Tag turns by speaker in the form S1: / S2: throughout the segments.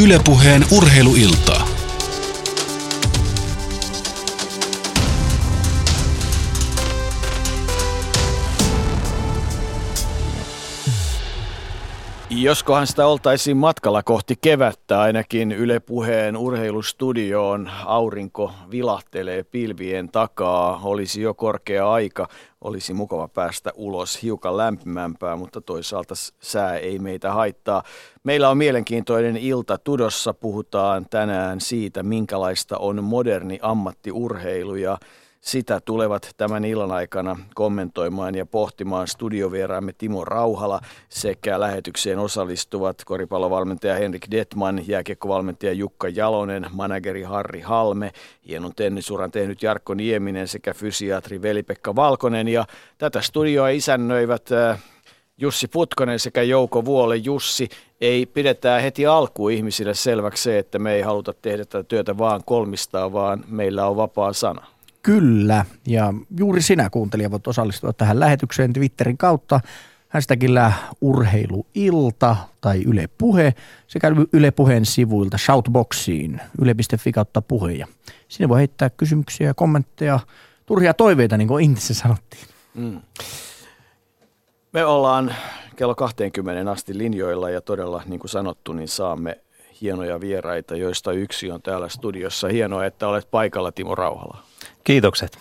S1: Ylepuheen urheiluiltaa.
S2: Joskohan sitä oltaisiin matkalla kohti kevättä, ainakin Yle Puheen urheilustudioon aurinko vilahtelee pilvien takaa. Olisi jo korkea aika, olisi mukava päästä ulos hiukan lämpimämpää, mutta toisaalta sää ei meitä haittaa. Meillä on mielenkiintoinen ilta Tudossa. Puhutaan tänään siitä, minkälaista on moderni ammattiurheilu ja sitä tulevat tämän illan aikana kommentoimaan ja pohtimaan studiovieraamme Timo Rauhala sekä lähetykseen osallistuvat koripallovalmentaja Henrik Detman, jääkiekkovalmentaja Jukka Jalonen, manageri Harri Halme, hienon tennisuran tehnyt Jarkko Nieminen sekä fysiatri Veli-Pekka Valkonen. Ja tätä studioa isännöivät äh, Jussi Putkonen sekä Jouko Vuole. Jussi, ei pidetä heti alkuun ihmisille selväksi se, että me ei haluta tehdä tätä työtä vaan kolmistaan, vaan meillä on vapaa sana.
S3: Kyllä, ja juuri sinä kuuntelija voit osallistua tähän lähetykseen Twitterin kautta. Hashtagillä urheiluilta tai Yle Puhe sekä Yle Puheen sivuilta shoutboxiin yle.fi kautta puhe. Ja sinne voi heittää kysymyksiä ja kommentteja, turhia toiveita, niin kuin Intissä sanottiin. Mm.
S2: Me ollaan kello 20 asti linjoilla ja todella, niin kuin sanottu, niin saamme hienoja vieraita, joista yksi on täällä studiossa. Hienoa, että olet paikalla, Timo Rauhala.
S4: Kiitokset.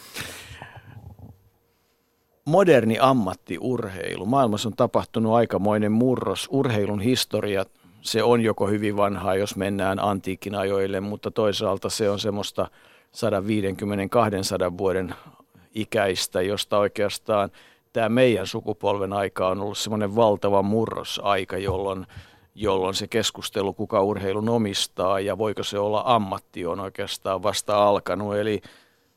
S2: Moderni ammattiurheilu. Maailmassa on tapahtunut aikamoinen murros. Urheilun historia, se on joko hyvin vanhaa, jos mennään antiikin ajoille, mutta toisaalta se on semmoista 150-200 vuoden ikäistä, josta oikeastaan tämä meidän sukupolven aika on ollut semmoinen valtava murrosaika, jolloin, jolloin se keskustelu, kuka urheilun omistaa ja voiko se olla ammatti, on oikeastaan vasta alkanut. Eli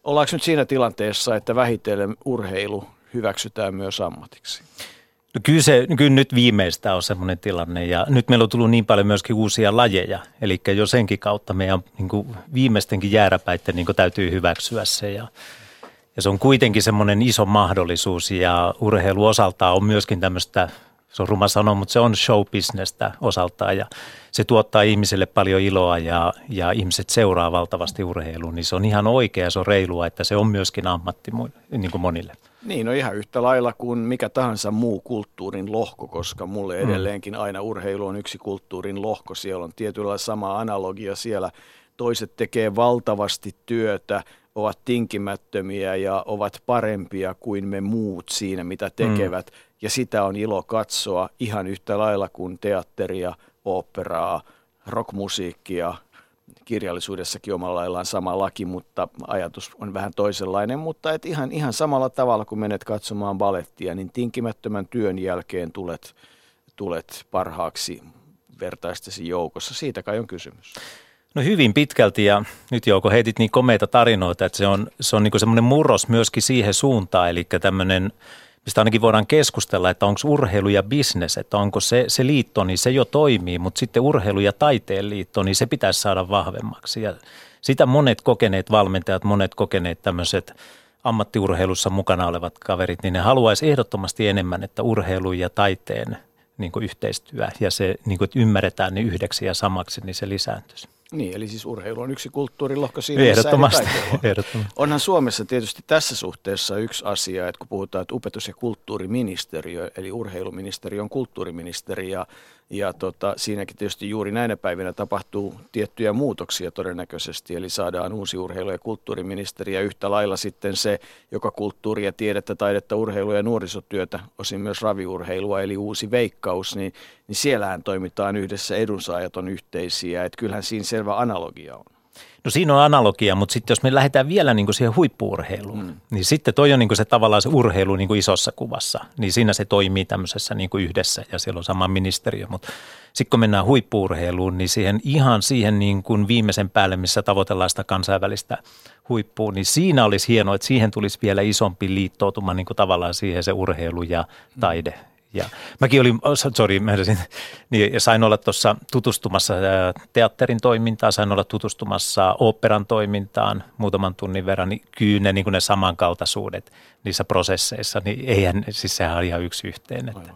S2: Ollaanko nyt siinä tilanteessa, että vähitellen urheilu hyväksytään myös ammatiksi?
S4: No kyllä, se, kyllä nyt viimeistä on semmoinen tilanne ja nyt meillä on tullut niin paljon myöskin uusia lajeja. Eli jo senkin kautta meidän niin kuin viimeistenkin jääräpäitten niin kuin täytyy hyväksyä se ja, ja se on kuitenkin semmoinen iso mahdollisuus ja urheilu osaltaan on myöskin tämmöistä se on ruma sanoa, mutta se on show-bisnestä osaltaan ja se tuottaa ihmisille paljon iloa ja, ja ihmiset seuraa valtavasti urheilua, niin se on ihan oikea, se on reilua, että se on myöskin ammatti niin kuin monille.
S2: Niin, no ihan yhtä lailla kuin mikä tahansa muu kulttuurin lohko, koska mulle mm. edelleenkin aina urheilu on yksi kulttuurin lohko. Siellä on tietyllä sama analogia siellä. Toiset tekee valtavasti työtä, ovat tinkimättömiä ja ovat parempia kuin me muut siinä, mitä tekevät. Mm ja sitä on ilo katsoa ihan yhtä lailla kuin teatteria, oopperaa, rockmusiikkia, kirjallisuudessakin omalla laillaan sama laki, mutta ajatus on vähän toisenlainen, mutta et ihan, ihan samalla tavalla kun menet katsomaan balettia, niin tinkimättömän työn jälkeen tulet, tulet parhaaksi vertaistesi joukossa. Siitä kai on kysymys.
S4: No hyvin pitkälti ja nyt Jouko heitit niin komeita tarinoita, että se on, se on niin semmoinen murros myöskin siihen suuntaan, eli tämmöinen – mistä ainakin voidaan keskustella, että onko urheilu ja bisnes, että onko se, se liitto, niin se jo toimii, mutta sitten urheilu ja taiteen liitto, niin se pitäisi saada vahvemmaksi. Ja sitä monet kokeneet valmentajat, monet kokeneet tämmöiset ammattiurheilussa mukana olevat kaverit, niin ne haluaisi ehdottomasti enemmän, että urheilu ja taiteen niin yhteistyö ja se, niin ymmärretään ne yhdeksi ja samaksi, niin se lisääntyisi.
S2: Niin, eli siis urheilu on yksi kulttuurilohko siinä,
S4: Ehdottomasti. Ehdottomasti.
S2: Onhan Suomessa tietysti tässä suhteessa yksi asia, että kun puhutaan, että opetus- ja kulttuuriministeriö, eli urheiluministeriö on kulttuuriministeri ja ja tota, siinäkin tietysti juuri näinä päivinä tapahtuu tiettyjä muutoksia todennäköisesti, eli saadaan uusi urheilu- ja kulttuuriministeri ja yhtä lailla sitten se, joka kulttuuria, tiedettä, taidetta, urheilua ja nuorisotyötä, osin myös raviurheilua, eli uusi veikkaus, niin, niin siellähän toimitaan yhdessä, edunsaajat on yhteisiä, että kyllähän siinä selvä analogia on.
S4: No siinä on analogia, mutta sitten jos me lähdetään vielä niin kuin siihen huippuurheiluun, mm. niin sitten toi on niin kuin se tavallaan se urheilu niin kuin isossa kuvassa. Niin siinä se toimii tämmöisessä niin kuin yhdessä ja siellä on sama ministeriö. Mutta sitten kun mennään huippuurheiluun, niin siihen ihan siihen niin kuin viimeisen päälle, missä tavoitellaan sitä kansainvälistä huippuun, niin siinä olisi hienoa, että siihen tulisi vielä isompi liittoutuma niin kuin tavallaan siihen se urheilu ja taide ja mäkin olin, oh, sorry, mä edesin, niin sain olla tuossa tutustumassa teatterin toimintaan, sain olla tutustumassa operan toimintaan muutaman tunnin verran, niin kyllä ne, niin ne samankaltaisuudet niissä prosesseissa, niin eihän, siis sehän on ihan yksi yhteen. Että.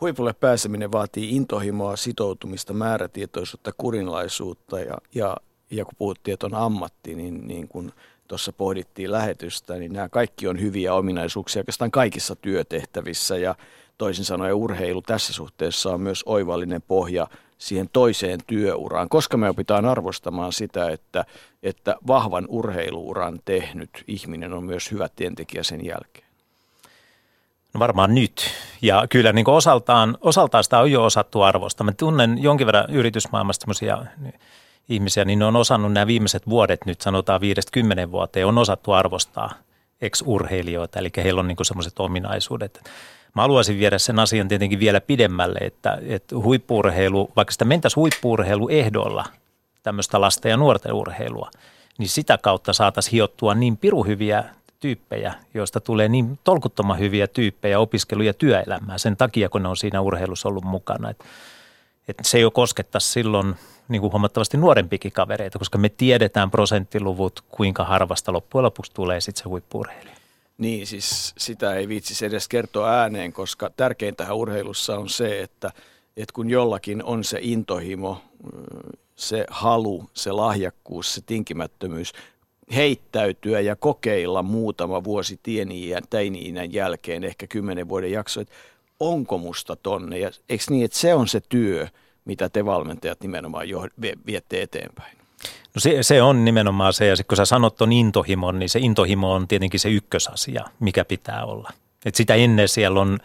S2: huipulle pääseminen vaatii intohimoa, sitoutumista, määrätietoisuutta, kurinlaisuutta ja, ja, ja kun puhuttiin, että on ammatti, niin, niin kun tuossa pohdittiin lähetystä, niin nämä kaikki on hyviä ominaisuuksia oikeastaan kaikissa työtehtävissä ja toisin sanoen urheilu tässä suhteessa on myös oivallinen pohja siihen toiseen työuraan, koska me opitaan arvostamaan sitä, että, että vahvan urheiluuran tehnyt ihminen on myös hyvä tientekijä sen jälkeen.
S4: No varmaan nyt. Ja kyllä niin osaltaan, osaltaan sitä on jo osattu arvostaa. Mä tunnen jonkin verran yritysmaailmasta ihmisiä, niin ne on osannut nämä viimeiset vuodet, nyt sanotaan viidestä kymmenen vuoteen, on osattu arvostaa ex-urheilijoita, eli heillä on niin semmoiset ominaisuudet. Mä haluaisin viedä sen asian tietenkin vielä pidemmälle, että, että huippuurheilu, vaikka sitä mentäisiin huippuurheiluehdolla, tämmöistä lasten ja nuorten urheilua, niin sitä kautta saataisiin hiottua niin piruhyviä tyyppejä, joista tulee niin tolkuttoman hyviä tyyppejä opiskelu- ja työelämää sen takia, kun ne on siinä urheilussa ollut mukana. Et, et se jo koskettaisi silloin niin kuin huomattavasti nuorempikin kavereita, koska me tiedetään prosenttiluvut, kuinka harvasta loppujen lopuksi tulee sitten se huippuurheilija.
S2: Niin, siis sitä ei viitsisi edes kertoa ääneen, koska tärkeintähän urheilussa on se, että, että kun jollakin on se intohimo, se halu, se lahjakkuus, se tinkimättömyys heittäytyä ja kokeilla muutama vuosi tieni-iän, teini jälkeen, ehkä kymmenen vuoden jakso, että onko musta tonne. Ja eikö niin, että se on se työ, mitä te valmentajat nimenomaan jo viette eteenpäin?
S4: No se, se on nimenomaan se, ja kun sä sanot ton intohimon, niin se intohimo on tietenkin se ykkösasia, mikä pitää olla. Et sitä ennen siellä on,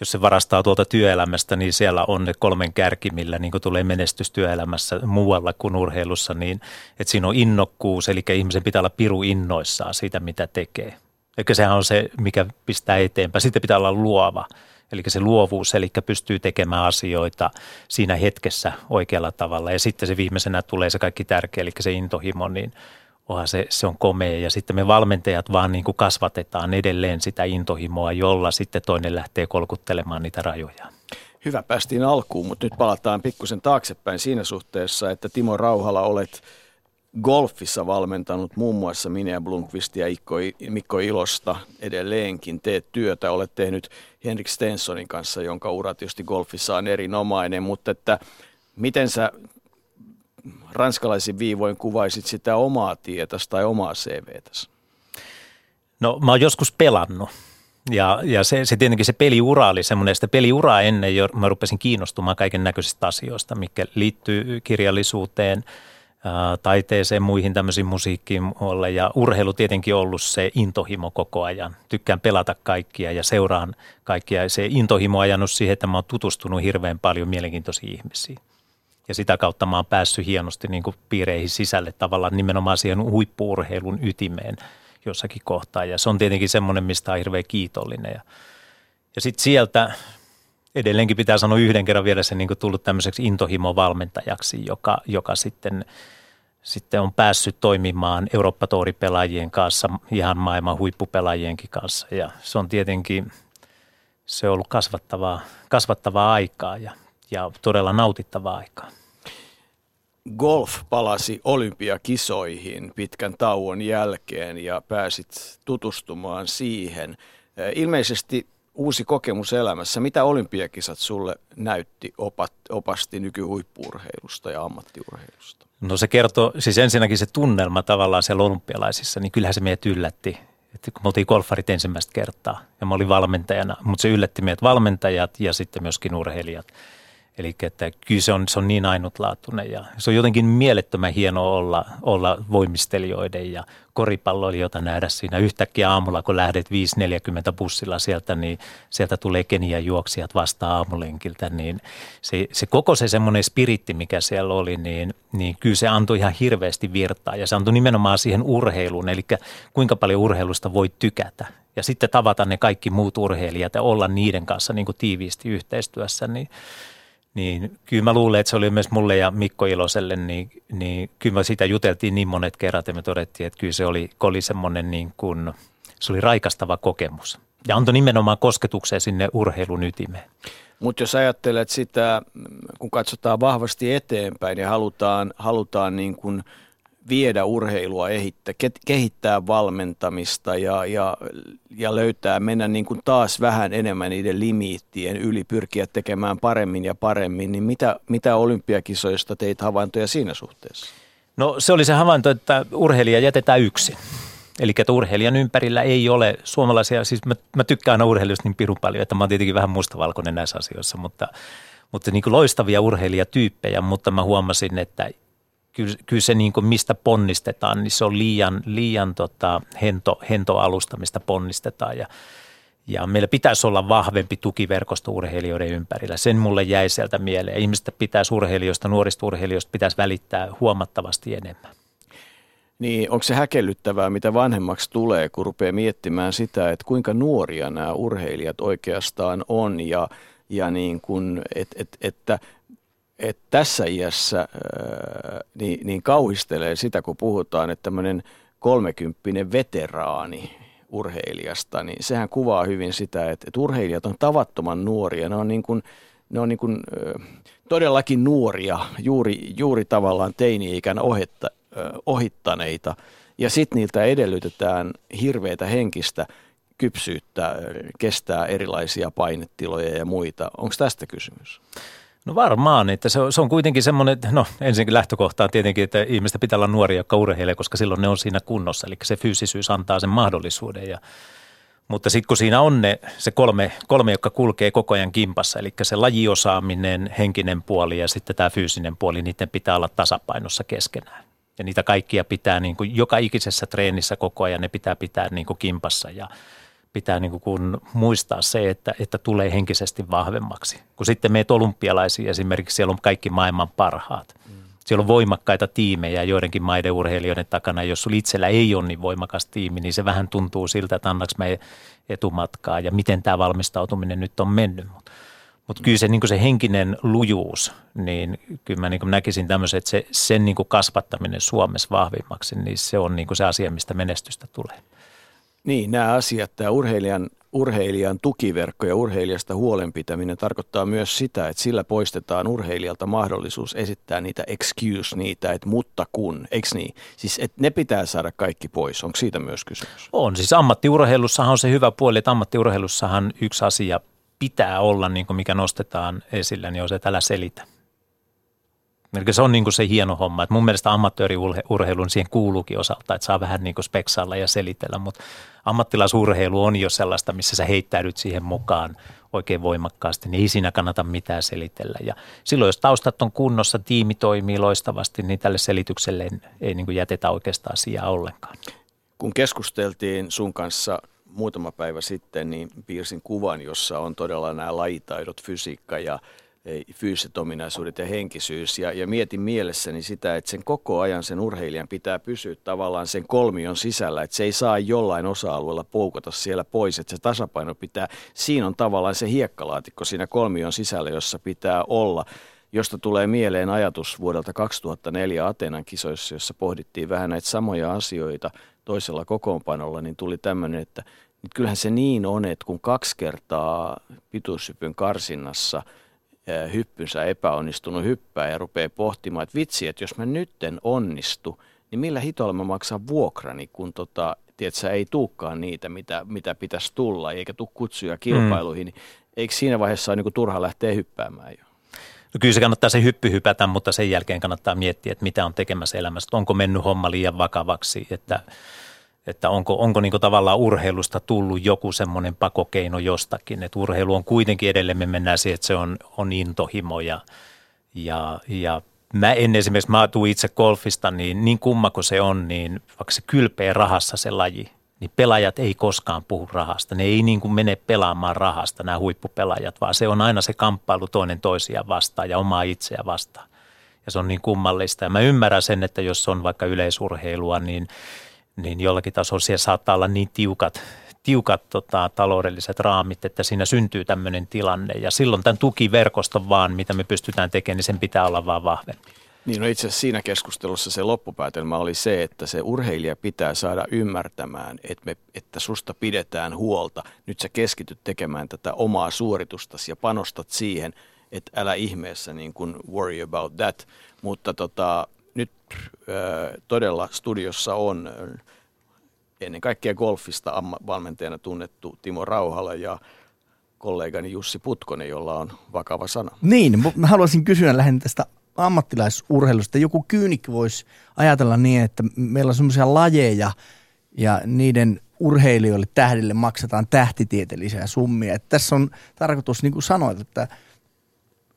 S4: jos se varastaa tuolta työelämästä, niin siellä on ne kolmen kärki, millä niin tulee menestys työelämässä muualla kuin urheilussa, niin että siinä on innokkuus, eli ihmisen pitää olla piru innoissaan siitä, mitä tekee. Eikä sehän on se, mikä pistää eteenpäin. Sitten pitää olla luova eli se luovuus, eli pystyy tekemään asioita siinä hetkessä oikealla tavalla. Ja sitten se viimeisenä tulee se kaikki tärkeä, eli se intohimo, niin onhan se, se on komea. Ja sitten me valmentajat vaan niin kuin kasvatetaan edelleen sitä intohimoa, jolla sitten toinen lähtee kolkuttelemaan niitä rajoja.
S2: Hyvä, päästiin alkuun, mutta nyt palataan pikkusen taaksepäin siinä suhteessa, että Timo Rauhala olet – golfissa valmentanut muun muassa Minea Blomqvistia ja Mikko Ilosta edelleenkin. Teet työtä, olet tehnyt Henrik Stensonin kanssa, jonka ura tietysti golfissa on erinomainen, mutta että miten sä ranskalaisin viivoin kuvaisit sitä omaa tietäsi tai omaa CVtäsi?
S4: No mä oon joskus pelannut ja, ja se, se tietenkin se peliura oli semmoinen, sitä peliuraa ennen jo mä rupesin kiinnostumaan kaiken näköisistä asioista, mikä liittyy kirjallisuuteen – taiteeseen, muihin tämmöisiin musiikkiin olla ja urheilu tietenkin ollut se intohimo koko ajan. Tykkään pelata kaikkia ja seuraan kaikkia. Se intohimo on ajanut siihen, että mä oon tutustunut hirveän paljon mielenkiintoisiin ihmisiin. Ja sitä kautta mä oon päässyt hienosti niin kuin piireihin sisälle tavallaan nimenomaan siihen huippuurheilun ytimeen jossakin kohtaa. Ja se on tietenkin semmoinen, mistä on hirveän kiitollinen. Ja, ja sitten sieltä edelleenkin pitää sanoa yhden kerran vielä se niin kuin tullut tämmöiseksi intohimo-valmentajaksi, joka, joka sitten – sitten on päässyt toimimaan Eurooppa-touripelaajien kanssa, ihan maailman huippupelaajienkin kanssa. Ja se on tietenkin, se on ollut kasvattavaa, kasvattavaa aikaa ja, ja todella nautittavaa aikaa.
S2: Golf palasi olympiakisoihin pitkän tauon jälkeen ja pääsit tutustumaan siihen. Ilmeisesti uusi kokemus elämässä. Mitä olympiakisat sulle näytti, opat, opasti nykyhuippuurheilusta ja ammattiurheilusta?
S4: No se kertoo, siis ensinnäkin se tunnelma tavallaan siellä olympialaisissa, niin kyllähän se meidät yllätti. Että kun me oltiin golfarit ensimmäistä kertaa ja mä olin valmentajana, mutta se yllätti meidät valmentajat ja sitten myöskin urheilijat. Eli että kyllä se on, se on niin ainutlaatuinen ja se on jotenkin mielettömän hienoa olla, olla voimistelijoiden ja koripalloilijoita nähdä siinä. Yhtäkkiä aamulla, kun lähdet 5.40 bussilla sieltä, niin sieltä tulee Kenian juoksijat vasta aamulenkiltä, niin se, se koko se semmoinen spiritti, mikä siellä oli, niin, niin kyllä se antoi ihan hirveästi virtaa ja se antoi nimenomaan siihen urheiluun, eli kuinka paljon urheilusta voi tykätä ja sitten tavata ne kaikki muut urheilijat ja olla niiden kanssa niin kuin tiiviisti yhteistyössä, niin niin kyllä mä luulen, että se oli myös mulle ja Mikko Iloselle, niin, niin kyllä me sitä juteltiin niin monet kerrat ja me todettiin, että kyllä se oli, oli semmoinen niin kuin, se oli raikastava kokemus. Ja antoi nimenomaan kosketukseen sinne urheilun ytimeen.
S2: Mutta jos ajattelet sitä, kun katsotaan vahvasti eteenpäin ja halutaan, halutaan niin kuin viedä urheilua, ehittää, kehittää valmentamista ja, ja, ja löytää, mennä niin kuin taas vähän enemmän niiden limiittien yli, pyrkiä tekemään paremmin ja paremmin, niin mitä, mitä olympiakisoista teit havaintoja siinä suhteessa?
S4: No se oli se havainto, että urheilija jätetään yksin. Eli että urheilijan ympärillä ei ole suomalaisia, siis mä, mä tykkään urheilijoista niin pirun paljon, että mä oon tietenkin vähän mustavalkoinen näissä asioissa, mutta, mutta niin kuin loistavia urheilijatyyppejä, mutta mä huomasin, että kyllä, kyllä se niin kuin mistä ponnistetaan, niin se on liian, liian tota, hento, hentoalusta, mistä ponnistetaan ja ja meillä pitäisi olla vahvempi tukiverkosto urheilijoiden ympärillä. Sen mulle jäi sieltä mieleen. Ihmistä pitäisi urheilijoista, nuorista urheilijoista pitäisi välittää huomattavasti enemmän.
S2: Niin, onko se häkellyttävää, mitä vanhemmaksi tulee, kun rupeaa miettimään sitä, että kuinka nuoria nämä urheilijat oikeastaan on ja, ja niin kun, et, et, että et tässä iässä ää, niin, niin kauhistelee sitä, kun puhutaan, että tämmöinen kolmekymppinen veteraani urheilijasta, niin sehän kuvaa hyvin sitä, että, että urheilijat on tavattoman nuoria. Ne on niin kuin, ne on niin kuin, todellakin nuoria, juuri, juuri tavallaan teini-ikän ohetta, ohittaneita. Ja sitten niiltä edellytetään hirveitä henkistä kypsyyttä, kestää erilaisia painetiloja ja muita. Onko tästä kysymys?
S4: No varmaan, että se on, se on kuitenkin semmoinen, no ensinnäkin lähtökohta on tietenkin, että ihmistä pitää olla nuoria, jotka urheilee, koska silloin ne on siinä kunnossa. Eli se fyysisyys antaa sen mahdollisuuden. Ja, mutta sitten kun siinä on ne, se kolme, kolme, jotka kulkee koko ajan kimpassa, eli se lajiosaaminen, henkinen puoli ja sitten tämä fyysinen puoli, niiden pitää olla tasapainossa keskenään. Ja niitä kaikkia pitää niin kuin joka ikisessä treenissä koko ajan, ne pitää pitää niin kuin kimpassa ja – pitää niin kuin muistaa se, että, että tulee henkisesti vahvemmaksi. Kun sitten meet olympialaisiin esimerkiksi, siellä on kaikki maailman parhaat. Mm. Siellä on voimakkaita tiimejä joidenkin maiden urheilijoiden takana. Jos sulla itsellä ei ole niin voimakas tiimi, niin se vähän tuntuu siltä, että annaks me etumatkaa ja miten tämä valmistautuminen nyt on mennyt. Mutta mut kyllä se, niin se henkinen lujuus, niin kyllä mä niin näkisin tämmöisen, että se, sen niin kasvattaminen Suomessa vahvimmaksi, niin se on niin se asia, mistä menestystä tulee.
S2: Niin, nämä asiat, tämä urheilijan, urheilijan tukiverkko ja urheilijasta huolenpitäminen tarkoittaa myös sitä, että sillä poistetaan urheilijalta mahdollisuus esittää niitä excuse, niitä, että mutta kun, eikö niin? Siis että ne pitää saada kaikki pois, onko siitä myös kysymys?
S4: On, siis ammattiurheilussahan on se hyvä puoli, että ammattiurheilussahan yksi asia pitää olla, niin kuin mikä nostetaan esille, niin on se, että älä selitä Eli se on niin kuin se hieno homma. Että mun mielestä ammattioriurheilun siihen kuuluukin osalta, että saa vähän niin kuin speksailla ja selitellä, mutta ammattilaisurheilu on jo sellaista, missä sä heittäydyt siihen mukaan oikein voimakkaasti, niin ei siinä kannata mitään selitellä. Ja silloin, jos taustat on kunnossa, tiimi toimii loistavasti, niin tälle selitykselle ei niin kuin jätetä oikeastaan sijaa ollenkaan.
S2: Kun keskusteltiin sun kanssa muutama päivä sitten, niin piirsin kuvan, jossa on todella nämä lajitaidot, fysiikka ja fyysiset ominaisuudet ja henkisyys. Ja, ja mietin mielessäni sitä, että sen koko ajan sen urheilijan pitää pysyä tavallaan sen kolmion sisällä, että se ei saa jollain osa-alueella poukata siellä pois, että se tasapaino pitää, siinä on tavallaan se hiekkalaatikko siinä kolmion sisällä, jossa pitää olla josta tulee mieleen ajatus vuodelta 2004 Atenan kisoissa, jossa pohdittiin vähän näitä samoja asioita toisella kokoonpanolla, niin tuli tämmöinen, että kyllähän se niin on, että kun kaksi kertaa pituushypyn karsinnassa – hyppynsä epäonnistunut hyppää ja rupeaa pohtimaan, että vitsi, että jos mä nytten onnistu, niin millä hitolla mä maksan vuokrani, kun tota, tiedätkö, ei tuukkaan niitä, mitä, mitä pitäisi tulla, eikä tule kutsuja kilpailuihin, mm. niin eikö siinä vaiheessa ole niin turha lähteä hyppäämään jo?
S4: No kyllä se kannattaa se hyppy hypätä, mutta sen jälkeen kannattaa miettiä, että mitä on tekemässä elämässä. Onko mennyt homma liian vakavaksi, että – että onko, onko niin tavallaan urheilusta tullut joku semmoinen pakokeino jostakin, että urheilu on kuitenkin edelleen, me mennään siihen, että se on, on intohimo ja, ja, ja mä en esimerkiksi, mä tuun itse golfista, niin niin kumma kuin se on, niin vaikka se kylpee rahassa se laji, niin pelaajat ei koskaan puhu rahasta. Ne ei niin kuin mene pelaamaan rahasta, nämä huippupelaajat, vaan se on aina se kamppailu toinen toisia vastaan ja omaa itseä vastaan. Ja se on niin kummallista. Ja mä ymmärrän sen, että jos on vaikka yleisurheilua, niin – niin jollakin tasolla siellä saattaa olla niin tiukat, tiukat tota, taloudelliset raamit, että siinä syntyy tämmöinen tilanne. Ja silloin tämän tukiverkoston vaan, mitä me pystytään tekemään, niin sen pitää olla vaan vahvempi.
S2: Niin no itse asiassa siinä keskustelussa se loppupäätelmä oli se, että se urheilija pitää saada ymmärtämään, että, me, että susta pidetään huolta. Nyt sä keskityt tekemään tätä omaa suoritustasi ja panostat siihen, että älä ihmeessä niin kuin worry about that. Mutta tota, todella studiossa on ennen kaikkea golfista valmentajana tunnettu Timo Rauhala ja kollegani Jussi Putkonen, jolla on vakava sana.
S3: Niin, mä haluaisin kysyä lähinnä tästä ammattilaisurheilusta. Joku kyynikki voisi ajatella niin, että meillä on semmoisia lajeja ja niiden urheilijoille, tähdille maksetaan tähtitieteellisiä summia. Että tässä on tarkoitus, niin kuin sanoit, että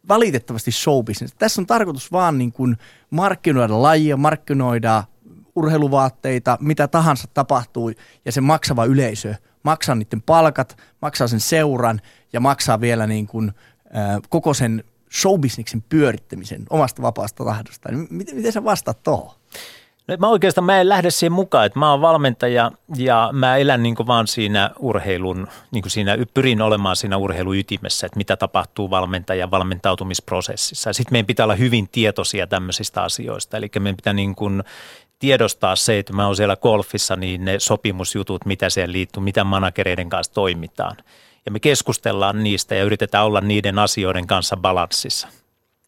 S3: valitettavasti showbusiness. Tässä on tarkoitus vaan niin kuin markkinoida lajia, markkinoida urheiluvaatteita, mitä tahansa tapahtuu ja se maksava yleisö maksaa niiden palkat, maksaa sen seuran ja maksaa vielä niin kuin, äh, koko sen showbisneksen pyörittämisen omasta vapaasta tahdosta. Miten, miten sä vastaat tuohon?
S4: No, mä oikeastaan mä en lähde siihen mukaan, että mä oon valmentaja ja mä elän niin vaan siinä urheilun, niin siinä pyrin olemaan siinä urheiluytimessä, että mitä tapahtuu valmentajan valmentautumisprosessissa. Sitten meidän pitää olla hyvin tietoisia tämmöisistä asioista, eli meidän pitää niin kuin tiedostaa se, että mä oon siellä golfissa, niin ne sopimusjutut, mitä siihen liittyy, mitä managereiden kanssa toimitaan. Ja me keskustellaan niistä ja yritetään olla niiden asioiden kanssa balanssissa.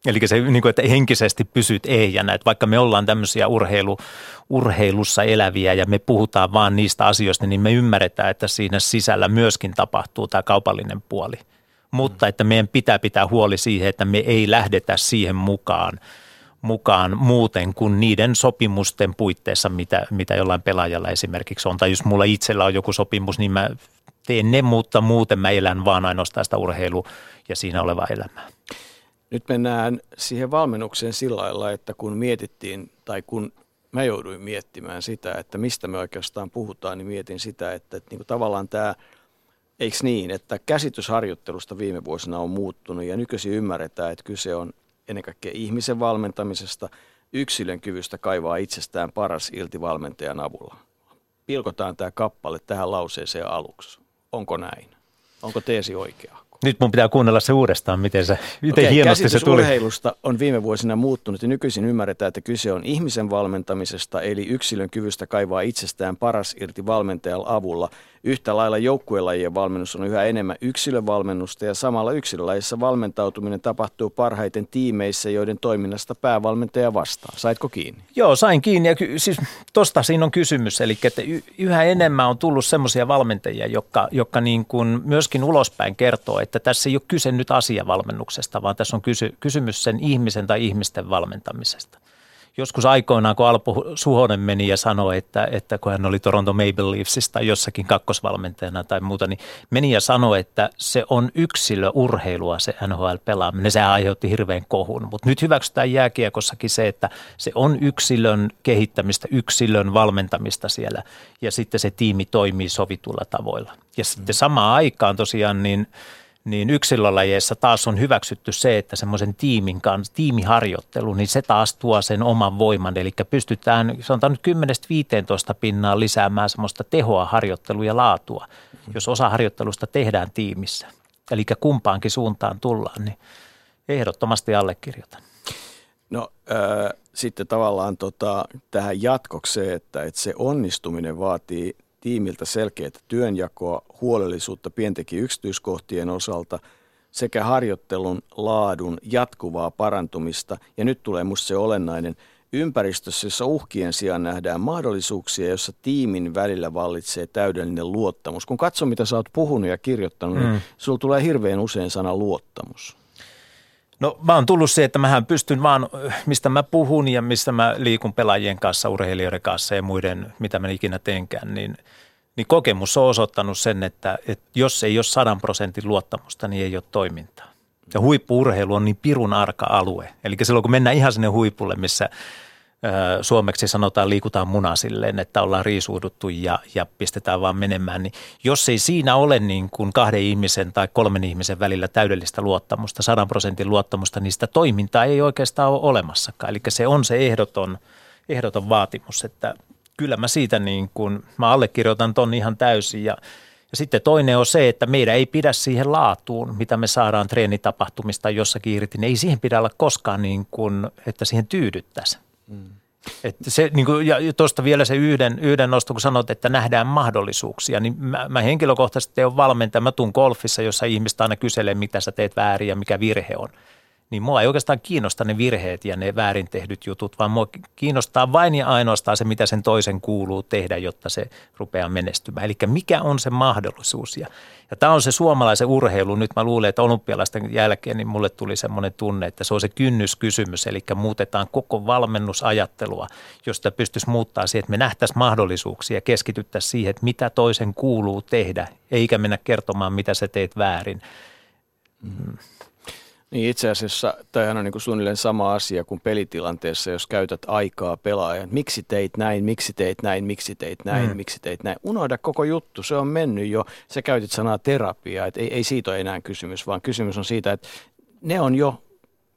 S4: Eli se, niin kuin, että henkisesti pysyt ehjänä, että vaikka me ollaan tämmöisiä urheilu, urheilussa eläviä ja me puhutaan vaan niistä asioista, niin me ymmärretään, että siinä sisällä myöskin tapahtuu tämä kaupallinen puoli. Mutta että meidän pitää pitää huoli siihen, että me ei lähdetä siihen mukaan, mukaan muuten kuin niiden sopimusten puitteissa, mitä, mitä jollain pelaajalla esimerkiksi on. Tai jos mulla itsellä on joku sopimus, niin mä teen ne, mutta muuten mä elän vaan ainoastaan sitä urheilu ja siinä olevaa elämää.
S2: Nyt mennään siihen valmennukseen sillä lailla, että kun mietittiin tai kun mä jouduin miettimään sitä, että mistä me oikeastaan puhutaan, niin mietin sitä, että, että niin kuin tavallaan tämä, eikö niin, että käsitysharjoittelusta viime vuosina on muuttunut ja nykyisin ymmärretään, että kyse on ennen kaikkea ihmisen valmentamisesta, yksilön kyvystä kaivaa itsestään paras ilti valmentajan avulla. Pilkotaan tämä kappale tähän lauseeseen aluksi. Onko näin? Onko teesi oikea?
S4: Nyt mun pitää kuunnella se uudestaan, miten, se, miten okay, hienosti se tuli.
S2: urheilusta on viime vuosina muuttunut ja nykyisin ymmärretään, että kyse on ihmisen valmentamisesta, eli yksilön kyvystä kaivaa itsestään paras irti valmentajan avulla – Yhtä lailla joukkuelajien valmennus on yhä enemmän yksilövalmennusta ja samalla yksilölajissa valmentautuminen tapahtuu parhaiten tiimeissä, joiden toiminnasta päävalmentaja vastaa. Saitko kiinni?
S4: Joo, sain kiinni ja ky- siis tosta siinä on kysymys. Eli että yhä enemmän on tullut semmoisia valmentajia, jotka, jotka niin kuin myöskin ulospäin kertoo, että tässä ei ole kyse nyt asiavalmennuksesta, vaan tässä on kysy- kysymys sen ihmisen tai ihmisten valmentamisesta joskus aikoinaan, kun Alpo Suhonen meni ja sanoi, että, että kun hän oli Toronto Maple Leafsista tai jossakin kakkosvalmentajana tai muuta, niin meni ja sanoi, että se on yksilöurheilua se NHL-pelaaminen. Se aiheutti hirveän kohun, mutta nyt hyväksytään jääkiekossakin se, että se on yksilön kehittämistä, yksilön valmentamista siellä ja sitten se tiimi toimii sovitulla tavoilla. Ja sitten samaan aikaan tosiaan niin – niin yksilölajeissa taas on hyväksytty se, että semmoisen tiimin kanssa, tiimiharjoittelu, niin se taas tuo sen oman voiman. Eli pystytään, sanotaan nyt 10-15 pinnaa lisäämään semmoista tehoa, harjoittelua ja laatua, jos osa harjoittelusta tehdään tiimissä. Eli kumpaankin suuntaan tullaan, niin ehdottomasti allekirjoitan.
S2: No äh, sitten tavallaan tota, tähän jatkokseen, että, että se onnistuminen vaatii tiimiltä selkeää työnjakoa, huolellisuutta pientekin yksityiskohtien osalta sekä harjoittelun laadun jatkuvaa parantumista. Ja nyt tulee minusta se olennainen ympäristössä, jossa uhkien sijaan nähdään mahdollisuuksia, jossa tiimin välillä vallitsee täydellinen luottamus. Kun katsoo, mitä sä oot puhunut ja kirjoittanut, niin mm. niin sulla tulee hirveän usein sana luottamus.
S4: No mä oon tullut se, että mähän pystyn vaan, mistä mä puhun ja mistä mä liikun pelaajien kanssa, urheilijoiden kanssa ja muiden, mitä mä ikinä teenkään, niin, niin kokemus on osoittanut sen, että, että jos ei ole sadan prosentin luottamusta, niin ei ole toimintaa. Ja huippuurheilu on niin pirun arka alue. Eli silloin kun mennään ihan sinne huipulle, missä suomeksi sanotaan liikutaan muna silleen, että ollaan riisuuduttu ja, ja pistetään vaan menemään, niin jos ei siinä ole niin kuin kahden ihmisen tai kolmen ihmisen välillä täydellistä luottamusta, sadan prosentin luottamusta, niin sitä toimintaa ei oikeastaan ole olemassakaan. Eli se on se ehdoton, ehdoton vaatimus, että kyllä mä siitä niin kuin, mä allekirjoitan ton ihan täysin ja ja sitten toinen on se, että meidän ei pidä siihen laatuun, mitä me saadaan treenitapahtumista jossakin irti. Niin ei siihen pidä olla koskaan niin kuin, että siihen tyydyttäisiin. Mm. Että se, niin kuin, ja tuosta vielä se yhden, yhden nosto, kun sanot, että nähdään mahdollisuuksia, niin mä, mä henkilökohtaisesti olen valmentaja. Mä tuun golfissa, jossa ihmistä aina kyselee, mitä sä teet väärin ja mikä virhe on. Niin mua ei oikeastaan kiinnosta ne virheet ja ne väärin tehdyt jutut, vaan mua kiinnostaa vain ja ainoastaan se, mitä sen toisen kuuluu tehdä, jotta se rupeaa menestymään. Eli mikä on se mahdollisuus. Ja, ja tämä on se suomalaisen urheilu. Nyt mä luulen, että olympialaisten jälkeen niin mulle tuli semmoinen tunne, että se on se kynnyskysymys, eli muutetaan koko valmennusajattelua, josta pystyisi muuttaa siihen, että me nähtäisiin mahdollisuuksia ja keskityttäisiin siihen, että mitä toisen kuuluu tehdä, eikä mennä kertomaan, mitä sä teet väärin.
S2: Mm. Niin itse asiassa tämähän on niin kuin suunnilleen sama asia kuin pelitilanteessa, jos käytät aikaa pelaajan. Miksi teit näin, miksi teit näin, miksi teit näin, mm. miksi teit näin. Unohda koko juttu, se on mennyt jo. Sä käytit sanaa terapia, että ei, ei siitä ole enää kysymys, vaan kysymys on siitä, että ne on jo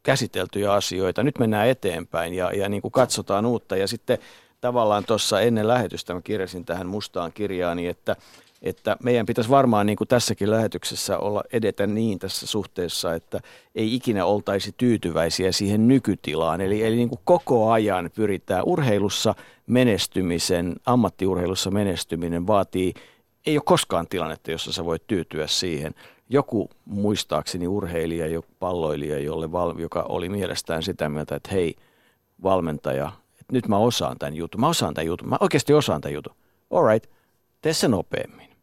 S2: käsiteltyjä asioita. Nyt mennään eteenpäin ja, ja niin kuin katsotaan uutta. Ja sitten tavallaan tuossa ennen lähetystä mä kirjasin tähän mustaan kirjaani, että – että meidän pitäisi varmaan niin kuin tässäkin lähetyksessä olla edetä niin tässä suhteessa, että ei ikinä oltaisi tyytyväisiä siihen nykytilaan. Eli, eli niin kuin koko ajan pyritään urheilussa menestymisen, ammattiurheilussa menestyminen vaatii, ei ole koskaan tilannetta, jossa sä voit tyytyä siihen. Joku muistaakseni urheilija, joku palloilija, jolle, joka oli mielestään sitä mieltä, että hei valmentaja, että nyt mä osaan tämän jutun. Mä osaan tämän jutun. Mä oikeasti osaan tämän jutun. All right, tee se nopeammin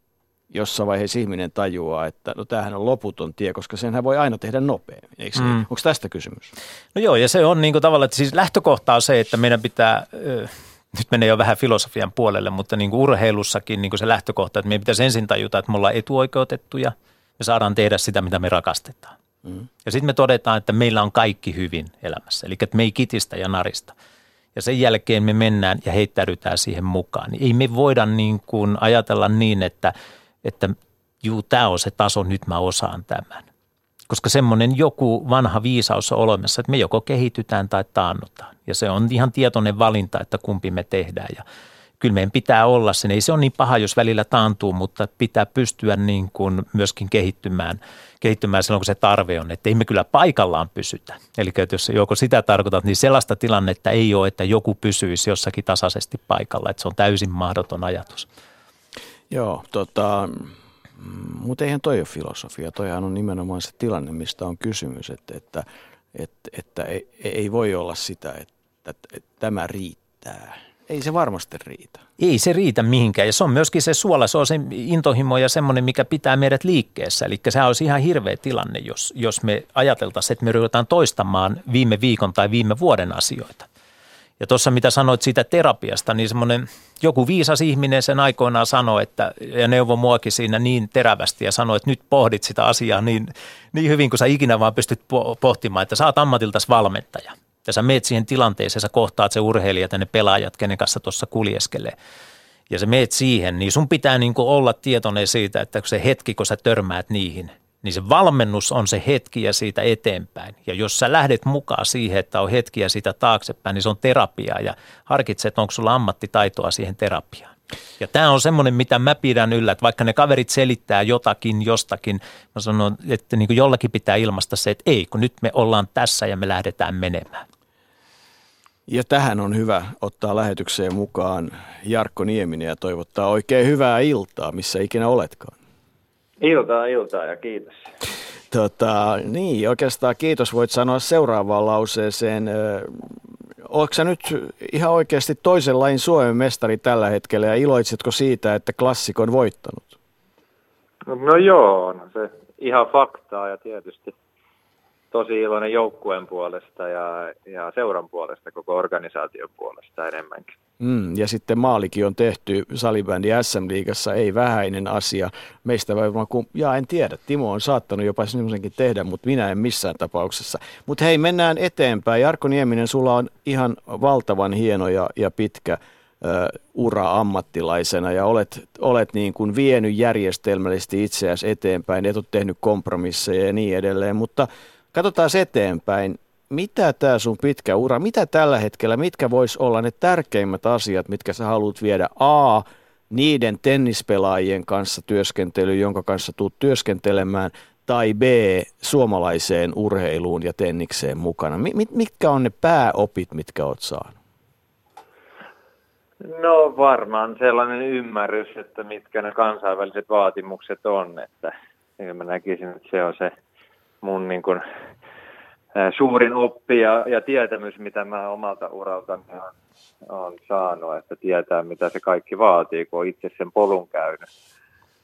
S2: jossain vaiheessa ihminen tajuaa, että no tämähän on loputon tie, koska senhän voi aina tehdä nopeammin. Eikö mm. Onko tästä kysymys?
S4: No joo, ja se on niin kuin tavallaan, että siis lähtökohta on se, että meidän pitää, nyt menee jo vähän filosofian puolelle, mutta niin kuin urheilussakin niin kuin se lähtökohta, että meidän pitäisi ensin tajuta, että me ollaan etuoikeutettuja, me saadaan tehdä sitä, mitä me rakastetaan. Mm. Ja sitten me todetaan, että meillä on kaikki hyvin elämässä, eli että me ei kitistä ja narista. Ja sen jälkeen me mennään ja heittäydytään siihen mukaan. Niin ei me voida niin kuin ajatella niin, että – että juu, tämä on se taso, nyt mä osaan tämän. Koska semmoinen joku vanha viisaus on olemassa, että me joko kehitytään tai taannutaan. Ja se on ihan tietoinen valinta, että kumpi me tehdään. Ja kyllä meidän pitää olla sen. Ei se ole niin paha, jos välillä taantuu, mutta pitää pystyä niin kuin myöskin kehittymään, kehittymään silloin, kun se tarve on. Että ei me kyllä paikallaan pysytä. Eli jos joko sitä tarkoitat, niin sellaista tilannetta ei ole, että joku pysyisi jossakin tasaisesti paikalla. Että se on täysin mahdoton ajatus.
S2: Joo, tota, mutta eihän toi ole filosofia. Toihan on nimenomaan se tilanne, mistä on kysymys, että, että, että, että ei, ei voi olla sitä, että, että, tämä riittää. Ei se varmasti riitä.
S4: Ei se riitä mihinkään ja se on myöskin se suola, se on se intohimo ja semmoinen, mikä pitää meidät liikkeessä. Eli sehän olisi ihan hirveä tilanne, jos, jos me ajateltaisiin, että me ruvetaan toistamaan viime viikon tai viime vuoden asioita. Ja tuossa mitä sanoit siitä terapiasta, niin semmoinen joku viisas ihminen sen aikoinaan sanoi, että, ja neuvoi muakin siinä niin terävästi ja sanoi, että nyt pohdit sitä asiaa niin, niin hyvin kuin sä ikinä vaan pystyt pohtimaan, että oot ammatiltas valmentaja. Ja sä meet siihen tilanteeseen, sä kohtaat se urheilijat ja ne pelaajat, kenen kanssa tuossa kuljeskelee. Ja sä meet siihen, niin sun pitää niin olla tietoinen siitä, että se hetki, kun sä törmäät niihin – niin se valmennus on se hetki ja siitä eteenpäin. Ja jos sä lähdet mukaan siihen, että on hetkiä siitä taaksepäin, niin se on terapiaa ja harkitset, onko sulla ammattitaitoa siihen terapiaan. Ja tämä on semmoinen, mitä mä pidän yllä, että vaikka ne kaverit selittää jotakin jostakin, mä sanon, että niin jollakin pitää ilmasta se, että ei, kun nyt me ollaan tässä ja me lähdetään menemään.
S2: Ja tähän on hyvä ottaa lähetykseen mukaan Jarkko Nieminen ja toivottaa oikein hyvää iltaa, missä ikinä oletkaan.
S5: Iltaa, iltaa ja kiitos.
S2: Tota, niin, oikeastaan kiitos voit sanoa seuraavaan lauseeseen. Oletko sä nyt ihan oikeasti toisen lain Suomen mestari tällä hetkellä ja iloitsetko siitä, että klassikon voittanut?
S5: No joo, no se ihan faktaa ja tietysti tosi iloinen joukkueen puolesta ja, ja seuran puolesta, koko organisaation puolesta enemmänkin.
S2: Mm, ja sitten maalikin on tehty salibändi SM-liigassa, ei vähäinen asia. Meistä varmaan, kun, ja en tiedä, Timo on saattanut jopa semmoisenkin tehdä, mutta minä en missään tapauksessa. Mutta hei, mennään eteenpäin. Jarkko Nieminen, sulla on ihan valtavan hieno ja, ja pitkä ura ammattilaisena ja olet, olet niin kuin vienyt järjestelmällisesti itseäsi eteenpäin, et ole tehnyt kompromisseja ja niin edelleen, mutta Katsotaan eteenpäin. Mitä tämä sun pitkä ura, mitä tällä hetkellä, mitkä vois olla ne tärkeimmät asiat, mitkä sä haluat viedä A, niiden tennispelaajien kanssa työskentely, jonka kanssa tuut työskentelemään, tai B, suomalaiseen urheiluun ja tennikseen mukana? Mit, mitkä on ne pääopit, mitkä oot saanut?
S5: No varmaan sellainen ymmärrys, että mitkä ne kansainväliset vaatimukset on, että mä näkisin, että se on se mun niin kuin suurin oppi ja, ja tietämys, mitä mä omalta uraltani on, on saanut, että tietää, mitä se kaikki vaatii, kun on itse sen polun käynyt.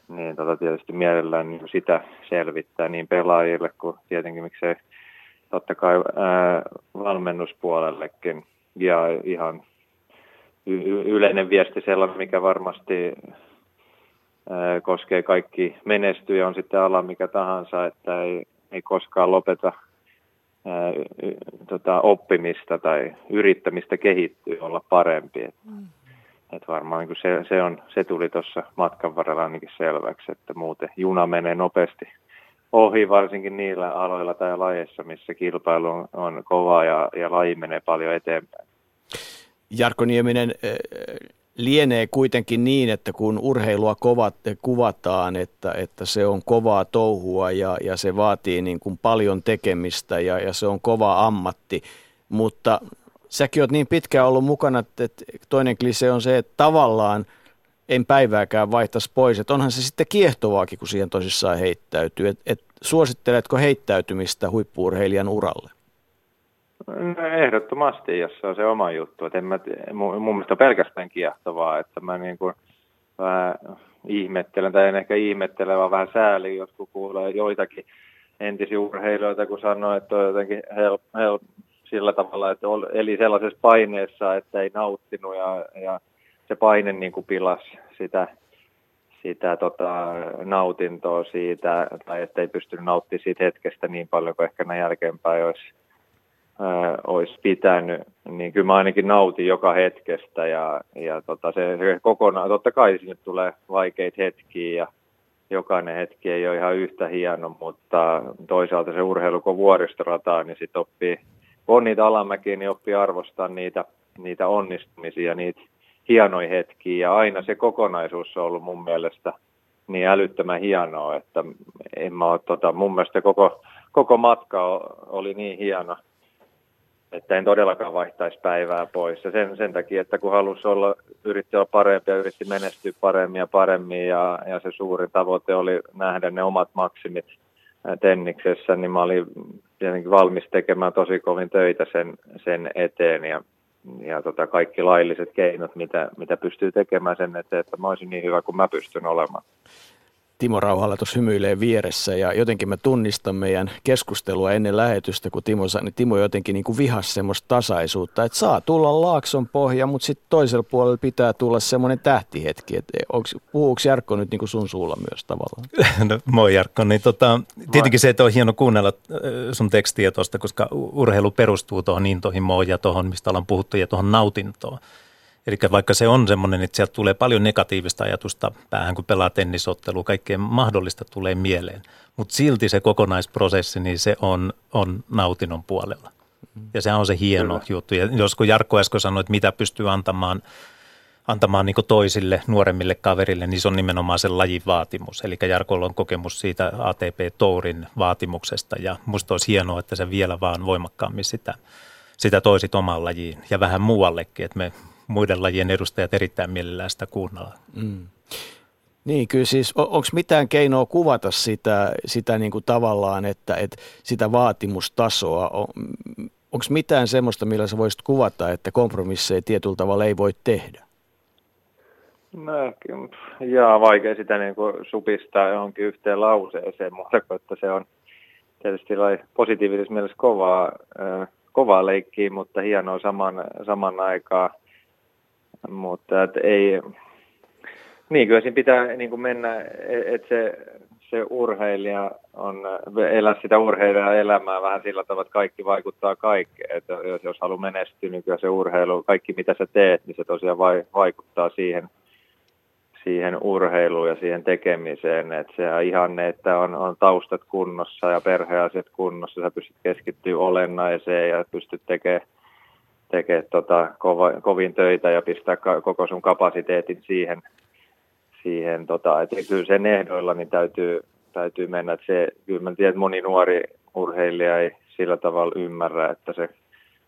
S5: Niin tota, tietysti mielellään niin sitä selvittää niin pelaajille kuin tietenkin miksei totta kai ää, valmennuspuolellekin. Ja ihan y- yleinen viesti sellainen, mikä varmasti ää, koskee kaikki menestyjä, on sitten ala mikä tahansa, että ei, ei koskaan lopeta – tota, oppimista tai yrittämistä kehittyä, olla parempi. Et, mm. et varmaan niin se, se, on, se tuli tuossa matkan varrella ainakin selväksi, että muuten juna menee nopeasti ohi, varsinkin niillä aloilla tai lajeissa, missä kilpailu on, on kova ja, ja laji menee paljon eteenpäin.
S2: Jarkko Nieminen, lienee kuitenkin niin, että kun urheilua kovat, kuvataan, että, että se on kovaa touhua ja, ja se vaatii niin kuin paljon tekemistä ja, ja se on kova ammatti, mutta säkin oot niin pitkään ollut mukana, että toinen klise on se, että tavallaan en päivääkään vaihtaisi pois, että onhan se sitten kiehtovaakin, kun siihen tosissaan heittäytyy. Et, et suositteletko heittäytymistä huippuurheilijan uralle?
S5: No, ehdottomasti, jos se on se oma juttu. Et en mä, mun, mun mielestä pelkästään kiehtovaa, että mä niin kuin vähän ihmettelen, tai en ehkä ihmettele, vaan vähän sääli, jos kuulee joitakin entisiä urheilijoita, kun sanoo, että on jotenkin hel, hel, sillä tavalla, että eli sellaisessa paineessa, että ei nauttinut ja, ja se paine niin kuin pilasi sitä, sitä tota, nautintoa siitä, tai että ei pystynyt nauttimaan siitä hetkestä niin paljon kuin ehkä näin jälkeenpäin olisi ää, olisi pitänyt, niin kyllä mä ainakin nautin joka hetkestä ja, ja tota, se, se kokonaan, totta kai sinne tulee vaikeita hetkiä ja jokainen hetki ei ole ihan yhtä hieno, mutta toisaalta se urheilu, kun vuoristorataa, niin sitten oppii, kun on niitä alamäkiä, niin oppii arvostaa niitä, niitä onnistumisia, niitä hienoja hetkiä. Ja aina se kokonaisuus on ollut mun mielestä niin älyttömän hienoa, että en mä ole, tota, mun mielestä koko, koko matka oli niin hieno, että en todellakaan vaihtaisi päivää pois. Ja sen, sen takia, että kun halusi olla, yritti olla parempi ja yritti menestyä paremmin ja paremmin ja, ja se suurin tavoite oli nähdä ne omat maksimit tenniksessä, niin mä olin tietenkin valmis tekemään tosi kovin töitä sen, sen eteen ja, ja tota kaikki lailliset keinot, mitä, mitä pystyy tekemään sen eteen, että mä olisin niin hyvä kuin mä pystyn olemaan.
S2: Timo Rauhalla tuossa hymyilee vieressä ja jotenkin mä tunnistan meidän keskustelua ennen lähetystä, kun Timo, niin Timo jotenkin niin kuin vihasi semmoista tasaisuutta, että saa tulla laakson pohja, mutta sitten toisella puolella pitää tulla semmoinen tähtihetki. Että puhuuko Jarkko nyt niin kuin sun suulla myös tavallaan?
S4: No, moi Jarkko, niin tota, tietenkin se, että on hieno kuunnella äh, sun tekstiä tuosta, koska urheilu perustuu tuohon intohimoon ja tuohon, mistä ollaan puhuttu, ja tuohon nautintoon. Eli vaikka se on semmoinen, että sieltä tulee paljon negatiivista ajatusta päähän, kun pelaa tennisottelua, kaikkea mahdollista tulee mieleen. Mutta silti se kokonaisprosessi, niin se on, on nautinnon puolella. Ja se on se hieno Kyllä. juttu. Ja jos kun Jarkko äsken sanoi, että mitä pystyy antamaan, antamaan niin toisille, nuoremmille kaverille, niin se on nimenomaan se lajin vaatimus. Eli Jarkolla on kokemus siitä ATP-tourin vaatimuksesta ja musta olisi hienoa, että se vielä vaan voimakkaammin sitä, sitä toisit omaan lajiin ja vähän muuallekin, että me muiden lajien edustajat erittäin mielellään sitä kuunnella. Mm.
S2: Niin, kyllä siis on, onko mitään keinoa kuvata sitä, sitä niin kuin tavallaan, että, että sitä vaatimustasoa, on, onko mitään semmoista, millä sä voisit kuvata, että kompromisseja tietyllä tavalla ei voi tehdä?
S5: No jaa, vaikea sitä niin kuin supistaa johonkin yhteen lauseeseen, mutta että se on tietysti positiivisessa mielessä kovaa, äh, kovaa leikkiä, mutta hienoa saman, saman aikaan – mutta et ei, niin kyllä siinä pitää niin kuin mennä, että se, se urheilija on, elää sitä urheilijan elämää vähän sillä tavalla, että kaikki vaikuttaa kaikkeen. Että jos, jos haluaa menestyä, niin kyllä se urheilu, kaikki mitä sä teet, niin se tosiaan vai, vaikuttaa siihen, siihen urheiluun ja siihen tekemiseen. Että se ihanne, että on, on taustat kunnossa ja perheasiat kunnossa, sä pystyt keskittyä olennaiseen ja pystyt tekemään tekee tota, kova, kovin töitä ja pistää ka, koko sun kapasiteetin siihen, siihen tota, että kyllä sen ehdoilla niin täytyy, täytyy mennä, että se, kyllä mä tiedän, että moni nuori urheilija ei sillä tavalla ymmärrä, että se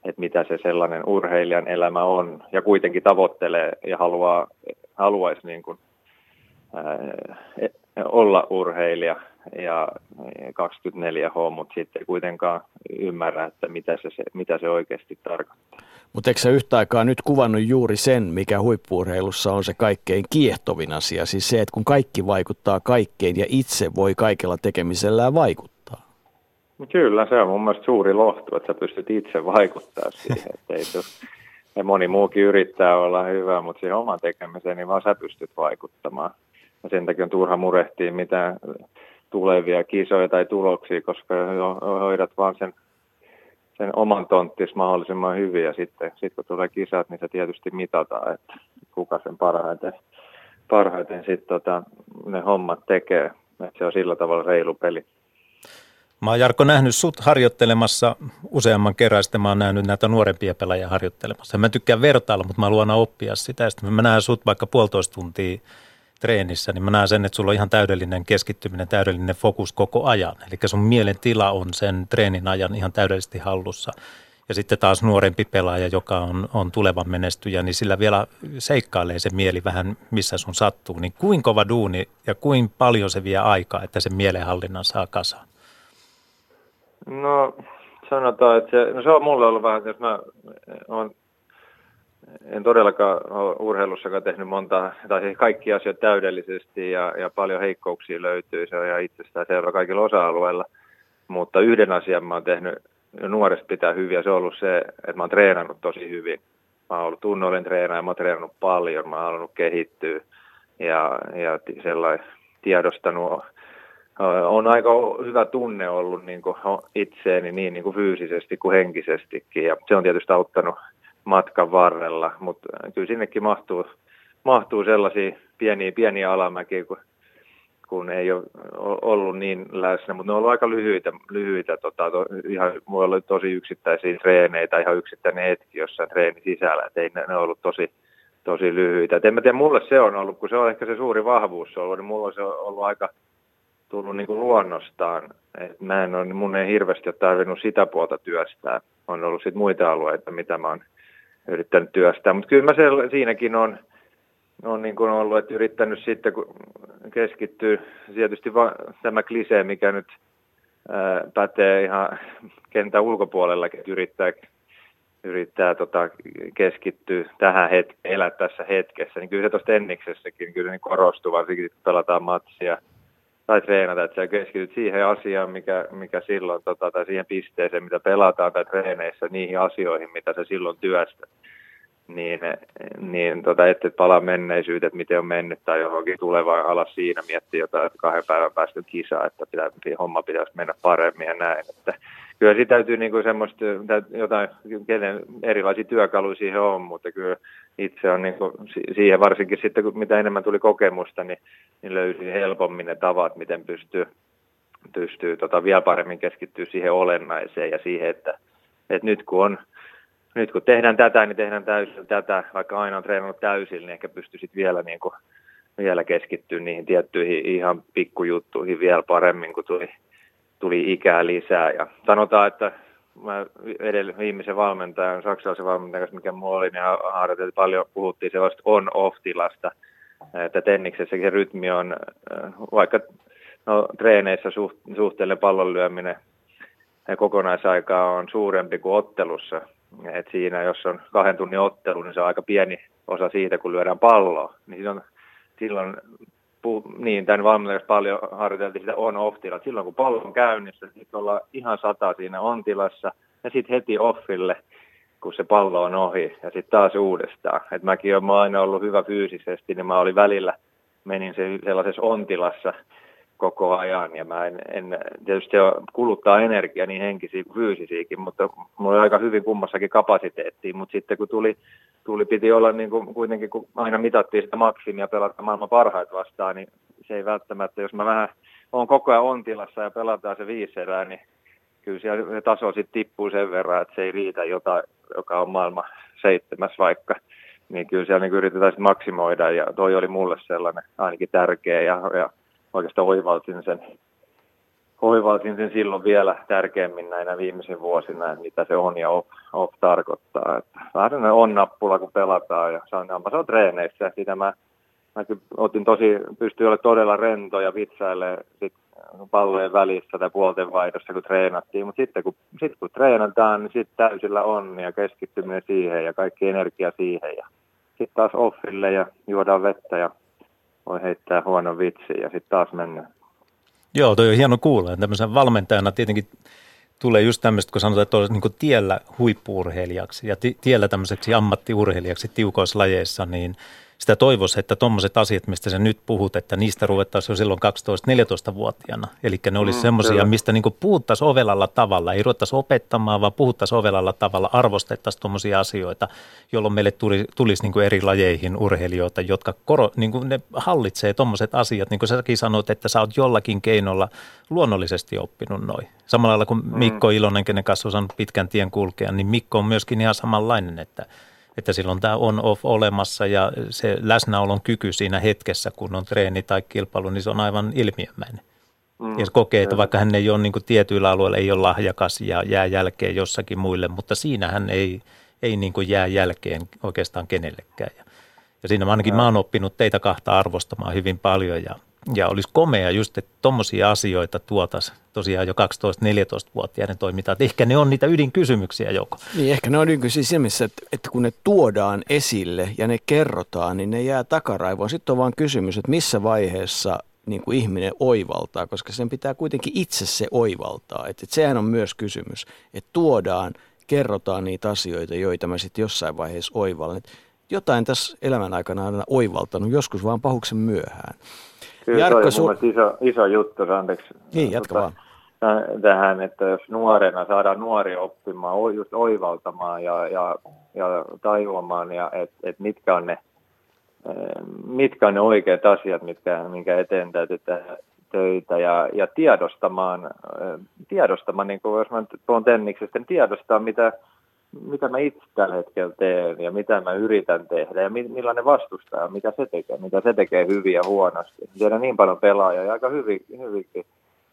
S5: että mitä se sellainen urheilijan elämä on, ja kuitenkin tavoittelee ja haluaa, haluaisi niin kuin, ää, e, olla urheilija. Ja 24H, mutta sitten kuitenkaan ymmärrä, että mitä se, mitä se oikeasti tarkoittaa.
S2: Mutta eikö sä yhtä aikaa nyt kuvannut juuri sen, mikä huippuurheilussa on se kaikkein kiehtovin asia, siis se, että kun kaikki vaikuttaa kaikkeen ja itse voi kaikella tekemisellään vaikuttaa?
S5: Kyllä, se on mun mielestä suuri lohtu, että sä pystyt itse vaikuttaa siihen, että ei ja moni muukin yrittää olla hyvä, mutta siihen oman tekemiseen niin vaan sä pystyt vaikuttamaan. Ja sen takia on turha murehtia mitään tulevia kisoja tai tuloksia, koska hoidat vaan sen, sen oman tonttis mahdollisimman hyvin ja sitten sit kun tulee kisat, niin se tietysti mitataan, että kuka sen parhaiten, parhaiten sitten tota, ne hommat tekee. Että se on sillä tavalla reilu peli.
S4: Mä oon Jarkko nähnyt sut harjoittelemassa useamman kerran, sitten mä oon nähnyt näitä nuorempia pelaajia harjoittelemassa. Mä tykkään vertailla, mutta mä haluan oppia sitä. Sitten mä näen sut vaikka puolitoista tuntia treenissä, niin mä näen sen, että sulla on ihan täydellinen keskittyminen, täydellinen fokus koko ajan. Eli sun mielen tila on sen treenin ajan ihan täydellisesti hallussa. Ja sitten taas nuorempi pelaaja, joka on, on tulevan menestyjä, niin sillä vielä seikkailee se mieli vähän, missä sun sattuu. Niin kuin kova duuni ja kuin paljon se vie aikaa, että se mielenhallinnan saa kasaan?
S5: No sanotaan, että se, no se on mulle ollut vähän, jos mä on, en todellakaan ole urheilussakaan tehnyt monta, tai siis kaikki asiat täydellisesti ja, ja paljon heikkouksia löytyy, se on ihan itsestään selvä kaikilla osa-alueilla. Mutta yhden asian mä oon tehnyt nuoresta pitää hyvin ja se on ollut se, että mä oon treenannut tosi hyvin. Mä oon ollut tunnollinen treenaaja, mä oon treenannut paljon, mä oon halunnut kehittyä ja, ja sellainen tiedostanut on aika hyvä tunne ollut niin kuin itseeni niin, niin kuin fyysisesti kuin henkisestikin ja se on tietysti auttanut matkan varrella, mutta kyllä sinnekin mahtuu, mahtuu sellaisia pieniä, pieniä alamäkiä, kun, kun ei ole ollut niin läsnä, mutta ne on ollut aika lyhyitä, lyhyitä tota, to, ihan, voi olla tosi yksittäisiä treeneitä, ihan yksittäinen hetki jossain treeni sisällä, että ei ne, ne ollut tosi, tosi lyhyitä. Et en mä tiedä, mulle se on ollut, kun se on ehkä se suuri vahvuus ollut, niin mulla on se ollut aika tullut niin kuin luonnostaan. Et mä en ole, mun ei hirveästi ole tarvinnut sitä puolta työstää. On ollut sit muita alueita, mitä mä oon yrittänyt työstää. Mutta kyllä mä se, siinäkin on, on niin kuin ollut, että yrittänyt sitten kun keskittyy tietysti va, tämä klisee, mikä nyt ää, pätee ihan kentän ulkopuolellakin, että yrittää, yrittää tota, keskittyä tähän hetkeen, elää tässä hetkessä. Niin kyllä se tuosta Enniksessäkin kyllä niin korostuu, varsinkin kun pelataan matsia – tai treenata, että sä keskityt siihen asiaan, mikä, mikä silloin, tota, tai siihen pisteeseen, mitä pelataan tai treeneissä, niihin asioihin, mitä sä silloin työstät. Niin, niin tota, et palaa menneisyyteen, että miten on mennyt tai johonkin tulevaan alas siinä miettiä jotain kahden päivän päästä kisaa, että pitää, homma pitäisi mennä paremmin ja näin. Että kyllä siitä täytyy niin kuin semmoista, jotain, kenen erilaisia työkaluja siihen on, mutta kyllä itse on niin kuin, siihen varsinkin sitten, kun mitä enemmän tuli kokemusta, niin, niin löysin helpommin ne tavat, miten pystyy, pystyy tota, vielä paremmin keskittyä siihen olennaiseen ja siihen, että, että nyt kun on nyt kun tehdään tätä, niin tehdään täysin tätä, vaikka aina on treenannut täysin, niin ehkä pystyisit vielä, niin kuin, vielä keskittyä niihin tiettyihin ihan pikkujuttuihin vielä paremmin, kun tuli, tuli ikää lisää. Ja sanotaan, että mä edellä viimeisen valmentajan, saksalaisen valmentajan kanssa, mikä mulla oli, niin harjoiteltiin paljon, puhuttiin sellaista on-off-tilasta, että tenniksessä se rytmi on, äh, vaikka no, treeneissä suht, suhteellinen pallon lyöminen kokonaisaikaa on suurempi kuin ottelussa. Et siinä, jos on kahden tunnin ottelu, niin se on aika pieni osa siitä, kun lyödään palloa. Niin silloin, silloin puh, niin, tämän valmentajan paljon harjoiteltiin sitä on-off-tilaa. Silloin kun pallo on käynnissä, sitten ollaan ihan sata siinä on-tilassa ja sitten heti offille, kun se pallo on ohi ja sitten taas uudestaan. Et mäkin olen aina ollut hyvä fyysisesti, niin mä olin välillä, menin se sellaisessa on-tilassa koko ajan. Ja mä en, en tietysti kuluttaa energiaa niin henkisiä kuin fyysisiäkin, mutta mulla oli aika hyvin kummassakin kapasiteettiin, mutta sitten kun tuli tuli, piti olla niin kuin, kuitenkin, kun aina mitattiin sitä maksimia pelata maailman parhaita vastaan, niin se ei välttämättä, jos mä vähän on koko ajan ontilassa ja pelataan se viisi erää, niin kyllä siellä se taso sitten tippuu sen verran, että se ei riitä jotain, joka on maailman seitsemäs vaikka, niin kyllä siellä niin yritetään maksimoida ja toi oli mulle sellainen ainakin tärkeä ja, ja oikeastaan oivaltin sen hoivaasin sen silloin vielä tärkeämmin näinä viimeisin vuosina, että mitä se on ja off, off tarkoittaa. Että vähän on nappula, kun pelataan ja on, se on treeneissä. Sitä mä mäkin otin tosi, pystyi olla todella rento ja vitsaille sit pallojen välissä tai puolten vaihdossa, kun treenattiin. Mutta sitten kun, sit kun treenataan, niin sitten täysillä on ja keskittyminen siihen ja kaikki energia siihen. Ja sitten taas offille ja juodaan vettä ja voi heittää huonon vitsi ja sitten taas mennään.
S4: Joo, toi on hieno kuulla. Tämmöisen valmentajana tietenkin tulee just tämmöistä, kun sanotaan, että on niin tiellä huippuurheilijaksi ja tiellä tämmöiseksi ammattiurheilijaksi tiukoissa lajeissa, niin – sitä toivoisi, että tuommoiset asiat, mistä sä nyt puhut, että niistä ruvettaisiin jo silloin 12-14-vuotiaana. Eli ne olisi mm, semmoisia, mistä niin puhuttaisiin ovelalla tavalla, ei ruvettaisi opettamaan, vaan puhuttaisiin ovelalla tavalla, arvostettaisiin tuommoisia asioita, jolloin meille tuli, tulisi niin eri lajeihin urheilijoita, jotka koro, niin ne hallitsee tuommoiset asiat. Niin kuin säkin sanoit, että sä oot jollakin keinolla luonnollisesti oppinut noin. Samalla lailla kuin mm. Mikko Ilonen, kenen kanssa on saanut pitkän tien kulkea, niin Mikko on myöskin ihan samanlainen, että – että silloin tämä on-off olemassa ja se läsnäolon kyky siinä hetkessä, kun on treeni tai kilpailu, niin se on aivan ilmiömäinen. Mm, ja kokee, että vaikka hän ei ole niin tietyillä alueilla, ei ole lahjakas ja jää jälkeen jossakin muille, mutta siinä hän ei, ei niin jää jälkeen oikeastaan kenellekään. Ja, ja siinä ainakin mä oon oppinut teitä kahta arvostamaan hyvin paljon ja ja olisi komea just, että tuommoisia asioita tuotaisiin tosiaan jo 12-14-vuotiaiden toimintaan. Että ehkä ne on niitä ydinkysymyksiä joko.
S2: Niin, ehkä ne on ydinkysymyksiä siinä missä, että, että kun ne tuodaan esille ja ne kerrotaan, niin ne jää takaraivoon. Sitten on vaan kysymys, että missä vaiheessa niin kuin ihminen oivaltaa, koska sen pitää kuitenkin itse se oivaltaa. Että, että sehän on myös kysymys, että tuodaan, kerrotaan niitä asioita, joita mä sitten jossain vaiheessa oivallan. jotain tässä elämän aikana on oivaltanut, joskus vaan pahuksen myöhään.
S5: Kyllä Jarkko, se on su- iso, iso juttu, anteeksi.
S2: Niin, jatka tota,
S5: vaan. Tähän, että jos nuorena saadaan nuori oppimaan, just oivaltamaan ja, ja, ja tajuamaan, ja et, et mitkä, on ne, mitkä on ne oikeat asiat, mitkä, minkä eteen täytyy tehdä töitä ja, ja tiedostamaan, tiedostamaan, niin kuin jos mä tuon tenniksestä, niin tiedostaa, mitä, mitä mä itse tällä hetkellä teen ja mitä mä yritän tehdä ja millainen vastustaja, mitä se tekee, mitä se tekee hyvin ja huonosti. Tiedän niin paljon pelaajia ja aika hyvin, hyvinkin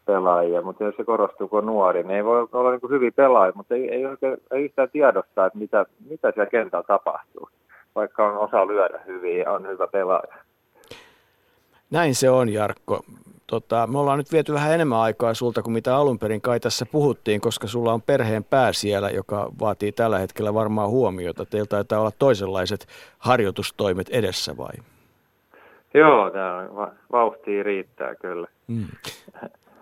S5: pelaajia, mutta jos se korostuu kun nuori, niin ei voi olla niin hyvin pelaajia, mutta ei, ei, oikein, ei yhtään tiedostaa, että mitä, mitä siellä kentällä tapahtuu, vaikka on osa lyödä hyvin ja on hyvä pelaaja.
S2: Näin se on, Jarkko. Tota, me ollaan nyt viety vähän enemmän aikaa sulta kuin mitä alun perin kai tässä puhuttiin, koska sulla on perheen pää siellä, joka vaatii tällä hetkellä varmaan huomiota. Teiltä taitaa olla toisenlaiset harjoitustoimet edessä vai?
S5: Joo, tämä vauhtia riittää kyllä. Mm.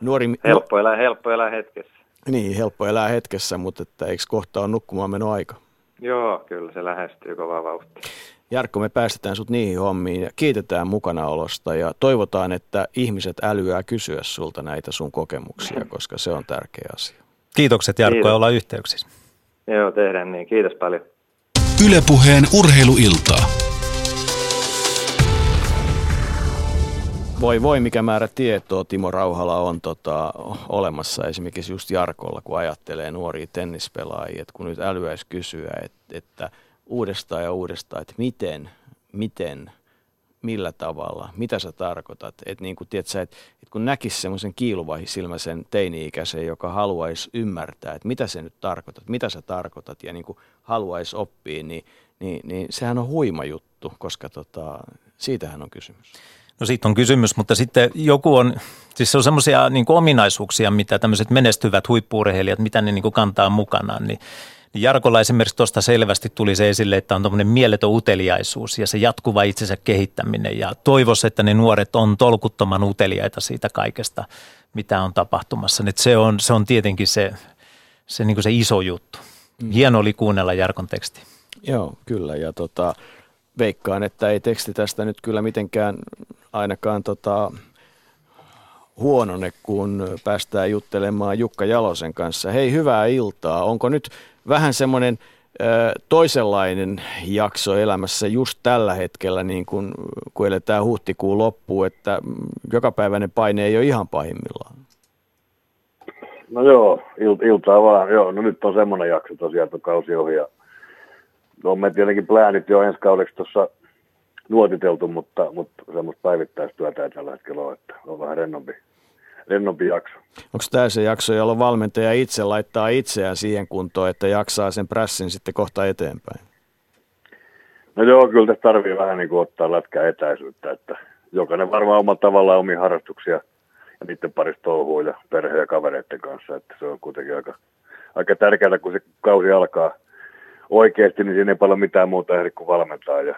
S2: Nuori,
S5: helppo, elää, helppo elää hetkessä.
S2: Niin, helppo elää hetkessä, mutta että eikö kohta ole nukkumaan meno aika?
S5: Joo, kyllä se lähestyy kovaa vauhtia.
S2: Jarkko, me päästetään sut niihin hommiin ja kiitetään mukanaolosta ja toivotaan, että ihmiset älyää kysyä sulta näitä sun kokemuksia, koska se on tärkeä asia.
S4: Kiitokset Jarkko Kiitos. ja ollaan yhteyksissä.
S5: Joo, tehdään niin. Kiitos paljon.
S1: Ylepuheen urheiluiltaa.
S2: Voi voi, mikä määrä tietoa Timo Rauhala on tota, olemassa esimerkiksi just Jarkolla, kun ajattelee nuoria tennispelaajia, että kun nyt älyäisi kysyä, että, että – uudestaan ja uudestaan, että miten, miten, millä tavalla, mitä sä tarkoitat. Että niin kuin, tiedät, että, että kun näkisi semmoisen kiiluvahisilmäisen teini-ikäisen, joka haluaisi ymmärtää, että mitä se nyt tarkoitat, mitä sä tarkoitat ja niin kuin haluaisi oppia, niin, niin, niin sehän on huima juttu, koska tota, siitähän on kysymys.
S4: No siitä on kysymys, mutta sitten joku on, siis se on semmoisia niin ominaisuuksia, mitä tämmöiset menestyvät huippuurheilijat, mitä ne niin kuin kantaa mukanaan, niin Jarkolla esimerkiksi tuosta selvästi tuli se esille, että on tuommoinen mieletön uteliaisuus ja se jatkuva itsensä kehittäminen ja toivos, että ne nuoret on tolkuttoman uteliaita siitä kaikesta, mitä on tapahtumassa. Nyt se on, se on tietenkin se, se, niin se iso juttu. Mm. Hieno oli kuunnella Jarkon teksti.
S2: Joo, kyllä. Ja tota, veikkaan, että ei teksti tästä nyt kyllä mitenkään ainakaan tota, huonone, kun päästään juttelemaan Jukka Jalosen kanssa. Hei, hyvää iltaa. Onko nyt vähän semmoinen toisenlainen jakso elämässä just tällä hetkellä, niin kun, kun eletään huhtikuun loppuun, että jokapäiväinen paine ei ole ihan pahimmillaan.
S6: No joo, il- iltaa vaan. Joo, no nyt on semmoinen jakso tosiaan, että kausi ohi. Ja on me tietenkin pläänit jo ensi kaudeksi tuossa nuotiteltu, mutta, mutta semmoista päivittäistyötä ei tällä hetkellä ole, että on vähän rennompi rennompi jakso.
S2: Onko tämä se jakso, jolloin valmentaja itse laittaa itseään siihen kuntoon, että jaksaa sen pressin sitten kohta eteenpäin?
S6: No joo, kyllä tässä tarvii vähän niin kuin ottaa lätkää etäisyyttä, että jokainen varmaan omalla tavallaan omia harrastuksia ja niiden parissa touhuu ja perhe- ja kavereiden kanssa, että se on kuitenkin aika, aika tärkeää, kun se kausi alkaa oikeasti, niin siinä ei paljon mitään muuta ehdi kuin valmentaa ja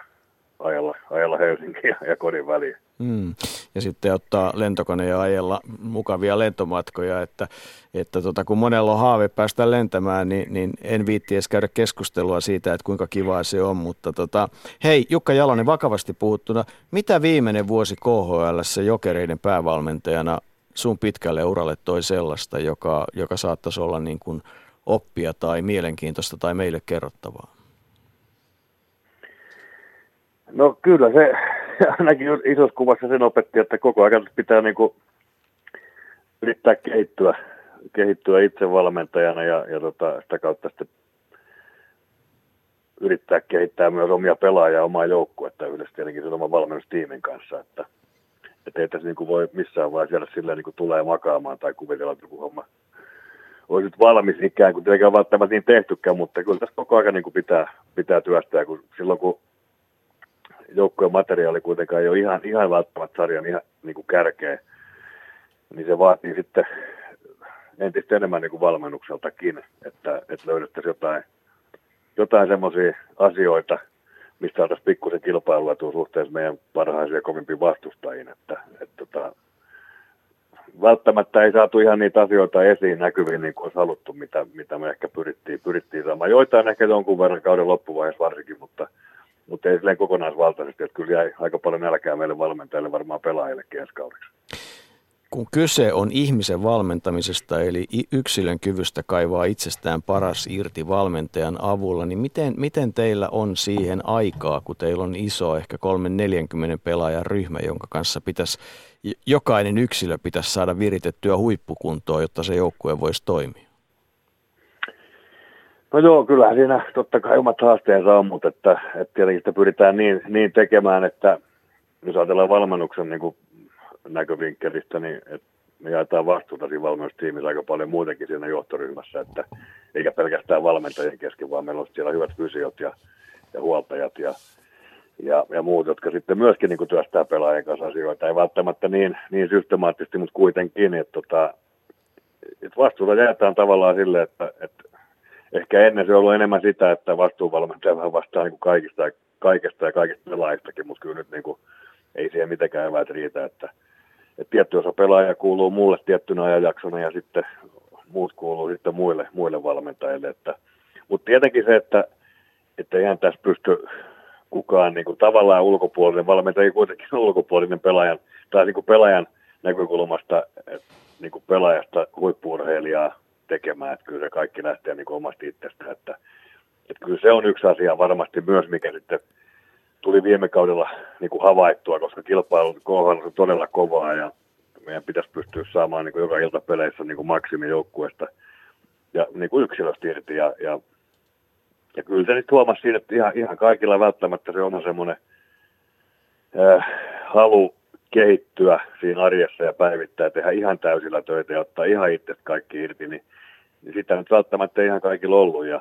S6: ajalla, ajalla Helsinkiä ja kodin väliin.
S2: Mm. Ja sitten ottaa lentokone ja ajella mukavia lentomatkoja, että, että tota, kun monella on haave päästä lentämään, niin, niin en viitti edes käydä keskustelua siitä, että kuinka kivaa se on. Mutta tota, hei, Jukka Jalonen, vakavasti puhuttuna, mitä viimeinen vuosi KHL jokereiden päävalmentajana sun pitkälle uralle toi sellaista, joka, joka saattaisi olla niin kuin oppia tai mielenkiintoista tai meille kerrottavaa?
S6: No kyllä se ainakin isossa kuvassa sen opetti, että koko ajan pitää niin kuin yrittää kehittyä, kehittyä itse valmentajana ja, ja tota, sitä kautta sitten yrittää kehittää myös omia pelaajia omaa joukkuetta yhdessä tietenkin sen oman valmennustiimin kanssa, että, että ei tässä niin kuin voi missään vaiheessa jäädä silleen niin kuin tulee makaamaan tai kuvitella, että joku homma olisi nyt valmis ikään kuin, tietenkään välttämättä niin tehtykään, mutta kyllä tässä koko ajan niin kuin pitää, pitää työstää, kun silloin kun joukkojen materiaali kuitenkaan ei ole ihan, ihan välttämättä sarjan ihan niin kuin kärkeä, niin se vaatii sitten entistä enemmän niin kuin valmennukseltakin, että, että löydettäisiin jotain, jotain semmoisia asioita, mistä saataisiin pikkusen kilpailua suhteessa meidän parhaisiin ja kovimpiin vastustajiin, että, että että välttämättä ei saatu ihan niitä asioita esiin näkyviin niin kuin olisi haluttu, mitä, mitä me ehkä pyrittiin, pyrittiin saamaan. Joitain ehkä jonkun verran kauden loppuvaiheessa varsinkin, mutta, mutta ei silleen kokonaisvaltaisesti, että kyllä jäi aika paljon nälkää meille valmentajille varmaan pelaajillekin ensi kaudeksi.
S2: Kun kyse on ihmisen valmentamisesta, eli yksilön kyvystä kaivaa itsestään paras irti valmentajan avulla, niin miten, miten teillä on siihen aikaa, kun teillä on iso, ehkä 3-40 pelaajan ryhmä, jonka kanssa pitäisi, jokainen yksilö pitäisi saada viritettyä huippukuntoon, jotta se joukkue voisi toimia?
S6: No joo, kyllähän siinä totta kai omat haasteensa on, mutta että, että tietenkin sitä pyritään niin, niin tekemään, että jos ajatellaan valmennuksen niin kuin näkövinkkelistä, niin että me jaetaan vastuuta siinä valmennustiimissä aika paljon muutenkin siinä johtoryhmässä, että eikä pelkästään valmentajien kesken, vaan meillä on siellä hyvät fysiot ja, ja huoltajat ja, ja, ja muut, jotka sitten myöskin niin kuin työstää pelaajien kanssa asioita. Ei välttämättä niin, niin systemaattisesti, mutta kuitenkin, että, tota, että vastuuta jaetaan tavallaan sille, että, että ehkä ennen se on ollut enemmän sitä, että vastuuvalmentaja vähän vastaa niin kuin kaikista, kaikesta ja kaikista pelaajistakin, mutta kyllä nyt niin kuin, ei siihen mitenkään eväät riitä, että, että tietty osa pelaajia kuuluu mulle tiettynä ajanjaksona ja sitten muut kuuluu sitten muille, muille valmentajille. Että, mutta tietenkin se, että, että eihän tässä pysty kukaan niin kuin tavallaan ulkopuolinen valmentaja, kuitenkin ulkopuolinen pelaajan, tai niin kuin pelaajan näkökulmasta niin kuin pelaajasta huippuurheilijaa tekemään, että kyllä se kaikki lähtee niin omasta itsestä, että, että kyllä se on yksi asia varmasti myös, mikä sitten tuli viime kaudella niin kuin havaittua, koska kilpailu on todella kovaa ja meidän pitäisi pystyä saamaan niin kuin joka ilta peleissä niin kuin maksimi joukkueesta ja niin kuin yksilöstä irti ja, ja, ja kyllä se nyt huomasi siinä, että ihan, ihan kaikilla välttämättä se oma semmoinen äh, halu kehittyä siinä arjessa ja päivittää, tehdä ihan täysillä töitä ja ottaa ihan itse kaikki irti, niin niin sitä nyt välttämättä ihan kaikilla ollut ja,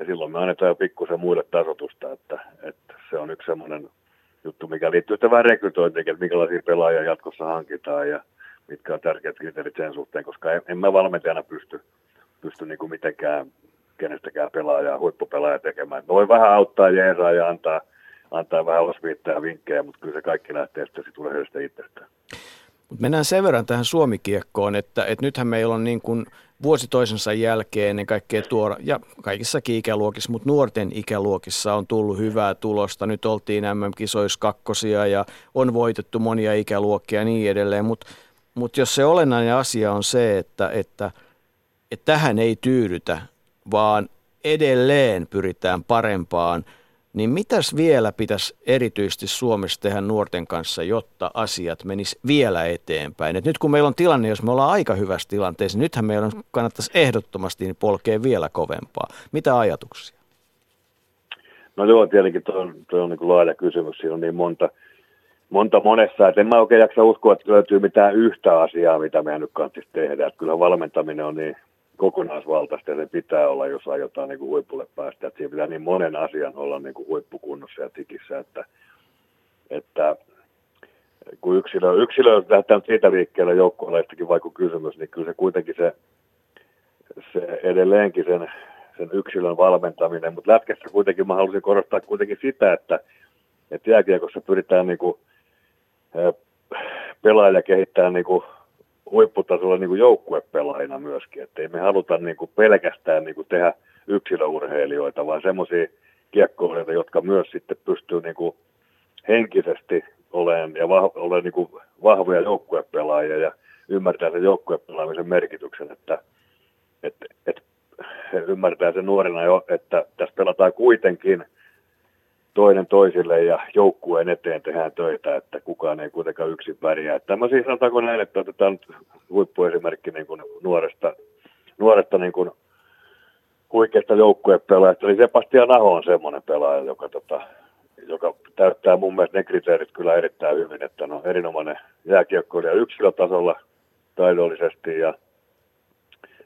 S6: ja silloin me annetaan jo pikkusen muille tasotusta, että, että se on yksi semmoinen juttu, mikä liittyy sitten vähän rekrytointiin, että minkälaisia pelaajia jatkossa hankitaan ja mitkä on tärkeät kriteerit sen suhteen, koska en, en mä valmentajana pysty, pysty niin kuin mitenkään kenestäkään pelaajaa, huippupelaajaa tekemään. Mä voin vähän auttaa jeesaa ja antaa, antaa vähän osviittää ja vinkkejä, mutta kyllä se kaikki lähtee sitten urheilusta itsestään.
S2: Mut mennään sen verran tähän suomikiekkoon, että, että nythän meillä on niin kuin vuosi toisensa jälkeen ennen kaikkea tuoda, ja kaikissa ikäluokissa, mutta nuorten ikäluokissa on tullut hyvää tulosta. Nyt oltiin MM-kisoissa kakkosia ja on voitettu monia ikäluokkia ja niin edelleen, mutta mut jos se olennainen asia on se, että, että, että tähän ei tyydytä, vaan edelleen pyritään parempaan – niin mitäs vielä pitäisi erityisesti Suomessa tehdä nuorten kanssa, jotta asiat menis vielä eteenpäin? Et nyt kun meillä on tilanne, jos me ollaan aika hyvässä tilanteessa, niin nythän meidän kannattaisi ehdottomasti niin polkea vielä kovempaa. Mitä ajatuksia?
S6: No joo, tietenkin tuo on, tuo on niin laaja kysymys. Siinä on niin monta, monta monessa, että en mä oikein jaksa uskoa, että löytyy mitään yhtä asiaa, mitä meidän nyt kannattaisi tehdä. Että kyllä valmentaminen on niin, kokonaisvaltaista ja se pitää olla, jos aiotaan niin kuin huipulle päästä. Että siinä pitää niin monen asian olla niin kuin huippukunnossa ja tikissä, että, että kun yksilö, yksilö lähdetään siitä liikkeelle joukkueelleistakin vaikka kysymys, niin kyllä se kuitenkin se, se edelleenkin sen, sen yksilön valmentaminen, mutta lätkässä kuitenkin mä haluaisin korostaa kuitenkin sitä, että, että jääkiekossa pyritään niin kuin, pelaaja kehittää niin kuin huipputasolla niin kuin joukkuepelaajina myöskin, että ei me haluta niin kuin pelkästään niin kuin tehdä yksilöurheilijoita, vaan semmoisia kiekkoilijoita, jotka myös sitten pystyy niin kuin henkisesti olen ja vah, olen niin kuin vahvoja joukkuepelaajia ja ymmärtää sen joukkuepelaamisen merkityksen, että, että, että ymmärtää sen nuorena jo, että tässä pelataan kuitenkin toinen toisille ja joukkueen eteen tehdään töitä, että kukaan ei kuitenkaan yksin pärjää. Että tämmöisiä sanotaanko näin, että otetaan nyt huippuesimerkki niin kuin nuoresta, nuoresta niin kuin huikeasta joukkuepelaajasta. Eli Sebastian Aho on semmoinen pelaaja, joka tota, joka täyttää mun mielestä ne kriteerit kyllä erittäin hyvin, että on erinomainen jääkiekkoilija yksilötasolla taidollisesti ja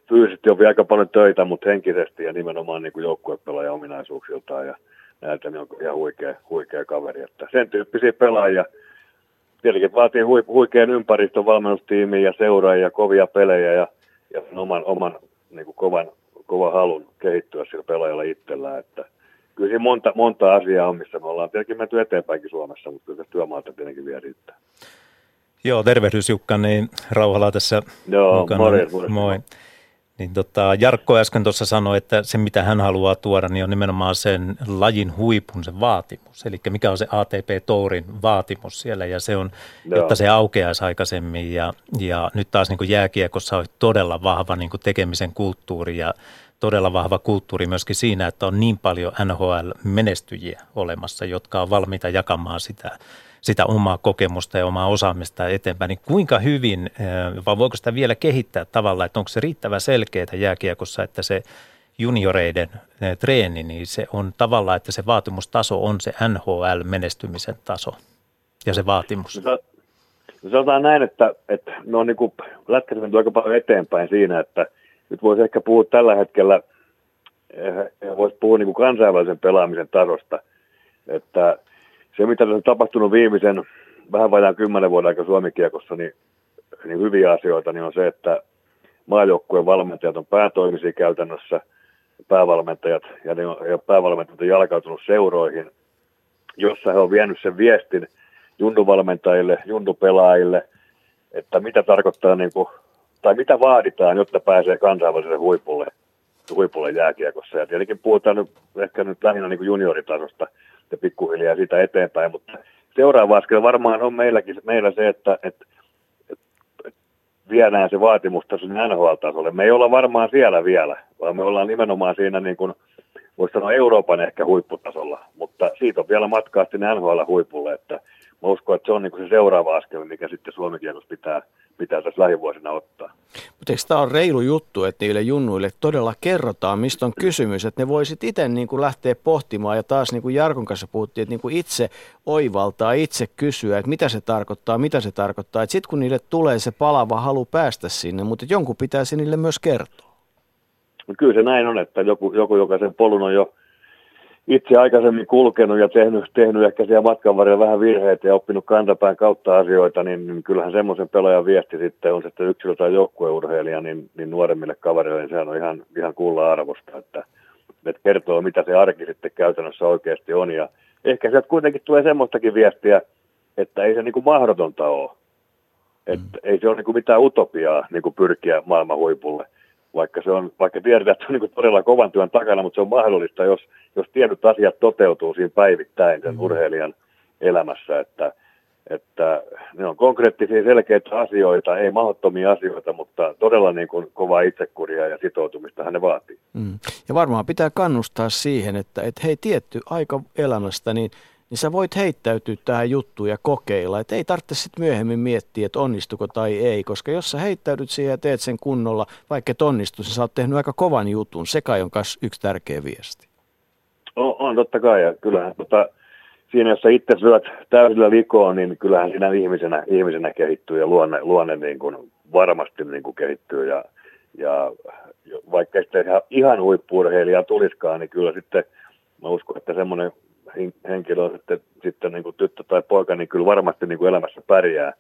S6: fyysisesti on vielä aika paljon töitä, mutta henkisesti ja nimenomaan niin kuin joukkuepelaajan ominaisuuksiltaan ja näiltä niin on ihan huikea, huikea kaveri. Että sen tyyppisiä pelaajia, tietenkin vaatii huikean ympäristön valmennustiimiä ja seuraajia, kovia pelejä ja, ja oman, oman niin kuin kovan, kovan halun kehittyä sillä pelaajalla itsellään, että kyllä siinä monta, monta asiaa on, missä me ollaan tietenkin menty eteenpäinkin Suomessa, mutta kyllä työmaalta tietenkin vielä riittää.
S4: Joo, tervehdys Jukka, niin Rauhala tässä
S6: Joo, mukana. Morjens, morjens.
S4: Moi. Niin tota, Jarkko äsken tuossa sanoi, että se mitä hän haluaa tuoda, niin on nimenomaan sen lajin huipun se vaatimus. Eli mikä on se ATP-tourin vaatimus siellä ja se on, Joo. jotta se aukeaisi aikaisemmin. Ja, ja nyt taas niin kuin jääkiekossa on todella vahva niin kuin tekemisen kulttuuri ja todella vahva kulttuuri myöskin siinä, että on niin paljon NHL-menestyjiä olemassa, jotka on valmiita jakamaan sitä, sitä omaa kokemusta ja omaa osaamista eteenpäin. Niin kuinka hyvin, eh, vai voiko sitä vielä kehittää tavalla, että onko se riittävän selkeää jääkiekossa, että se junioreiden eh, treeni, niin se on tavallaan, että se vaatimustaso on se NHL-menestymisen taso ja se vaatimus.
S6: No, sanotaan näin, että, että ne on niin kuin aika paljon eteenpäin siinä, että – nyt voisi ehkä puhua tällä hetkellä, eh, voisi puhua niin kuin kansainvälisen pelaamisen tasosta, että se mitä on tapahtunut viimeisen vähän vajaan kymmenen vuoden aika Suomikiekossa, niin, niin hyviä asioita, niin on se, että maajoukkueen valmentajat on päätoimisia käytännössä, päävalmentajat ja, ne on, ja päävalmentajat on jalkautunut seuroihin, jossa he on vienyt sen viestin junnuvalmentajille, junnupelaajille, että mitä tarkoittaa niin kuin tai mitä vaaditaan, jotta pääsee kansainväliselle huipulle, huipulle jääkiekossa. Ja tietenkin puhutaan nyt ehkä nyt lähinnä niin kuin junioritasosta ja pikkuhiljaa siitä eteenpäin, mutta seuraava askel varmaan on meilläkin meillä se, että, että, viedään se vaatimustaso NHL-tasolle. Me ei olla varmaan siellä vielä, vaan me ollaan nimenomaan siinä niin kuin, voisi sanoa Euroopan ehkä huipputasolla, mutta siitä on vielä matkaa sinne NHL-huipulle, että mä uskon, että se on niin kuin se seuraava askel, mikä sitten Suomen pitää, pitää tässä lähivuosina ottaa.
S2: Mutta eikö tämä ole reilu juttu, että niille junnuille todella kerrotaan, mistä on kysymys, että ne voisit itse niin kuin lähteä pohtimaan ja taas niin kuin Jarkon kanssa puhuttiin, että niin kuin itse oivaltaa, itse kysyä, että mitä se tarkoittaa, mitä se tarkoittaa. Sitten kun niille tulee se palava halu päästä sinne, mutta jonkun pitäisi niille myös kertoa.
S6: No kyllä se näin on, että joku, joku joka sen polun on jo itse aikaisemmin kulkenut ja tehnyt, tehnyt ehkä siellä matkan varrella vähän virheitä ja oppinut kantapään kautta asioita, niin, niin kyllähän semmoisen pelaajan viesti sitten on sitten yksilö- tai joukkueurheilija, niin, niin nuoremmille kavereille niin sehän on ihan, ihan kuulla arvosta, että, että kertoo mitä se arki sitten käytännössä oikeasti on. Ja ehkä sieltä kuitenkin tulee semmoistakin viestiä, että ei se niin kuin mahdotonta ole. Että mm. ei se ole niin kuin mitään utopiaa niin kuin pyrkiä maailman huipulle vaikka, se on, vaikka tiedetään, että se on niin todella kovan työn takana, mutta se on mahdollista, jos, jos tietyt asiat toteutuu siinä päivittäin sen mm. urheilijan elämässä, että, että ne on konkreettisia selkeitä asioita, ei mahdottomia asioita, mutta todella niin kuin kovaa itsekuria ja sitoutumista hän ne vaatii. Mm.
S2: Ja varmaan pitää kannustaa siihen, että, että hei tietty aika elämästä, niin niin sä voit heittäytyä tähän juttuun ja kokeilla. Että ei tarvitse sitten myöhemmin miettiä, että onnistuko tai ei, koska jos sä heittäydyt siihen ja teet sen kunnolla, vaikka et onnistu, sä oot tehnyt aika kovan jutun. Se kai on myös yksi tärkeä viesti.
S6: On, on totta kai, ja kyllähän tota, siinä, jos sä itse syöt täysillä likoon, niin kyllähän siinä ihmisenä, ihmisenä kehittyy ja luonne, luonne niin kuin varmasti niin kuin kehittyy ja, ja vaikka sitten ihan, ihan huippuurheilija tuliskaan, niin kyllä sitten mä uskon, että semmoinen henkilö on sitten, sitten niin kuin tyttö tai poika, niin kyllä varmasti niin kuin elämässä pärjää,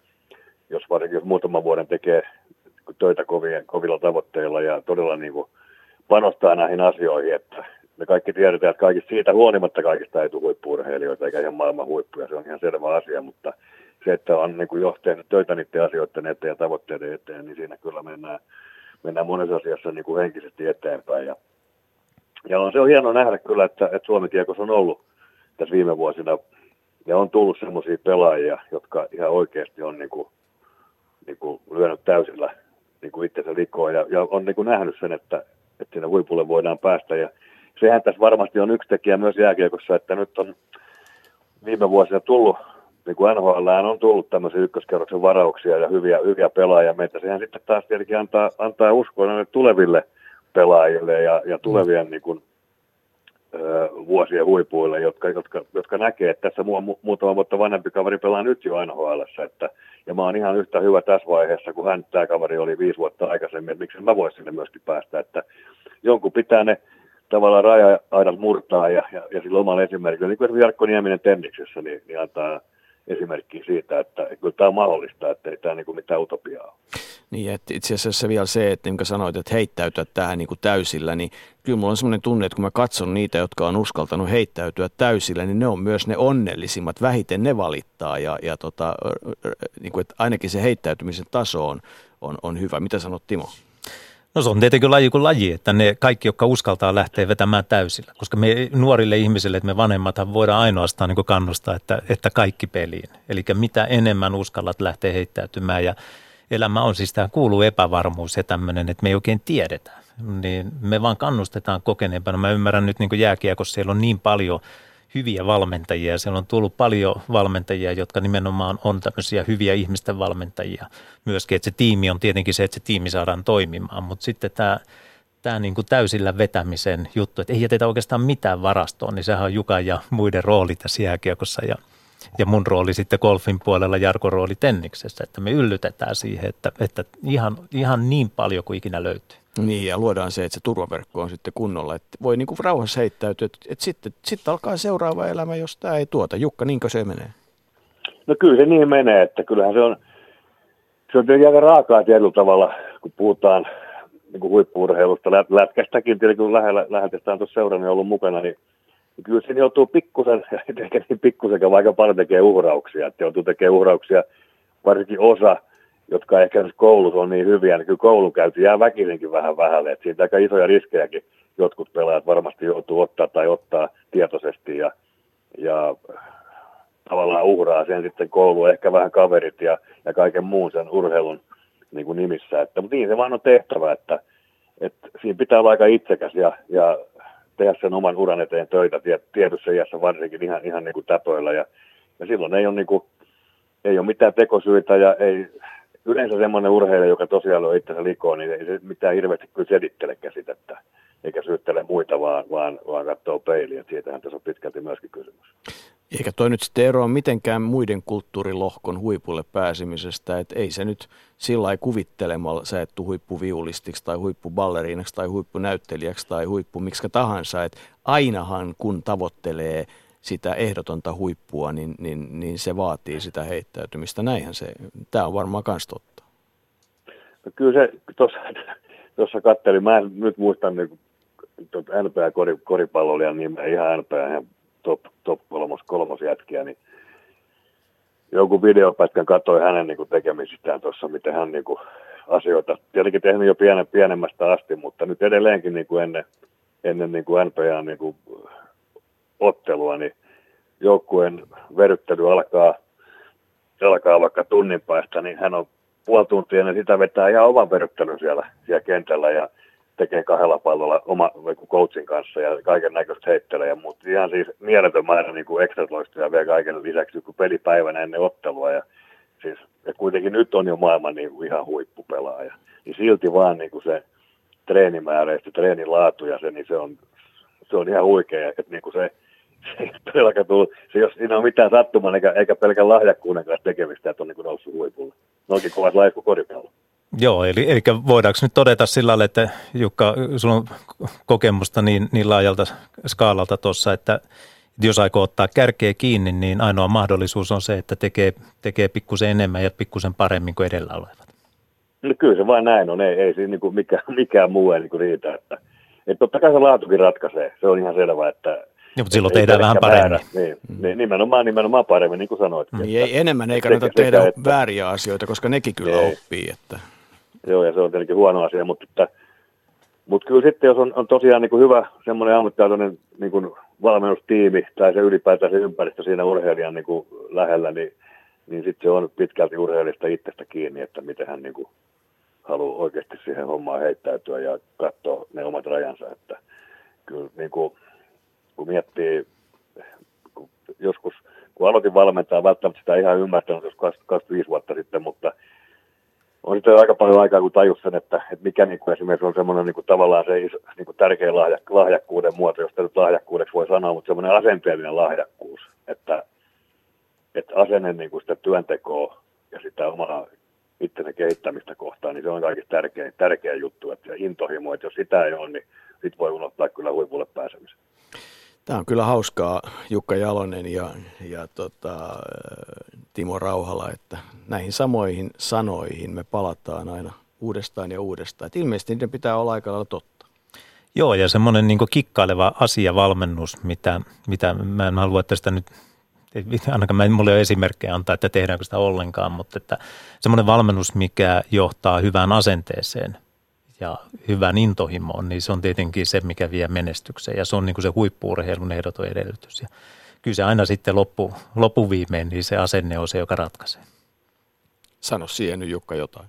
S6: jos varsinkin jos muutaman vuoden tekee töitä kovien, kovilla tavoitteilla ja todella niin kuin panostaa näihin asioihin, että me kaikki tiedetään, että kaikista siitä huolimatta kaikista ei tule huippuurheilijoita eikä ihan maailman huippuja, se on ihan selvä asia, mutta se, että on niin kuin jo tehnyt töitä niiden asioiden eteen ja tavoitteiden eteen, niin siinä kyllä mennään, mennään monessa asiassa niin kuin henkisesti eteenpäin. Ja, ja on, se on hienoa nähdä kyllä, että, että Suomi Kiekos on ollut tässä viime vuosina ja on tullut sellaisia pelaajia, jotka ihan oikeasti on niin kuin, niin kuin lyönyt täysillä niin kuin itsensä likoon ja, ja on niin kuin nähnyt sen, että, että siinä huipulle voidaan päästä. Ja sehän tässä varmasti on yksi tekijä myös jääkiekossa, että nyt on viime vuosina tullut, niin kuin NHL on tullut tämmöisiä ykköskerroksen varauksia ja hyviä, hyviä pelaajia meitä. Sehän sitten taas tietenkin antaa, antaa uskoa tuleville pelaajille ja, ja tulevien niin kuin, vuosien huipuille, jotka, jotka, jotka näkee, että tässä mua, muutama vuotta vanhempi kaveri pelaa nyt jo nhl että, ja mä oon ihan yhtä hyvä tässä vaiheessa, kun hän, tämä kaveri oli viisi vuotta aikaisemmin, että miksi mä voisin sinne myöskin päästä, että jonkun pitää ne tavallaan raja-aidat murtaa ja, ja, ja sillä omalla esimerkillä, niin kuin Jarkko Nieminen Tenniksessä, niin, niin antaa esimerkki siitä, että kyllä tämä on mahdollista, että ei tämä niin kuin mitään utopiaa ole.
S2: Niin, että itse asiassa vielä se, että niin kuin sanoit, että heittäytyä tähän niin kuin täysillä, niin kyllä mulla on semmoinen tunne, että kun mä katson niitä, jotka on uskaltanut heittäytyä täysillä, niin ne on myös ne onnellisimmat, vähiten ne valittaa ja, ja tota, niin kuin, että ainakin se heittäytymisen taso on, on, on hyvä. Mitä sanot Timo?
S4: No se on tietenkin laji kuin laji, että ne kaikki, jotka uskaltaa lähteä vetämään täysillä. Koska me nuorille ihmisille, että me vanhemmat voidaan ainoastaan niin kannustaa, että, että kaikki peliin. Eli mitä enemmän uskallat lähteä heittäytymään ja elämä on siis, tämä kuuluu epävarmuus ja tämmöinen, että me ei oikein tiedetä. Niin me vaan kannustetaan kokeneempana. Mä ymmärrän nyt niin jääkiekossa, siellä on niin paljon – hyviä valmentajia. Siellä on tullut paljon valmentajia, jotka nimenomaan on tämmöisiä hyviä ihmisten valmentajia myöskin. Että se tiimi on tietenkin se, että se tiimi saadaan toimimaan, mutta sitten tämä tämä niin kuin täysillä vetämisen juttu, että ei jätetä oikeastaan mitään varastoon, niin sehän on Juka ja muiden rooli tässä jääkiekossa ja, ja mun rooli sitten golfin puolella, Jarko rooli tenniksessä, että me yllytetään siihen, että, että ihan, ihan niin paljon kuin ikinä löytyy.
S2: Niin, ja luodaan se, että se turvaverkko on sitten kunnolla, että voi niin kuin rauhassa heittäytyä, että, että sitten, sitten alkaa seuraava elämä, jos tämä ei tuota. Jukka, niinkö se menee?
S6: No kyllä se niin menee, että kyllähän se on, se on tietenkin aika raakaa tietyllä tavalla, kun puhutaan niin kuin huippuurheilusta, lät, lätkästäkin tietenkin kun lähellä, läheltä on tuossa seurannut ollut mukana, niin, niin kyllä siinä joutuu pikkusen, eikä niin pikkusen, vaikka paljon tekee uhrauksia, että joutuu tekemään uhrauksia, varsinkin osa – jotka ehkä koulussa on niin hyviä, niin kyllä koulukäynti jää väkisinkin vähän vähälle. Että siitä aika isoja riskejäkin jotkut pelaajat varmasti joutuu ottaa tai ottaa tietoisesti ja, ja tavallaan uhraa sen sitten koulu, ehkä vähän kaverit ja, ja kaiken muun sen urheilun niin kuin nimissä. Että, mutta niin se vaan on tehtävä, että, että siinä pitää olla aika itsekäs ja, ja tehdä sen oman uran eteen töitä tietyssä iässä varsinkin ihan, ihan niin kuin täpöillä. Ja, ja silloin ei ole, niin kuin, ei ole mitään tekosyitä ja ei, yleensä semmoinen urheilija, joka tosiaan on itsensä likoon, niin ei se mitään hirveästi kyllä selittele käsitettä, eikä syyttele muita, vaan, vaan, vaan katsoo peiliä. Siitähän tässä on pitkälti myöskin kysymys.
S2: Eikä toi nyt sitten eroa mitenkään muiden kulttuurilohkon huipulle pääsemisestä, että ei se nyt sillä lailla kuvittelemalla sä et huippuviulistiksi tai huippuballeriinaksi tai huippunäyttelijäksi tai huippu miksi tahansa, että ainahan kun tavoittelee – sitä ehdotonta huippua, niin, niin, niin se vaatii sitä heittäytymistä. Näinhän se, tämä on varmaan myös totta.
S6: No kyllä se tuossa kattelin, mä nyt muistan niin NPA kori, koripallolijan nimeä, ihan NPA ja top, top kolmos, kolmos jätkiä, niin joku videopätkän katsoi hänen niin tekemisistään tuossa, miten hän niin kuin, asioita, tietenkin tehnyt jo pienen, pienemmästä asti, mutta nyt edelleenkin niin kuin ennen, ennen niin kuin NPA niin kuin ottelua, niin joukkueen veryttely alkaa, alkaa vaikka tunnin päästä, niin hän on puoli tuntia ennen sitä vetää ihan oman veryttelyn siellä, siellä kentällä ja tekee kahdella pallolla oma coachin kanssa ja kaiken näköistä heittelee ja muut. Ihan siis mieletön määrä niin kuin extra vielä kaiken lisäksi kuin pelipäivänä ennen ottelua ja siis ja kuitenkin nyt on jo maailman niin kuin ihan huippupelaaja. Niin silti vaan niin kuin se treenimäärä ja se treenilaatu ja se, niin se on, se on ihan huikea, että niin kuin se se ei todellakaan tullut, se jos siinä on mitään sattumaa eikä, eikä pelkän lahjakkuuden kanssa tekemistä, että on niin noussut huipulle. Ne onkin kovat lajit kuin koripallo.
S4: Joo, eli, eli voidaanko nyt todeta sillä lailla, että Jukka, sulla on kokemusta niin, niin laajalta skaalalta tuossa, että jos aikoo ottaa kärkeä kiinni, niin ainoa mahdollisuus on se, että tekee, tekee pikkusen enemmän ja pikkusen paremmin kuin edellä olevat.
S6: No kyllä se vain näin on, ei, ei siinä niin mikään, mikään muu ei niin riitä. Että, että totta kai se laatukin ratkaisee, se on ihan selvä, että
S4: ja, mutta silloin tehdään vähän paremmin. Määrä.
S6: Niin, mm. niin, nimenomaan, nimenomaan paremmin, niin kuin sanoit.
S2: Niin ei, enemmän ei kannata sekä, tehdä sekä, että, vääriä asioita, koska nekin kyllä ei. oppii. Että.
S6: Joo, ja se on tietenkin huono asia, mutta, että, mutta kyllä sitten, jos on, on tosiaan niin kuin hyvä semmoinen ammattitaitoinen niin kuin valmennustiimi tai se ylipäätään se ympäristö siinä urheilijan niin kuin lähellä, niin, niin sitten se on pitkälti urheilijasta itsestä kiinni, että miten hän niin kuin haluaa oikeasti siihen hommaan heittäytyä ja katsoa ne omat rajansa. Että kyllä niin kuin, kun miettii, kun joskus kun aloitin valmentaa, välttämättä sitä ihan ymmärtänyt jos 25 vuotta sitten, mutta on sitten aika paljon aikaa, kun tajus sen, että, että mikä niin kuin esimerkiksi on semmoinen niin kuin tavallaan se niin kuin tärkeä lahjak, lahjakkuuden muoto, jos nyt lahjakkuudeksi voi sanoa, mutta semmoinen asenteellinen lahjakkuus, että, että asenne niin kuin sitä työntekoa ja sitä omaa itsensä kehittämistä kohtaan, niin se on kaikista tärkeä, tärkeä juttu, että intohimo, että jos sitä ei ole, niin sit voi unohtaa kyllä huipulle pääsemisen.
S2: Tämä on kyllä hauskaa Jukka Jalonen ja, ja tota, Timo Rauhala, että näihin samoihin sanoihin me palataan aina uudestaan ja uudestaan. Et ilmeisesti niiden pitää olla aika lailla totta.
S4: Joo, ja semmoinen niin kikkaileva asiavalmennus, mitä, mitä mä en halua tästä nyt ainakaan mä, mulla ei ole esimerkkejä antaa, että tehdäänkö sitä ollenkaan, mutta että semmoinen valmennus, mikä johtaa hyvään asenteeseen ja hyvään intohimoon, niin se on tietenkin se, mikä vie menestykseen ja se on niin kuin se huippuurheilun ehdoton edellytys. Ja kyllä se aina sitten loppu, loppuviimein, niin se asenne on se, joka ratkaisee.
S2: Sano siihen nyt Jukka jotain.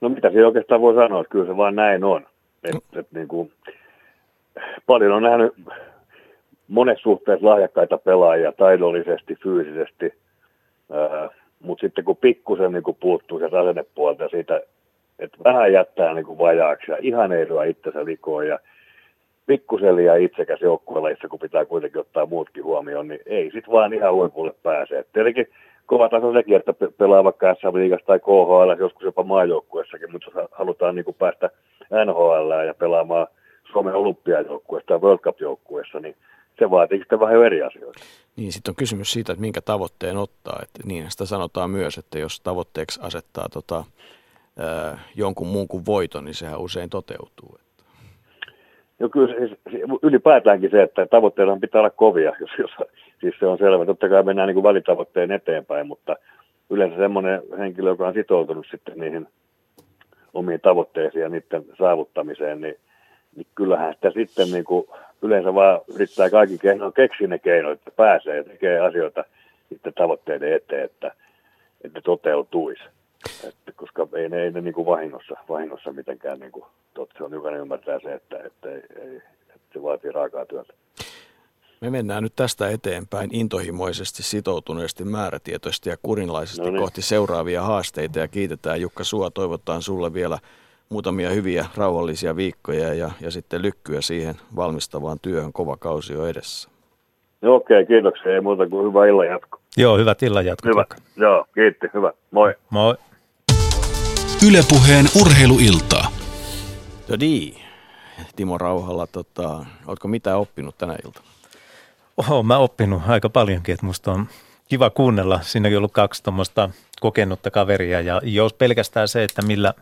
S6: No mitä se oikeastaan voi sanoa, että kyllä se vaan näin on. Et, et niin kuin, paljon on nähnyt monessa suhteessa lahjakkaita pelaajia taidollisesti, fyysisesti, mutta sitten kun pikkusen niin puuttuu se asennepuolta siitä, että vähän jättää niin kuin vajaaksi ja ihan ei lyö itsensä likoon ja pikkusen liian itsekäs joukkueleissa, kun pitää kuitenkin ottaa muutkin huomioon, niin ei sit vaan ihan huipulle pääse. Et tietenkin kova taso sekin, että pelaa vaikka SM Liigassa tai KHL, joskus jopa maajoukkuessakin, mutta jos halutaan niin kuin päästä NHL ja pelaamaan Suomen olympiajoukkueessa tai World Cup-joukkueessa, niin se vaatii sitten vähän eri asioita.
S2: Niin, sitten on kysymys siitä, että minkä tavoitteen ottaa. Että niin sitä sanotaan myös, että jos tavoitteeksi asettaa tota, jonkun muun kuin voiton, niin sehän usein toteutuu.
S6: No kyllä siis, ylipäätäänkin se, että tavoitteilla pitää olla kovia, jos, jos siis se on selvä. Totta kai mennään niin kuin välitavoitteen eteenpäin, mutta yleensä semmoinen henkilö, joka on sitoutunut sitten niihin omiin tavoitteisiin ja niiden saavuttamiseen, niin, niin kyllähän sitä sitten niin kuin yleensä vaan yrittää kaikki keinoin keksiä ne keinot, että pääsee ja tekee asioita sitten tavoitteiden eteen, että, että toteutuisi. Että, koska ei ne, ei ne niin kuin vahingossa, vahingossa mitenkään, niin kuin, totta se on jokainen ymmärtää se, että, että, ei, ei, että se vaatii raakaa työtä.
S2: Me mennään nyt tästä eteenpäin intohimoisesti, sitoutuneesti, määrätietoisesti ja kurinlaisesti no niin. kohti seuraavia haasteita ja kiitetään Jukka Sua, toivotaan sulle vielä muutamia hyviä rauhallisia viikkoja ja, ja sitten lykkyä siihen valmistavaan työhön. Kova kausi on edessä.
S6: Joo, okei, okay, kiitoksia. Ei muuta kuin hyvää illan jatko.
S4: Joo, hyvät illan jatko.
S6: Hyvä. Joo, kiitti. Hyvä. Moi.
S4: Moi.
S1: Ylepuheen urheiluiltaa.
S2: Todi. Timo Rauhalla, tota, oletko mitään oppinut tänä iltana?
S4: Oho, mä oppinut aika paljonkin, että musta on kiva kuunnella. Siinäkin on ollut kaksi tuommoista kokenutta kaveria ja jos pelkästään se, että millä,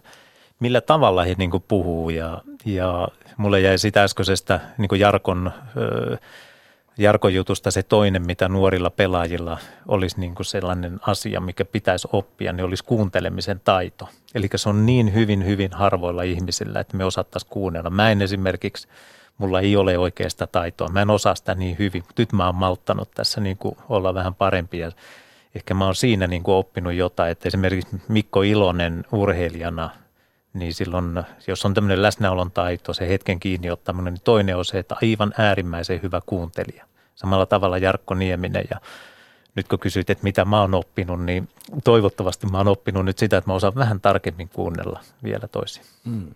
S4: millä tavalla he niin puhuu ja, ja mulle jäi sitä äskeisestä niin Jarkon, Jarkon jutusta se toinen, mitä nuorilla pelaajilla olisi niin sellainen asia, mikä pitäisi oppia, niin olisi kuuntelemisen taito. Eli se on niin hyvin, hyvin harvoilla ihmisillä, että me osattaisiin kuunnella. Mä en esimerkiksi, mulla ei ole oikeasta taitoa, mä en osaa sitä niin hyvin, mutta nyt mä oon malttanut tässä niin kuin olla vähän parempi ja ehkä mä oon siinä niin kuin oppinut jotain, että esimerkiksi Mikko Ilonen urheilijana – niin silloin, jos on tämmöinen läsnäolon taito, se hetken kiinni ottaminen, niin toinen on se, että aivan äärimmäisen hyvä kuuntelija. Samalla tavalla Jarkko Nieminen ja nyt kun kysyit, että mitä mä oon oppinut, niin toivottavasti mä oon oppinut nyt sitä, että mä osaan vähän tarkemmin kuunnella vielä toisin. Hmm.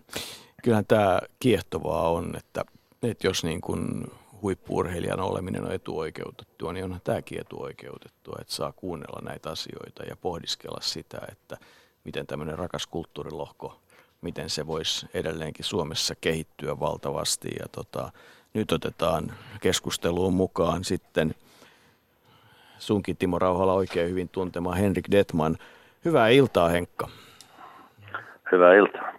S2: Kyllähän tämä kiehtovaa on, että, että jos niin kuin huippuurheilijana oleminen on etuoikeutettua, niin onhan tämäkin etuoikeutettua, että saa kuunnella näitä asioita ja pohdiskella sitä, että – miten tämmöinen rakas kulttuurilohko, miten se voisi edelleenkin Suomessa kehittyä valtavasti. Ja tota, nyt otetaan keskusteluun mukaan sitten sunkin Timo Rauhala oikein hyvin tuntema Henrik Detman. Hyvää iltaa Henkka.
S7: Hyvää iltaa.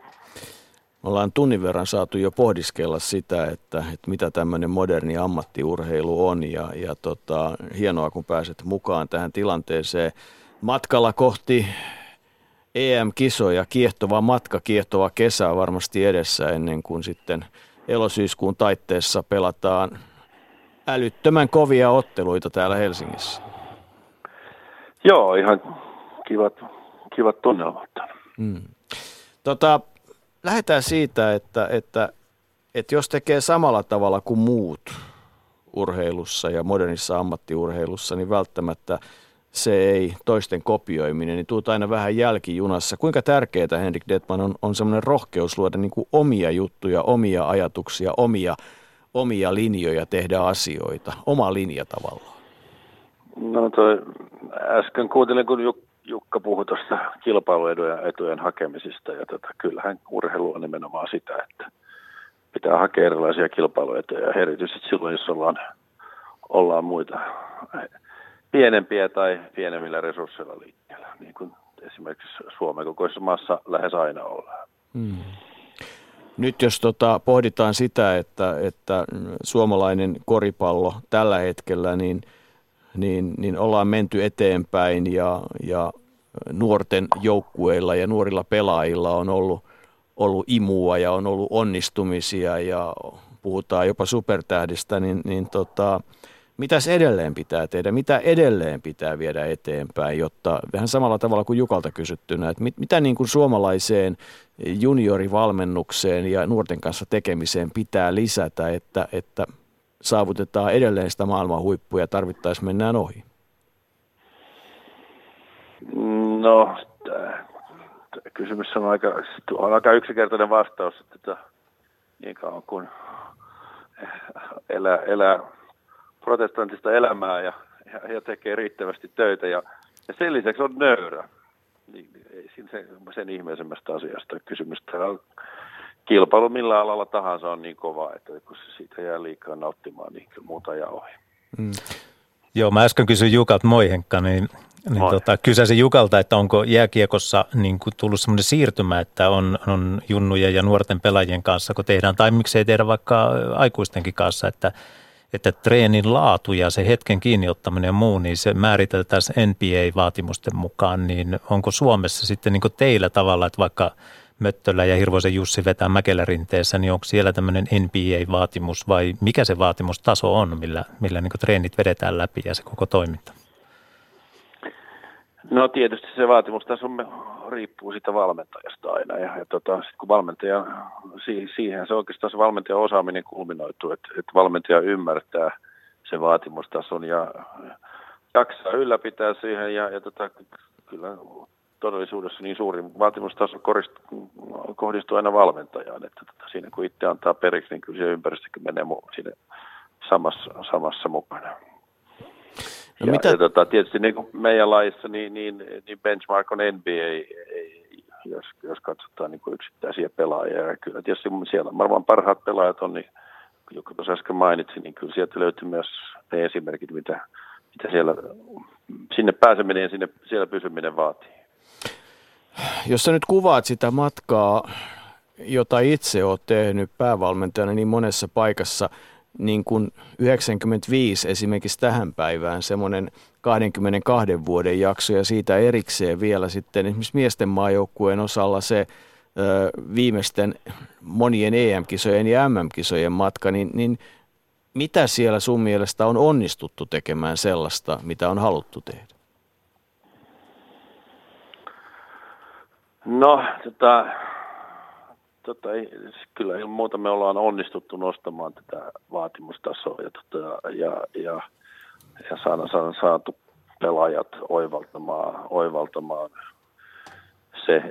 S2: Me ollaan tunnin verran saatu jo pohdiskella sitä, että, että mitä tämmöinen moderni ammattiurheilu on ja, ja tota, hienoa kun pääset mukaan tähän tilanteeseen. Matkalla kohti EM-kisoja, kiehtova matka, kiehtova kesä varmasti edessä ennen kuin sitten elosyyskuun taitteessa pelataan älyttömän kovia otteluita täällä Helsingissä.
S7: Joo, ihan kivat, kivat tunnelmat. Mm.
S2: Tota, lähdetään siitä, että, että, että jos tekee samalla tavalla kuin muut urheilussa ja modernissa ammattiurheilussa, niin välttämättä se ei toisten kopioiminen, niin tuut aina vähän jälkijunassa. Kuinka tärkeää, Henrik Detman, on, on semmoinen rohkeus luoda niin kuin omia juttuja, omia ajatuksia, omia, omia linjoja tehdä asioita, oma linja tavallaan?
S7: No toi, äsken kuuntelin, kun Jukka puhui tuosta kilpailuetujen etujen hakemisista ja tota, kyllähän urheilu on nimenomaan sitä, että pitää hakea erilaisia kilpailuetuja erityisesti silloin, jos ollaan, ollaan muita pienempiä tai pienemmillä resursseilla liikkeellä, niin kuin esimerkiksi Suomen kokoisessa maassa lähes aina ollaan. Hmm.
S2: Nyt jos tota, pohditaan sitä, että, että suomalainen koripallo tällä hetkellä, niin – niin, niin ollaan menty eteenpäin ja, ja nuorten joukkueilla ja nuorilla pelaajilla on ollut, ollut imua ja on ollut onnistumisia ja puhutaan jopa supertähdistä, niin, niin tota, mitäs edelleen pitää tehdä, mitä edelleen pitää viedä eteenpäin, jotta vähän samalla tavalla kuin Jukalta kysyttynä, että mit, mitä niin kuin suomalaiseen juniorivalmennukseen ja nuorten kanssa tekemiseen pitää lisätä, että, että saavutetaan edelleen sitä maailman huippuja ja tarvittaessa mennään ohi?
S7: No, tämä kysymys on aika, on aika yksinkertainen vastaus, että niin kauan kuin elää, elää protestantista elämää ja, ja, ja tekee riittävästi töitä ja, ja sen lisäksi on nöyrä. Niin, ei siinä sen, sen ihmeisemmästä asiasta kysymys. Täällä kilpailu millä alalla tahansa on niin kova, että kun se siitä jää liikaa nauttimaan, niin muuta jää ohi. Mm.
S4: Joo, mä äsken kysyin Jukalta, moi Henkka, niin, niin tota, kysäisin Jukalta, että onko jääkiekossa niin kuin tullut semmoinen siirtymä, että on, on junnujen ja nuorten pelaajien kanssa, kun tehdään, tai miksei tehdä vaikka aikuistenkin kanssa, että, että treenin laatu ja se hetken kiinniottaminen ja muu, niin se määriteltäisiin NBA-vaatimusten mukaan, niin onko Suomessa sitten niin teillä tavalla, että vaikka – Möttölä ja Hirvoisen Jussi vetää Mäkelärinteessä, niin onko siellä tämmöinen NBA-vaatimus vai mikä se vaatimustaso on, millä, millä niin treenit vedetään läpi ja se koko toiminta?
S7: No tietysti se vaatimustaso riippuu siitä valmentajasta aina. Ja, ja tota, sit kun valmentaja, siihen se oikeastaan se valmentajan osaaminen kulminoituu, että, että valmentaja ymmärtää sen vaatimustason ja jaksaa ylläpitää siihen. Ja, ja tota, kyllä todellisuudessa niin suuri vaatimustaso kohdistuu aina valmentajaan, että tota, siinä kun itse antaa periksi, niin kyllä se ympäristökin menee siinä samassa, samassa mukana. No ja, mitä? ja tota, tietysti niin kuin meidän laissa, niin, niin, niin benchmark on NBA, jos, jos katsotaan niin kuin yksittäisiä pelaajia. Ja kyllä tietysti siellä varmaan parhaat pelaajat on, niin joka tuossa äsken mainitsin, niin kyllä sieltä löytyy myös ne esimerkit, mitä, mitä siellä, sinne pääseminen ja sinne, siellä pysyminen vaatii.
S2: Jos sä nyt kuvaat sitä matkaa, jota itse olet tehnyt päävalmentajana niin monessa paikassa, niin kuin 95 esimerkiksi tähän päivään semmoinen 22 vuoden jakso ja siitä erikseen vielä sitten esimerkiksi miesten maajoukkueen osalla se ö, viimeisten monien EM-kisojen ja MM-kisojen matka, niin, niin mitä siellä sun mielestä on onnistuttu tekemään sellaista, mitä on haluttu tehdä?
S7: No, tota, tota, kyllä ilman muuta me ollaan onnistuttu nostamaan tätä vaatimustasoa ja, tota, ja, ja, ja saada, saada, saatu pelaajat oivaltamaan, oivaltamaan se.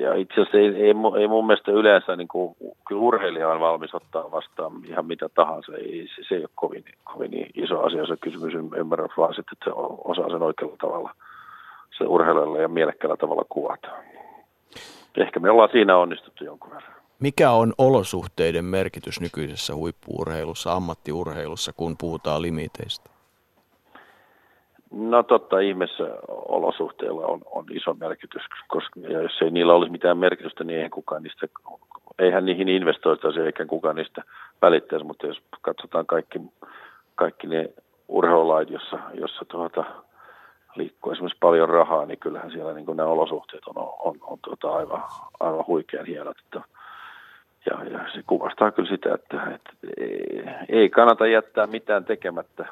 S7: Ja itse asiassa ei, ei, ei mun mielestä yleensä, niin kuin, kyllä urheilija on valmis ottaa vastaan ihan mitä tahansa. Ei, se, se ei ole kovin, kovin iso asia se kysymys, ymmärrän vaan, että se osaa sen oikealla tavalla – se urheilijalle ja mielekkäällä tavalla kuvata. Ehkä me ollaan siinä onnistuttu jonkun verran.
S2: Mikä on olosuhteiden merkitys nykyisessä huippuurheilussa, ammattiurheilussa, kun puhutaan limiteistä?
S7: No totta, ihmeessä olosuhteilla on, on iso merkitys, koska ja jos ei niillä olisi mitään merkitystä, niin eihän kukaan niistä, eihän niihin investoitaisi eikä kukaan niistä välittäisi, mutta jos katsotaan kaikki, kaikki ne urheilulait, jossa, jossa tuota, liikkuu esimerkiksi paljon rahaa, niin kyllähän siellä niin nämä olosuhteet on, on, on, on tuota aivan, aivan huikean hienot. Että, ja, ja se kuvastaa kyllä sitä, että, että ei, ei kannata jättää mitään tekemättä,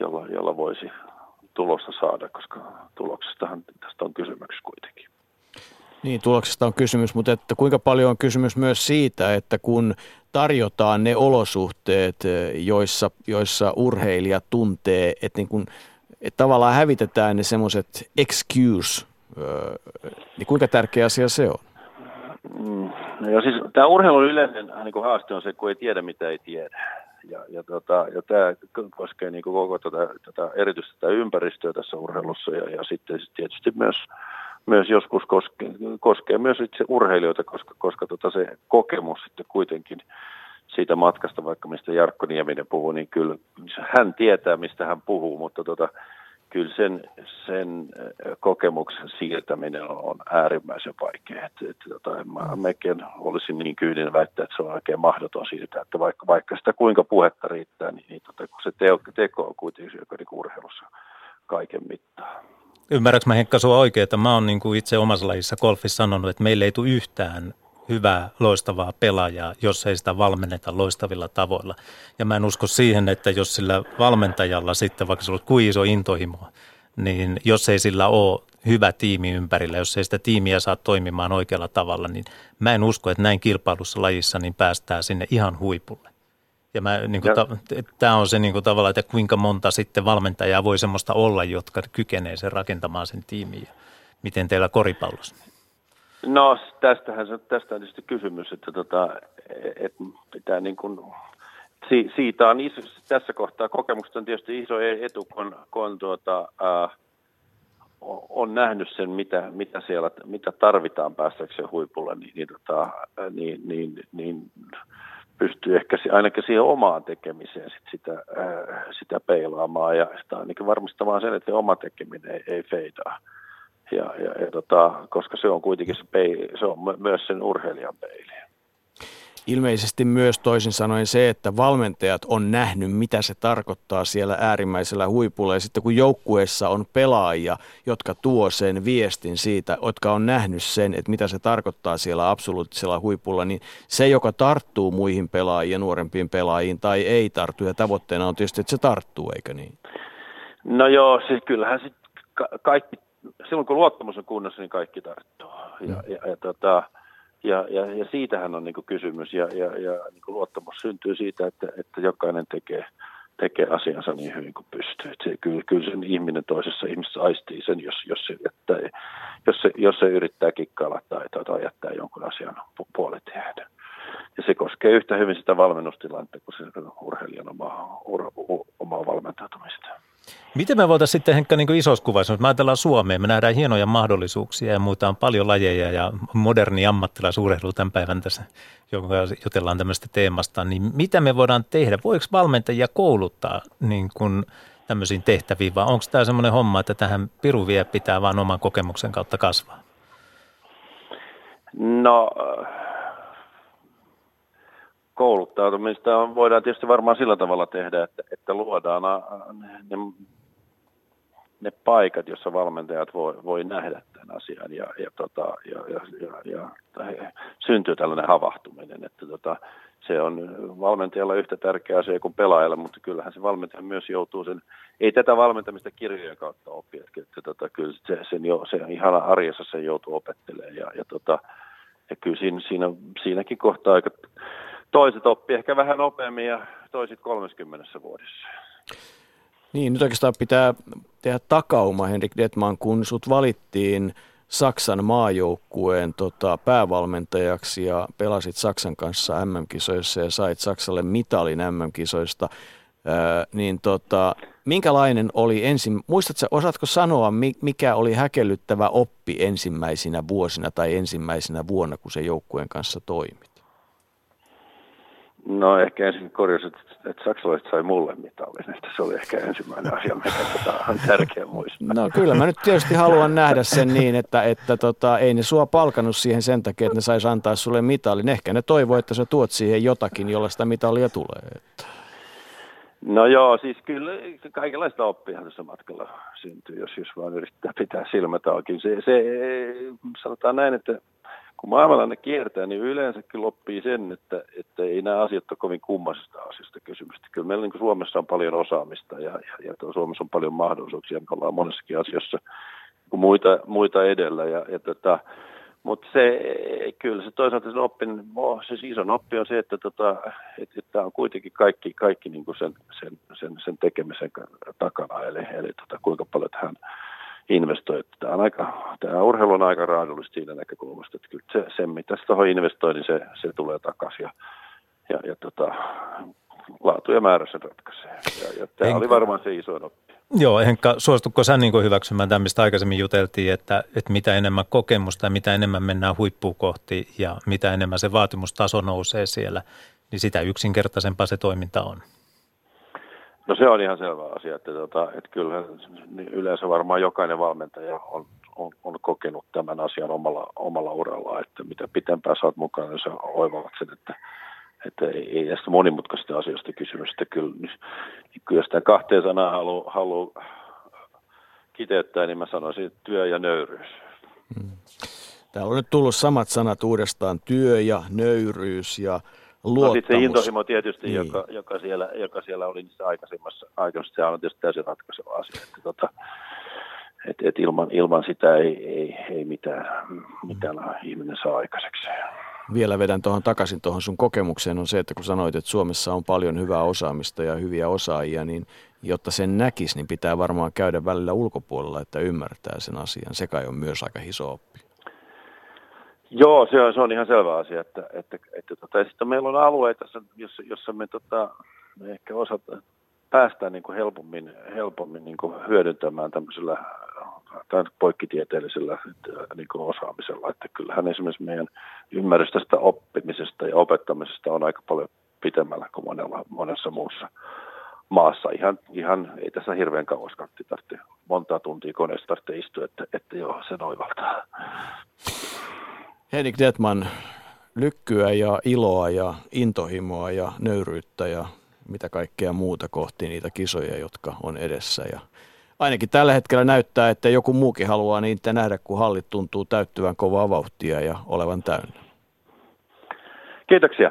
S7: jolla, jolla voisi tulosta saada, koska tuloksestahan tästä on kysymys kuitenkin.
S2: Niin, tuloksesta on kysymys, mutta että kuinka paljon on kysymys myös siitä, että kun tarjotaan ne olosuhteet, joissa, joissa urheilija tuntee, että, niin kun, että tavallaan hävitetään ne semmoiset excuse, niin kuinka tärkeä asia se on?
S7: Mm, no ja siis tämä urheilun yleinen niin haaste on se, kun ei tiedä mitä ei tiedä. Ja, ja, tota, ja tämä koskee niin koko tätä, tätä, erityisesti tätä ympäristöä tässä urheilussa ja, ja sitten tietysti myös, myös joskus koskee, koskee myös itse urheilijoita, koska, koska tota se kokemus sitten kuitenkin siitä matkasta, vaikka mistä Jarkko Nieminen puhuu, niin kyllä hän tietää, mistä hän puhuu, mutta tota, kyllä sen, sen kokemuksen siirtäminen on äärimmäisen vaikea. Että, että, tota, en mä mekin olisin niin kyydin väittää, että se on oikein mahdoton siirtää, että vaikka, vaikka sitä kuinka puhetta riittää, niin, niin tota, kun se teo, teko on kuitenkin joka niin urheilussa kaiken mittaa.
S4: Ymmärrätkö mä Henkka sua oikein, että mä oon niin kuin itse omassa lajissa golfissa sanonut, että meille ei tule yhtään hyvää, loistavaa pelaajaa, jos ei sitä valmenneta loistavilla tavoilla. Ja mä en usko siihen, että jos sillä valmentajalla sitten, vaikka sulla on kuin iso intohimo, niin jos ei sillä ole hyvä tiimi ympärillä, jos ei sitä tiimiä saa toimimaan oikealla tavalla, niin mä en usko, että näin kilpailussa lajissa niin päästään sinne ihan huipulle. Ja, mä, niin kuin, ta, tämä on se niin kuin, tavallaan, että kuinka monta sitten valmentajaa voi semmoista olla, jotka kykenee sen rakentamaan sen tiimiin. Miten teillä koripallossa?
S7: No tästähän tästä on tietysti kysymys, että tota, et pitää niin kuin, si, siitä on iso, tässä kohtaa kokemukset on tietysti iso etu, kun, kun tuota, ää, on nähnyt sen, mitä, mitä siellä, mitä tarvitaan päästäkseen huipulle, niin, niin, tota, niin, niin, niin pystyy ehkä ainakin siihen omaan tekemiseen sit sitä, ää, sitä peilaamaan ja sitä ainakin varmistamaan sen, että oma tekeminen ei, ei feidaa ja, ja, ja tota, koska se on kuitenkin se, peili, se on myös sen urheilijan peili.
S2: Ilmeisesti myös toisin sanoen se, että valmentajat on nähnyt, mitä se tarkoittaa siellä äärimmäisellä huipulla. Ja sitten kun joukkueessa on pelaajia, jotka tuo sen viestin siitä, jotka on nähnyt sen, että mitä se tarkoittaa siellä absoluuttisella huipulla, niin se, joka tarttuu muihin pelaajiin, nuorempiin pelaajiin tai ei tarttu, ja tavoitteena on tietysti, että se tarttuu, eikö niin?
S7: No joo, siis kyllähän sit ka- kaikki silloin kun luottamus on kunnossa, niin kaikki tarttuu. Ja, mm. ja, ja, tota, ja, ja, ja siitähän on niin kysymys. Ja, ja, ja niin luottamus syntyy siitä, että, että jokainen tekee, tekee asiansa niin hyvin kuin pystyy. Se, kyllä, kyllä sen ihminen toisessa ihmisessä aistii sen, jos, jos, se, että, jos, se, jos se yrittää kikkailla tai, tai, tai jättää jonkun asian puolet tehdä. Ja se koskee yhtä hyvin sitä valmennustilannetta kuin se urheilijan omaa, omaa valmentautumista.
S4: Miten me voitaisiin sitten Henkka niin isossa kuvassa, jos me ajatellaan Suomea, me nähdään hienoja mahdollisuuksia ja muuta on paljon lajeja ja moderni ammattilaisurheilu tämän päivän tässä, jonka jutellaan tämmöistä teemasta, niin mitä me voidaan tehdä? Voiko valmentajia kouluttaa niin kuin tämmöisiin tehtäviin vai onko tämä semmoinen homma, että tähän piru vie pitää vaan oman kokemuksen kautta kasvaa?
S7: No kouluttautumista voidaan tietysti varmaan sillä tavalla tehdä, että, että luodaan ne, ne paikat, jossa valmentajat voi, voi nähdä tämän asian ja, ja, tota, ja, ja, ja, ja syntyy tällainen havahtuminen, että tota, se on valmentajalla yhtä tärkeä asia kuin pelaajalla, mutta kyllähän se valmentaja myös joutuu sen, ei tätä valmentamista kirjojen kautta oppia, että, että tota, kyllä se, sen jo, se ihan arjessa se joutuu opettelemaan ja, ja, tota, ja kyllä siinä, siinä, siinäkin kohtaa aika toiset oppii ehkä vähän nopeammin ja toiset 30 vuodessa.
S2: Niin, nyt oikeastaan pitää tehdä takauma, Henrik Detman, kun sut valittiin Saksan maajoukkueen tota, päävalmentajaksi ja pelasit Saksan kanssa MM-kisoissa ja sait Saksalle mitalin MM-kisoista, ää, niin tota, minkälainen oli ensin, muistatko, osaatko sanoa, mikä oli häkellyttävä oppi ensimmäisinä vuosina tai ensimmäisenä vuonna, kun se joukkueen kanssa toimit?
S7: No ehkä ensin korjasi, että, että saksalaiset sai mulle mitallin, että se oli ehkä ensimmäinen asia, mikä tota on tärkeä muistaa.
S2: No kyllä mä nyt tietysti haluan nähdä sen niin, että, että tota, ei ne sua palkanut siihen sen takia, että ne sais antaa sulle mitallin. Ehkä ne toivoo, että sä tuot siihen jotakin, jolla sitä mitallia tulee. Että.
S7: No joo, siis kyllä kaikenlaista oppia tässä matkalla syntyy, jos, jos vaan yrittää pitää silmät auki. Se, se, sanotaan näin, että kun maailmalla ne kiertää, niin yleensäkin loppii sen, että, että ei nämä asiat ole kovin kummasista asioista kysymystä. Kyllä meillä niin Suomessa on paljon osaamista ja, ja, ja Suomessa on paljon mahdollisuuksia. Me ollaan monessakin asiassa muita, muita edellä. Ja, ja tota, mutta se, kyllä se toisaalta sen oppin, se iso oppi on se, että, tota, että, että on kuitenkin kaikki, kaikki niin kuin sen, sen, sen, sen tekemisen takana, eli, eli tota, kuinka paljon hän investoi. Tämä, on aika, tämä urheilu on aika raadullista siinä näkökulmasta, että kyllä se, se mitä se tuohon investoi, niin se, se tulee takaisin ja, ja, ja tota, laatu ja määrä sen ratkaisee. Ja, ja tämä Henkka, oli varmaan se iso oppi.
S4: Joo, Henkka, suostutko sä niin hyväksymään tämän, mistä aikaisemmin juteltiin, että, että mitä enemmän kokemusta ja mitä enemmän mennään huippuun kohti ja mitä enemmän se vaatimustaso nousee siellä, niin sitä yksinkertaisempaa se toiminta on?
S7: No se on ihan selvä asia, että, tota, että kyllä niin yleensä varmaan jokainen valmentaja on, on, on kokenut tämän asian omalla, omalla uralla, että mitä pitempään sä oot mukana, niin sä oivallat sen, että, että ei, ei tästä monimutkaisista asioista kysymys, että kyllä, niin, niin kyllä sitä kahteen sanaa haluaa halu kiteyttää, niin mä sanoisin, että työ ja nöyryys. Hmm.
S2: Täällä on nyt tullut samat sanat uudestaan, työ ja nöyryys ja luottamus. No
S7: sitten se intohimo tietysti, niin. joka, joka, siellä, joka siellä oli niissä aikaisemmassa, aikaisemmassa, se on tietysti täysin ratkaiseva asia. Että tota, et, et ilman, ilman sitä ei, ei, ei mitään, mitään ihminen saa aikaiseksi.
S2: Vielä vedän tuohon takaisin tuohon sun kokemukseen on se, että kun sanoit, että Suomessa on paljon hyvää osaamista ja hyviä osaajia, niin jotta sen näkisi, niin pitää varmaan käydä välillä ulkopuolella, että ymmärtää sen asian. Se kai on myös aika iso oppi.
S7: Joo, se on, se on ihan selvä asia, että, että, että tota, sitten meillä on alueita, jossa, jossa me, tota, me ehkä osata, päästään niin kuin helpommin, helpommin niin kuin hyödyntämään tämmöisellä tai poikkitieteellisellä niin kuin osaamisella. Että kyllähän esimerkiksi meidän ymmärrys tästä oppimisesta ja opettamisesta on aika paljon pitemmällä kuin monella, monessa muussa maassa. Ihan, ihan ei tässä hirveän kauas kantti tarvitse monta tuntia koneesta tarvitse istua, että, että joo, se oivaltaa.
S2: Henrik Detman, lykkyä ja iloa ja intohimoa ja nöyryyttä ja mitä kaikkea muuta kohti niitä kisoja, jotka on edessä. Ja ainakin tällä hetkellä näyttää, että joku muukin haluaa niitä nähdä, kun hallit tuntuu täyttyvän kovaa vauhtia ja olevan täynnä.
S7: Kiitoksia.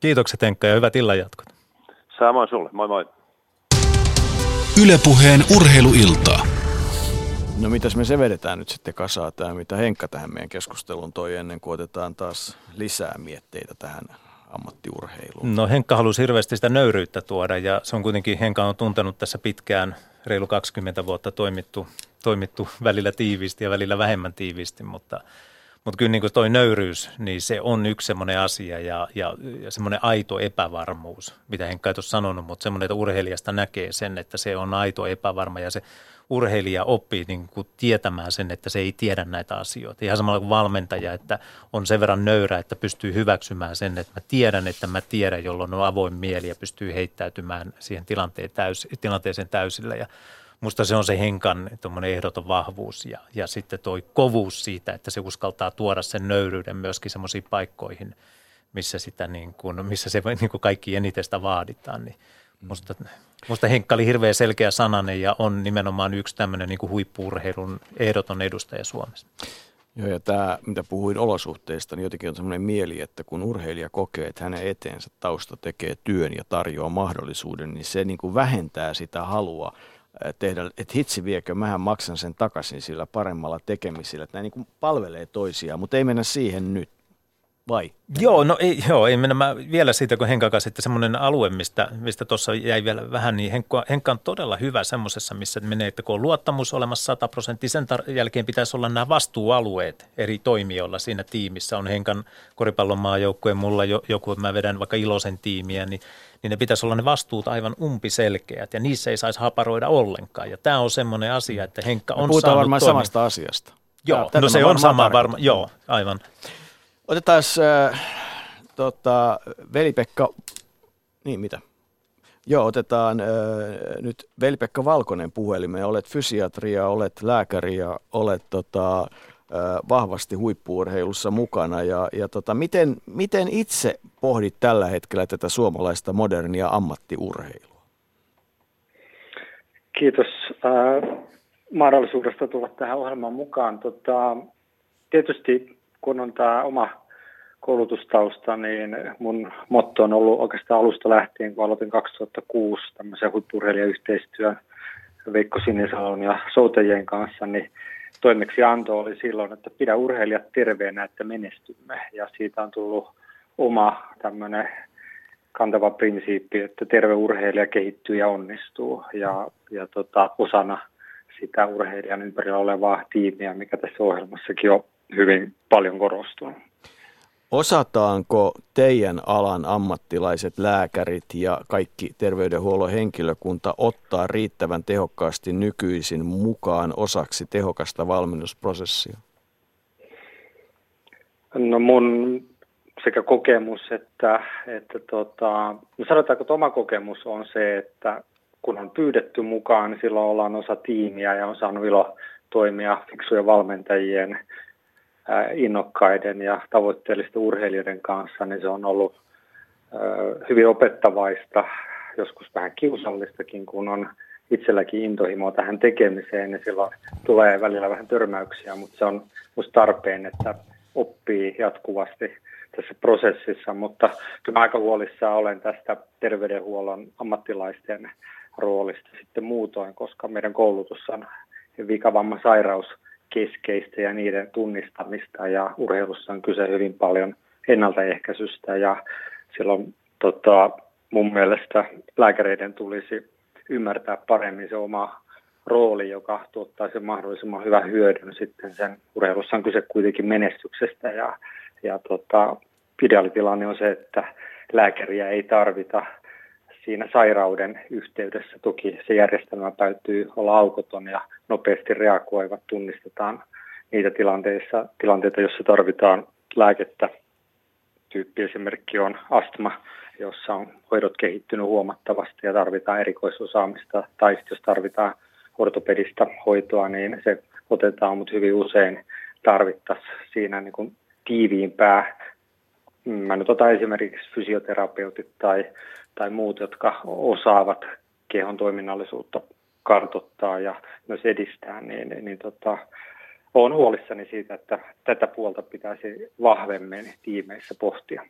S4: Kiitokset Enkka ja hyvät illanjatkot.
S7: Samoin sulle. Moi moi.
S1: Ylepuheen urheiluiltaa.
S2: No mitäs me se vedetään nyt sitten kasaa tämä, mitä Henkka tähän meidän keskusteluun toi ennen kuin otetaan taas lisää mietteitä tähän ammattiurheiluun?
S4: No Henkka halusi hirveästi sitä nöyryyttä tuoda ja se on kuitenkin, Henkka on tuntenut tässä pitkään, reilu 20 vuotta toimittu, toimittu välillä tiiviisti ja välillä vähemmän tiiviisti, mutta mutta kyllä niin kuin toi nöyryys, niin se on yksi semmoinen asia ja, ja, ja semmoinen aito epävarmuus, mitä Henkka ei sanonut, mutta semmoinen, että urheilijasta näkee sen, että se on aito epävarma ja se urheilija oppii niin kuin tietämään sen, että se ei tiedä näitä asioita. Ihan samalla kuin valmentaja, että on sen verran nöyrä, että pystyy hyväksymään sen, että mä tiedän, että mä tiedän, jolloin on avoin mieli ja pystyy heittäytymään siihen tilanteen täys, tilanteeseen täysillä. Ja musta se on se henkan ehdoton vahvuus ja, ja sitten tuo kovuus siitä, että se uskaltaa tuoda sen nöyryyden myöskin semmoisiin paikkoihin, missä, sitä niin kuin, missä se niin kuin kaikki eniten sitä vaaditaan. Niin musta Musta Henkka oli hirveän selkeä sananen ja on nimenomaan yksi tämmöinen niin huippuurheilun ehdoton edustaja Suomessa.
S2: Joo, ja tämä, mitä puhuin olosuhteista, niin jotenkin on semmoinen mieli, että kun urheilija kokee, että hänen eteensä tausta tekee työn ja tarjoaa mahdollisuuden, niin se niin kuin vähentää sitä halua tehdä, että hitsi viekö, mähän maksan sen takaisin sillä paremmalla tekemisellä, että nämä niin kuin palvelee toisiaan, mutta ei mennä siihen nyt. Vai?
S4: Joo, no ei, joo, ei mennä mä vielä siitä, kun Henka kanssa, että semmoinen alue, mistä mistä tuossa jäi vielä vähän, niin Henkka, Henkka on todella hyvä semmoisessa, missä menee, että kun on luottamus olemassa 100 prosenttia, sen tar- jälkeen pitäisi olla nämä vastuualueet eri toimijoilla siinä tiimissä. On Henkan koripallon maajoukkue, mulla jo, joku, että mä vedän vaikka iloisen tiimiä, niin, niin ne pitäisi olla ne vastuut aivan umpiselkeät ja niissä ei saisi haparoida ollenkaan. Ja tämä on semmoinen asia, että Henkka on
S2: Puhutaan
S4: saanut
S2: varmaan
S4: toimia.
S2: samasta asiasta.
S4: Joo,
S2: Tätä
S4: no se on
S2: varmaan
S4: sama
S2: tarkoitan.
S4: varma, joo, aivan.
S2: Otetaan äh, tota, Veli-Pekka, niin mitä? Joo, otetaan äh, nyt Veli-Pekka Valkonen puhelimeen. Olet fysiatria, olet lääkäri ja olet tota, äh, vahvasti huippuurheilussa mukana. Ja, ja tota, miten, miten itse pohdit tällä hetkellä tätä suomalaista modernia ammattiurheilua?
S8: Kiitos äh, mahdollisuudesta tulla tähän ohjelmaan mukaan. Tota, tietysti kun on tämä oma koulutustausta, niin mun motto on ollut oikeastaan alusta lähtien, kun aloitin 2006 tämmöisen huippurheilijayhteistyön Veikko Sinisalon ja Soutajien kanssa, niin toimeksianto oli silloin, että pidä urheilijat terveenä, että menestymme. Ja siitä on tullut oma tämmöinen kantava prinsiippi, että terve urheilija kehittyy ja onnistuu. Ja, ja tota, osana sitä urheilijan ympärillä olevaa tiimiä, mikä tässä ohjelmassakin on hyvin paljon korostunut.
S2: Osataanko teidän alan ammattilaiset, lääkärit ja kaikki terveydenhuollon henkilökunta ottaa riittävän tehokkaasti nykyisin mukaan osaksi tehokasta valmennusprosessia?
S8: No mun sekä kokemus että, että tota, no sanotaanko, että oma kokemus on se, että kun on pyydetty mukaan, niin silloin ollaan osa tiimiä ja on saanut ilo toimia fiksujen valmentajien, innokkaiden ja tavoitteellisten urheilijoiden kanssa, niin se on ollut ää, hyvin opettavaista, joskus vähän kiusallistakin, kun on itselläkin intohimoa tähän tekemiseen, niin silloin tulee välillä vähän törmäyksiä, mutta se on musta tarpeen, että oppii jatkuvasti tässä prosessissa, mutta kyllä aika huolissaan olen tästä terveydenhuollon ammattilaisten roolista sitten muutoin, koska meidän koulutus on vikavamma sairaus keskeistä ja niiden tunnistamista. Ja urheilussa on kyse hyvin paljon ennaltaehkäisystä. Ja silloin tota, mun mielestä lääkäreiden tulisi ymmärtää paremmin se oma rooli, joka tuottaa sen mahdollisimman hyvän hyödyn. Sitten sen urheilussa on kyse kuitenkin menestyksestä. Ja, ja tota, ideaalitilanne on se, että lääkäriä ei tarvita siinä sairauden yhteydessä. Toki se järjestelmä täytyy olla aukoton ja nopeasti reagoiva. Tunnistetaan niitä tilanteissa, tilanteita, joissa tarvitaan lääkettä. Tyyppiesimerkki on astma, jossa on hoidot kehittynyt huomattavasti ja tarvitaan erikoisosaamista. Tai jos tarvitaan ortopedista hoitoa, niin se otetaan, mutta hyvin usein tarvittaisiin siinä niin kuin tiiviimpää. Mä nyt otan esimerkiksi fysioterapeutit tai, tai muut, jotka osaavat kehon toiminnallisuutta kartottaa ja myös edistää, niin, niin, niin tota, olen huolissani siitä, että tätä puolta pitäisi vahvemmin tiimeissä pohtia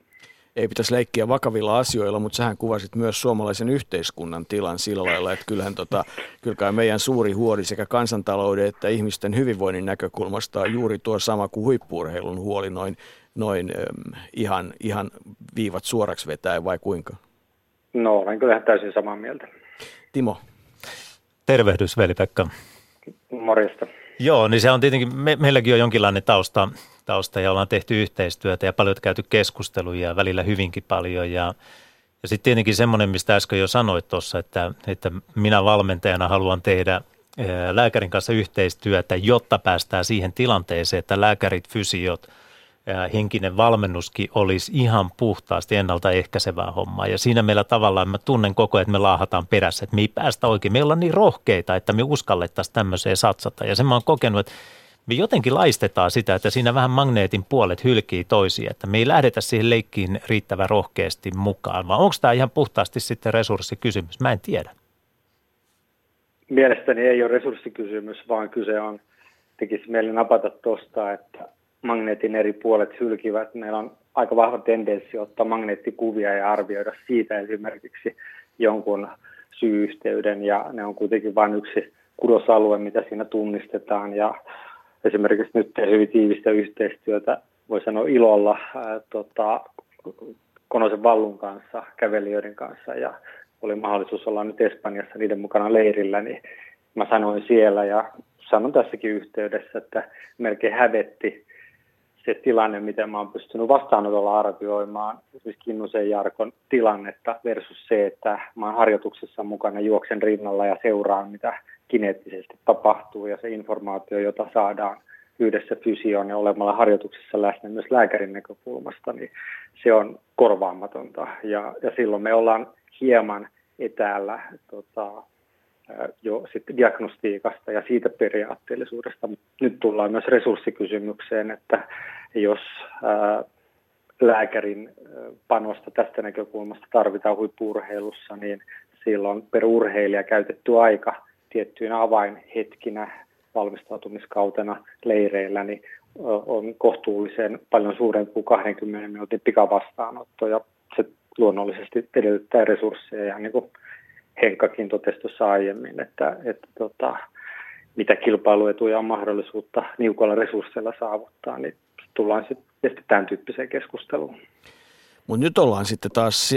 S2: ei pitäisi leikkiä vakavilla asioilla, mutta sähän kuvasit myös suomalaisen yhteiskunnan tilan sillä lailla, että kyllähän tota, kyllä meidän suuri huoli sekä kansantalouden että ihmisten hyvinvoinnin näkökulmasta on juuri tuo sama kuin huippuurheilun huoli noin, noin ähm, ihan, ihan viivat suoraksi vetäen vai kuinka?
S8: No olen kyllä täysin samaa mieltä.
S2: Timo.
S4: Tervehdys veli-Pekka.
S8: Morjesta.
S4: Joo, niin se on tietenkin, me, meilläkin on jonkinlainen tausta, tausta ja ollaan tehty yhteistyötä ja paljon käyty keskusteluja ja välillä hyvinkin paljon ja, ja sitten tietenkin semmoinen, mistä äsken jo sanoit tuossa, että, että minä valmentajana haluan tehdä lääkärin kanssa yhteistyötä, jotta päästään siihen tilanteeseen, että lääkärit, fysiot, henkinen valmennuskin olisi ihan puhtaasti ennaltaehkäisevää hommaa. Ja siinä meillä tavallaan mä tunnen koko ajan, että me laahataan perässä, että me ei päästä oikein. Me ollaan niin rohkeita, että me uskallettaisiin tämmöiseen satsata. Ja sen mä oon kokenut, että me jotenkin laistetaan sitä, että siinä vähän magneetin puolet hylkii toisia, että me ei lähdetä siihen leikkiin riittävän rohkeasti mukaan, vaan onko tämä ihan puhtaasti sitten resurssikysymys? Mä en tiedä.
S8: Mielestäni ei ole resurssikysymys, vaan kyse on, tekisi meille napata tuosta, että magneetin eri puolet hylkivät. Meillä on aika vahva tendenssi ottaa magneettikuvia ja arvioida siitä esimerkiksi jonkun syy-yhteyden, ja ne on kuitenkin vain yksi kudosalue, mitä siinä tunnistetaan, ja esimerkiksi nyt tehdään hyvin tiivistä yhteistyötä voi sanoa ilolla ää, tota, Konosen Vallun kanssa, kävelijöiden kanssa. Ja oli mahdollisuus olla nyt Espanjassa niiden mukana leirillä, niin mä sanoin siellä. Ja sanon tässäkin yhteydessä, että melkein hävetti se tilanne, miten mä oon pystynyt vastaanotolla arvioimaan esimerkiksi Kinnusen Jarkon tilannetta versus se, että mä oon harjoituksessa mukana, juoksen rinnalla ja seuraan, mitä kineettisesti tapahtuu ja se informaatio, jota saadaan yhdessä fysioon ja olemalla harjoituksessa läsnä myös lääkärin näkökulmasta, niin se on korvaamatonta. Ja, ja silloin me ollaan hieman etäällä tota, jo sitten diagnostiikasta ja siitä periaatteellisuudesta. Nyt tullaan myös resurssikysymykseen, että jos ää, lääkärin panosta tästä näkökulmasta tarvitaan huippurheilussa, niin silloin per urheilija käytetty aika tiettyinä avainhetkinä valmistautumiskautena leireillä, niin on kohtuullisen paljon suurempi kuin 20 minuutin pikavastaanotto. Ja se luonnollisesti edellyttää resursseja ja niin kuin Henkkakin totesi tuossa aiemmin, että, että tota, mitä kilpailuetuja on mahdollisuutta niukalla resursseilla saavuttaa, niin tullaan sitten tämän tyyppiseen keskusteluun.
S2: Mutta nyt ollaan sitten taas,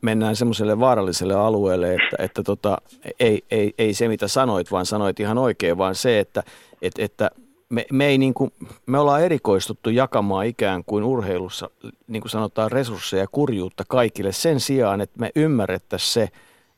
S2: mennään semmoiselle vaaralliselle alueelle, että, että tota, ei, ei, ei se mitä sanoit, vaan sanoit ihan oikein, vaan se, että, että, että me, me, ei niin kuin, me ollaan erikoistuttu jakamaan ikään kuin urheilussa, niin kuin sanotaan, resursseja ja kurjuutta kaikille sen sijaan, että me ymmärrettäisiin se,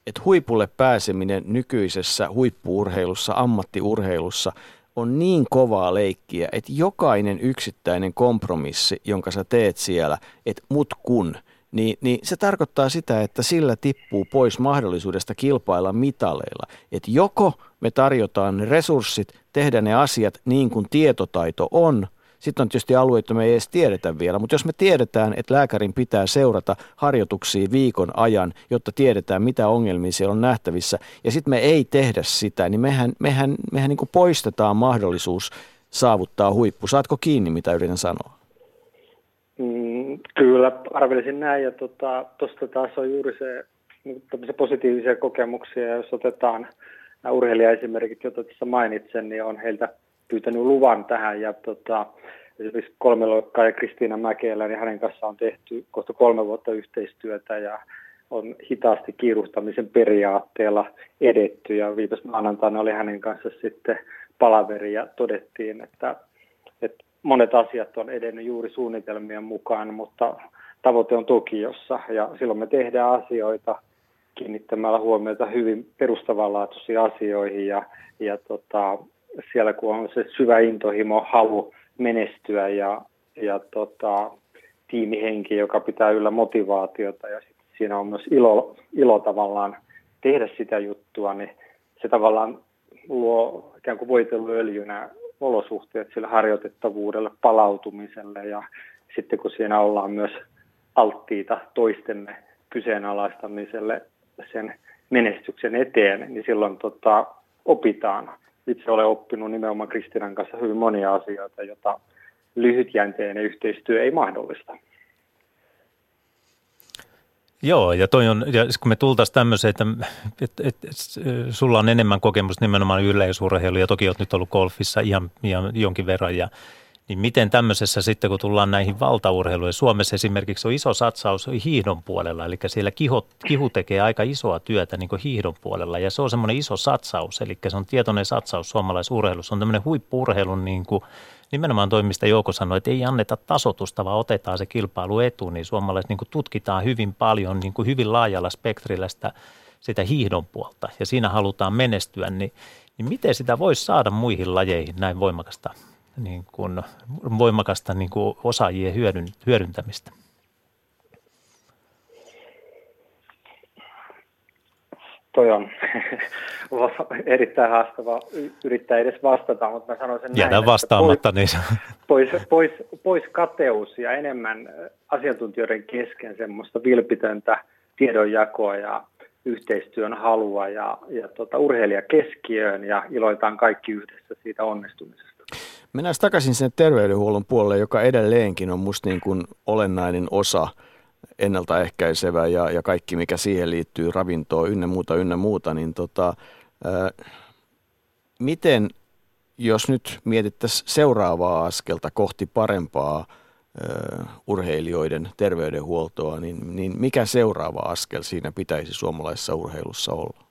S2: että huipulle pääseminen nykyisessä huippuurheilussa, ammattiurheilussa on niin kovaa leikkiä, että jokainen yksittäinen kompromissi, jonka sä teet siellä, että mut kun, niin, niin se tarkoittaa sitä, että sillä tippuu pois mahdollisuudesta kilpailla mitaleilla. Että joko me tarjotaan ne resurssit, tehdä ne asiat niin kuin tietotaito on – sitten on tietysti alueita, me ei edes tiedetä vielä, mutta jos me tiedetään, että lääkärin pitää seurata harjoituksia viikon ajan, jotta tiedetään, mitä ongelmia siellä on nähtävissä, ja sitten me ei tehdä sitä, niin mehän, mehän, mehän niin poistetaan mahdollisuus saavuttaa huippu. Saatko kiinni, mitä yritän sanoa?
S8: Mm, kyllä, arvelisin näin, ja tuosta tota, taas on juuri se niin positiivisia kokemuksia, jos otetaan nämä urheilijaesimerkit, joita tässä mainitsen, niin on heiltä pyytänyt luvan tähän ja tota, esimerkiksi kolme loikkaa ja Kristiina Mäkelä, niin hänen kanssaan on tehty kohta kolme vuotta yhteistyötä ja on hitaasti kiiruhtamisen periaatteella edetty. Ja viimeis maanantaina oli hänen kanssa sitten palaveri ja todettiin, että, että monet asiat on edennyt juuri suunnitelmien mukaan, mutta tavoite on Tokiossa. Ja silloin me tehdään asioita kiinnittämällä huomiota hyvin perustavanlaatuisiin asioihin ja, ja tota, siellä kun on se syvä intohimo, halu menestyä ja, ja tota, tiimihenki, joka pitää yllä motivaatiota ja sit siinä on myös ilo, ilo tavallaan tehdä sitä juttua, niin se tavallaan luo ikään kuin voiteluöljynä olosuhteet sille harjoitettavuudelle, palautumiselle ja sitten kun siinä ollaan myös alttiita toistemme kyseenalaistamiselle sen menestyksen eteen, niin silloin tota, opitaan itse olen oppinut nimenomaan Kristinan kanssa hyvin monia asioita, joita lyhytjänteinen yhteistyö ei mahdollista.
S4: Joo, ja toi on, ja kun me tultaisiin tämmöiseen, että, että, että, sulla on enemmän kokemusta nimenomaan yleisurheilu, ja toki olet nyt ollut golfissa ihan, ihan jonkin verran, ja niin miten tämmöisessä sitten, kun tullaan näihin valtaurheiluihin, Suomessa esimerkiksi on iso satsaus hiihdon puolella, eli siellä kiho, kihu tekee aika isoa työtä niin kuin hiihdon puolella, ja se on semmoinen iso satsaus, eli se on tietoinen satsaus suomalaisurheilussa, on tämmöinen huippuurheilun niin kuin, nimenomaan toimista Jouko sanoi, että ei anneta tasotusta, vaan otetaan se kilpailu etu, niin suomalaiset niin tutkitaan hyvin paljon, niin kuin hyvin laajalla spektrillä sitä, sitä hiihdon puolta, ja siinä halutaan menestyä, niin, niin miten sitä voisi saada muihin lajeihin näin voimakasta niin kuin voimakasta niin kuin osaajien hyödyn, hyödyntämistä?
S8: Toi on erittäin haastava yrittää edes vastata, mutta mä sanoisin
S4: Jätä näin, vastaamatta.
S8: Pois, niin. pois, pois, pois kateus ja enemmän asiantuntijoiden kesken semmoista vilpitöntä tiedonjakoa ja yhteistyön halua ja, ja tota, urheilija keskiöön ja iloitaan kaikki yhdessä siitä onnistumisesta.
S2: Mennään takaisin sinne terveydenhuollon puolelle, joka edelleenkin on musta niin kuin olennainen osa ennaltaehkäisevä ja, ja kaikki, mikä siihen liittyy, ravintoon ynnä muuta, ynnä muuta, niin tota, ää, miten, jos nyt mietittäisiin seuraavaa askelta kohti parempaa urheilijoiden terveydenhuoltoa, niin, niin mikä seuraava askel siinä pitäisi suomalaisessa urheilussa olla?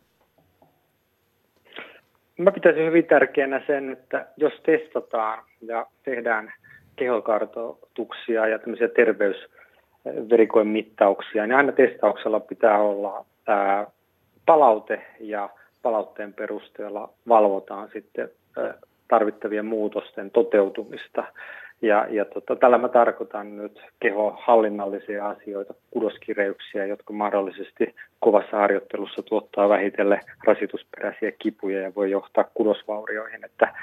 S8: Mä pitäisin hyvin tärkeänä sen, että jos testataan ja tehdään kehokartoituksia ja tämmöisiä terveysverikoin mittauksia, niin aina testauksella pitää olla ää, palaute ja palautteen perusteella valvotaan sitten tarvittavien muutosten toteutumista. Ja, ja tota, tällä mä tarkoitan nyt kehohallinnallisia asioita, kudoskireyksiä, jotka mahdollisesti kovassa harjoittelussa tuottaa vähitellen rasitusperäisiä kipuja ja voi johtaa kudosvaurioihin. Että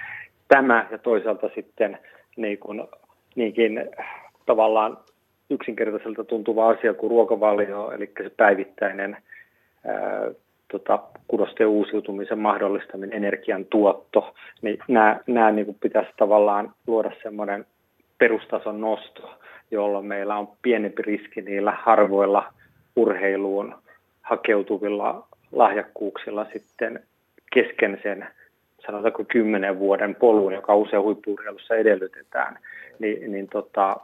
S8: tämä ja toisaalta sitten niin kuin, niinkin tavallaan yksinkertaiselta tuntuva asia kuin ruokavalio, eli se päivittäinen ää, tota, kudosten uusiutumisen mahdollistaminen, energian tuotto, niin nämä, nämä niin pitäisi tavallaan luoda semmoinen perustason nosto, jolloin meillä on pienempi riski niillä harvoilla urheiluun hakeutuvilla lahjakkuuksilla sitten kesken sen sanotaanko kymmenen vuoden polun, joka usein huippuurheilussa edellytetään, niin, niin tota,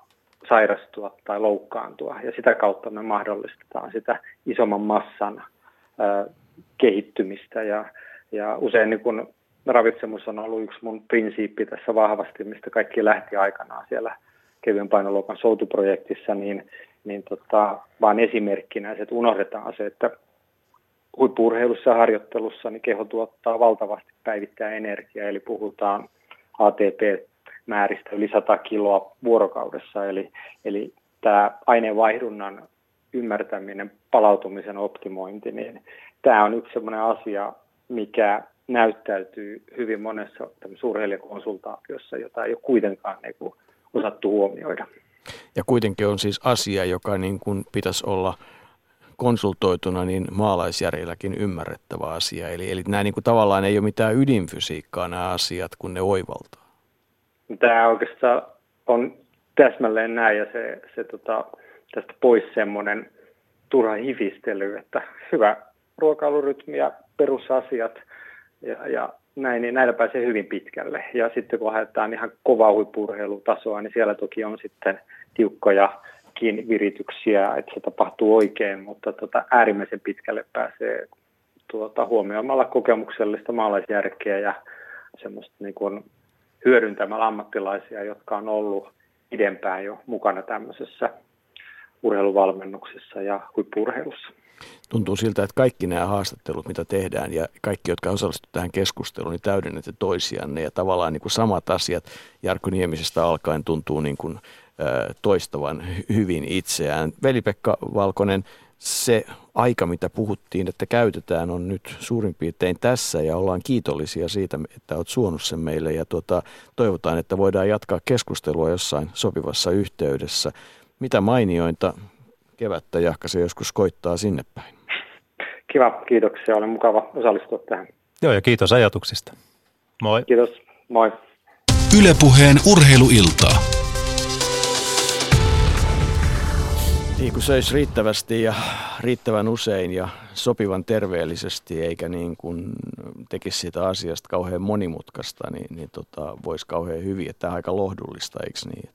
S8: sairastua tai loukkaantua. Ja sitä kautta me mahdollistetaan sitä isomman massan ö, kehittymistä. Ja, ja usein niin kun ravitsemus on ollut yksi mun prinsiippi tässä vahvasti, mistä kaikki lähti aikanaan siellä kevyen painoluokan soutuprojektissa, niin, niin tota, vaan esimerkkinä se, että unohdetaan se, että huippuurheilussa ja harjoittelussa niin keho tuottaa valtavasti päivittää energiaa, eli puhutaan ATP-määristä yli 100 kiloa vuorokaudessa, eli, eli tämä aineenvaihdunnan ymmärtäminen, palautumisen optimointi, niin tämä on yksi sellainen asia, mikä näyttäytyy hyvin monessa urheilijakonsultaatiossa, jota ei ole kuitenkaan niin kuin osattu huomioida.
S2: Ja kuitenkin on siis asia, joka niin kuin pitäisi olla konsultoituna niin maalaisjärjelläkin ymmärrettävä asia. Eli, eli nämä niin kuin tavallaan ei ole mitään ydinfysiikkaa nämä asiat, kun ne oivaltaa.
S8: Tämä oikeastaan on täsmälleen näin ja se, se tota, tästä pois semmoinen turha hivistely, että hyvä ruokailurytmi ja perusasiat ja, ja näin, niin näillä pääsee hyvin pitkälle. Ja sitten kun haetaan ihan kovaa huippurheilutasoa, niin siellä toki on sitten tiukkoja virityksiä, että se tapahtuu oikein, mutta tota, äärimmäisen pitkälle pääsee tuota, huomioimalla kokemuksellista maalaisjärkeä ja semmoista niin kuin hyödyntämällä ammattilaisia, jotka on ollut pidempään jo mukana tämmöisessä urheiluvalmennuksessa ja huippurheilussa.
S2: Tuntuu siltä, että kaikki nämä haastattelut, mitä tehdään ja kaikki, jotka osallistuvat tähän keskusteluun, niin täydennette toisianne ja tavallaan niin kuin samat asiat Jarkko Niemisestä alkaen tuntuu niin kuin, toistavan hyvin itseään. Veli-Pekka Valkonen, se aika, mitä puhuttiin, että käytetään, on nyt suurin piirtein tässä ja ollaan kiitollisia siitä, että olet suonut sen meille ja tuota, toivotaan, että voidaan jatkaa keskustelua jossain sopivassa yhteydessä. Mitä mainiointa kevättä jahka se joskus koittaa sinne päin?
S8: Kiva, kiitoksia. Olen mukava osallistua tähän.
S4: Joo, ja kiitos ajatuksista. Moi.
S8: Kiitos, moi.
S1: Ylepuheen urheiluiltaa.
S2: Niin kuin söisi riittävästi ja riittävän usein ja sopivan terveellisesti, eikä niin kuin tekisi siitä asiasta kauhean monimutkaista, niin, niin tota, voisi kauhean hyvin. Että tämä on aika lohdullista, eikö niin?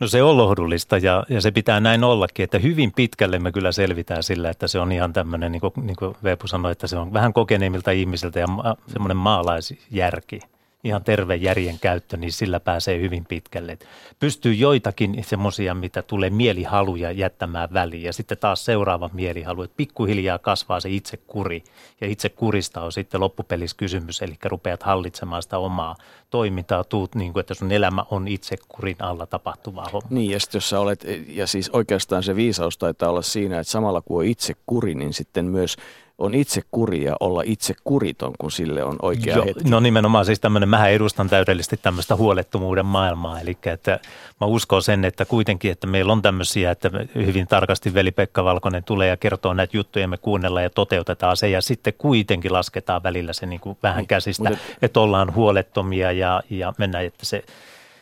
S4: No se on lohdullista ja, ja se pitää näin ollakin, että hyvin pitkälle me kyllä selvitään sillä, että se on ihan tämmöinen, niin kuin, niin kuin Veepu sanoi, että se on vähän kokeneemmilta ihmisiltä ja ma, semmoinen maalaisjärki ihan terve järjen käyttö, niin sillä pääsee hyvin pitkälle. Pystyy joitakin semmoisia, mitä tulee mielihaluja jättämään väliin ja sitten taas seuraava mielihalu, että pikkuhiljaa kasvaa se itse kuri ja itse kurista on sitten loppupelissä kysymys, eli rupeat hallitsemaan sitä omaa toimintaa, tuut niin kuin, että sun elämä on itse kurin alla tapahtuvaa homma.
S2: Niin ja jos sä olet, ja siis oikeastaan se viisaus taitaa olla siinä, että samalla kun on itse kuri, niin sitten myös on itse kuria olla itse kuriton, kun sille on oikea
S4: Joo,
S2: hetki.
S4: No nimenomaan siis tämmöinen, mä edustan täydellisesti tämmöistä huolettomuuden maailmaa, eli että mä uskon sen, että kuitenkin, että meillä on tämmöisiä, että hyvin tarkasti veli-Pekka Valkonen tulee ja kertoo näitä juttuja, me kuunnellaan ja toteutetaan se, ja sitten kuitenkin lasketaan välillä se niin kuin vähän niin, käsistä, mutta, että ollaan huolettomia ja, ja mennään, että se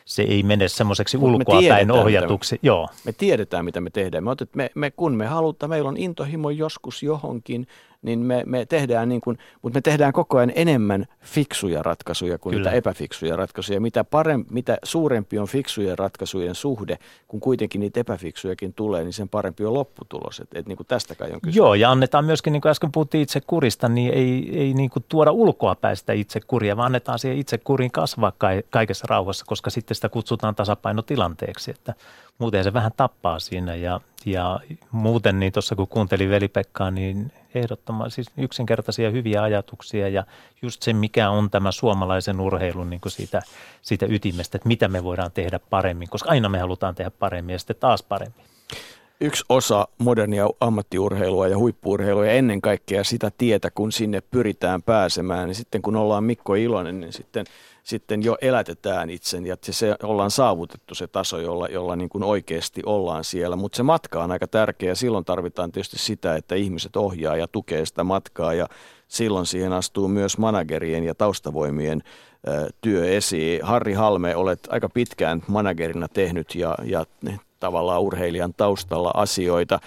S4: se ei mene semmoiseksi ulkoa päin ohjatuksi.
S2: Me, Joo. me tiedetään, mitä me tehdään. Me, otet, me, me, kun me halutaan, meillä on intohimo joskus johonkin, niin me, me tehdään niin kuin, mutta me tehdään koko ajan enemmän fiksuja ratkaisuja kuin Kyllä. niitä epäfiksuja ratkaisuja. Mitä, parempi, mitä suurempi on fiksujen ratkaisujen suhde, kun kuitenkin niitä epäfiksujakin tulee, niin sen parempi on lopputulos. Et, et niin kuin tästä kai on
S4: kysymys. Joo, ja annetaan myöskin, niin kuin äsken puhuttiin itse kurista, niin ei, ei niin kuin tuoda ulkoa päästä itse kuria, vaan annetaan siihen itse kuriin kasvaa kaikessa rauhassa, koska sitten sitä kutsutaan tasapainotilanteeksi, että muuten se vähän tappaa siinä ja, ja muuten niin tuossa kun kuuntelin veli-Pekkaa, niin ehdottoman siis yksinkertaisia hyviä ajatuksia ja just se, mikä on tämä suomalaisen urheilun niin kuin siitä, siitä ytimestä, että mitä me voidaan tehdä paremmin, koska aina me halutaan tehdä paremmin ja sitten taas paremmin.
S2: Yksi osa modernia ammattiurheilua ja huippuurheilua ja ennen kaikkea sitä tietä, kun sinne pyritään pääsemään, niin sitten kun ollaan Mikko Ilonen, niin sitten – sitten jo elätetään itsen ja se ollaan saavutettu se taso, jolla, jolla niin kuin oikeasti ollaan siellä. Mutta se matka on aika tärkeä ja silloin tarvitaan tietysti sitä, että ihmiset ohjaa ja tukee sitä matkaa ja silloin siihen astuu myös managerien ja taustavoimien työ esiin. Harri Halme, olet aika pitkään managerina tehnyt ja, ja tavallaan urheilijan taustalla asioita.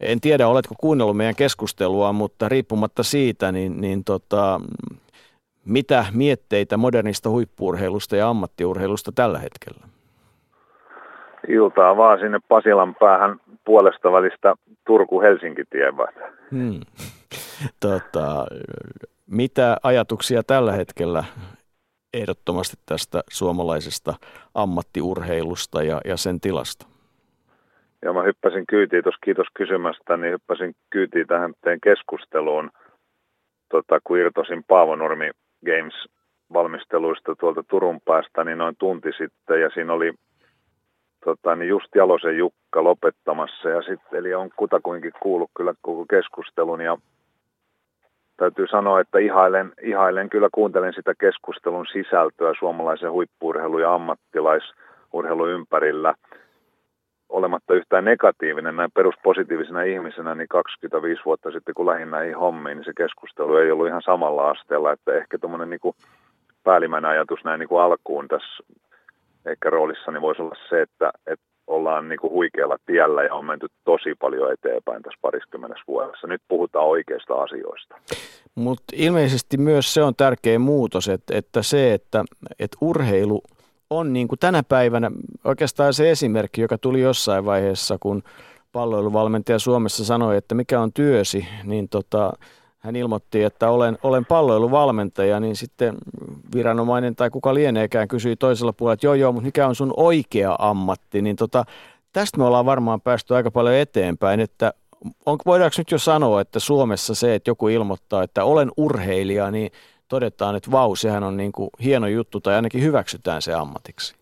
S2: En tiedä, oletko kuunnellut meidän keskustelua, mutta riippumatta siitä, niin, niin tota, mitä mietteitä modernista huippuurheilusta ja ammattiurheilusta tällä hetkellä?
S9: Iltaa vaan sinne Pasilan päähän puolesta välistä Turku-Helsinki tievät. Hmm.
S2: Tota, mitä ajatuksia tällä hetkellä ehdottomasti tästä suomalaisesta ammattiurheilusta ja, ja sen tilasta?
S9: Ja mä hyppäsin kyytiin, tuossa kiitos kysymästä, niin hyppäsin kyytiin tähän keskusteluun, tota, kun irtosin Paavo Nurmi Games-valmisteluista tuolta Turun päästä niin noin tunti sitten ja siinä oli tota, niin just Jalosen Jukka lopettamassa ja sitten, eli on kutakuinkin kuullut kyllä koko keskustelun ja täytyy sanoa, että ihailen, ihailen kyllä kuuntelen sitä keskustelun sisältöä suomalaisen huippuurheilu- ja ammattilaisurheilun ympärillä – olematta yhtään negatiivinen näin peruspositiivisena ihmisenä, niin 25 vuotta sitten kun lähdin näihin hommiin, niin se keskustelu ei ollut ihan samalla asteella, että ehkä tuommoinen niin päällimmäinen ajatus näin niin kuin alkuun tässä ehkä roolissani voisi olla se, että, että ollaan niin kuin huikealla tiellä ja on menty tosi paljon eteenpäin tässä pariskymmenessä vuodessa. Nyt puhutaan oikeista asioista.
S2: Mutta ilmeisesti myös se on tärkeä muutos, että, että se, että, että urheilu – on niin kuin tänä päivänä oikeastaan se esimerkki, joka tuli jossain vaiheessa, kun palloiluvalmentaja Suomessa sanoi, että mikä on työsi, niin tota, hän ilmoitti, että olen, olen palloiluvalmentaja, niin sitten viranomainen tai kuka lieneekään kysyi toisella puolella, että joo joo, mutta mikä on sun oikea ammatti, niin tota, tästä me ollaan varmaan päästy aika paljon eteenpäin, että on, voidaanko nyt jo sanoa, että Suomessa se, että joku ilmoittaa, että olen urheilija, niin todetaan, että vau, sehän on niin kuin hieno juttu tai ainakin hyväksytään se ammatiksi.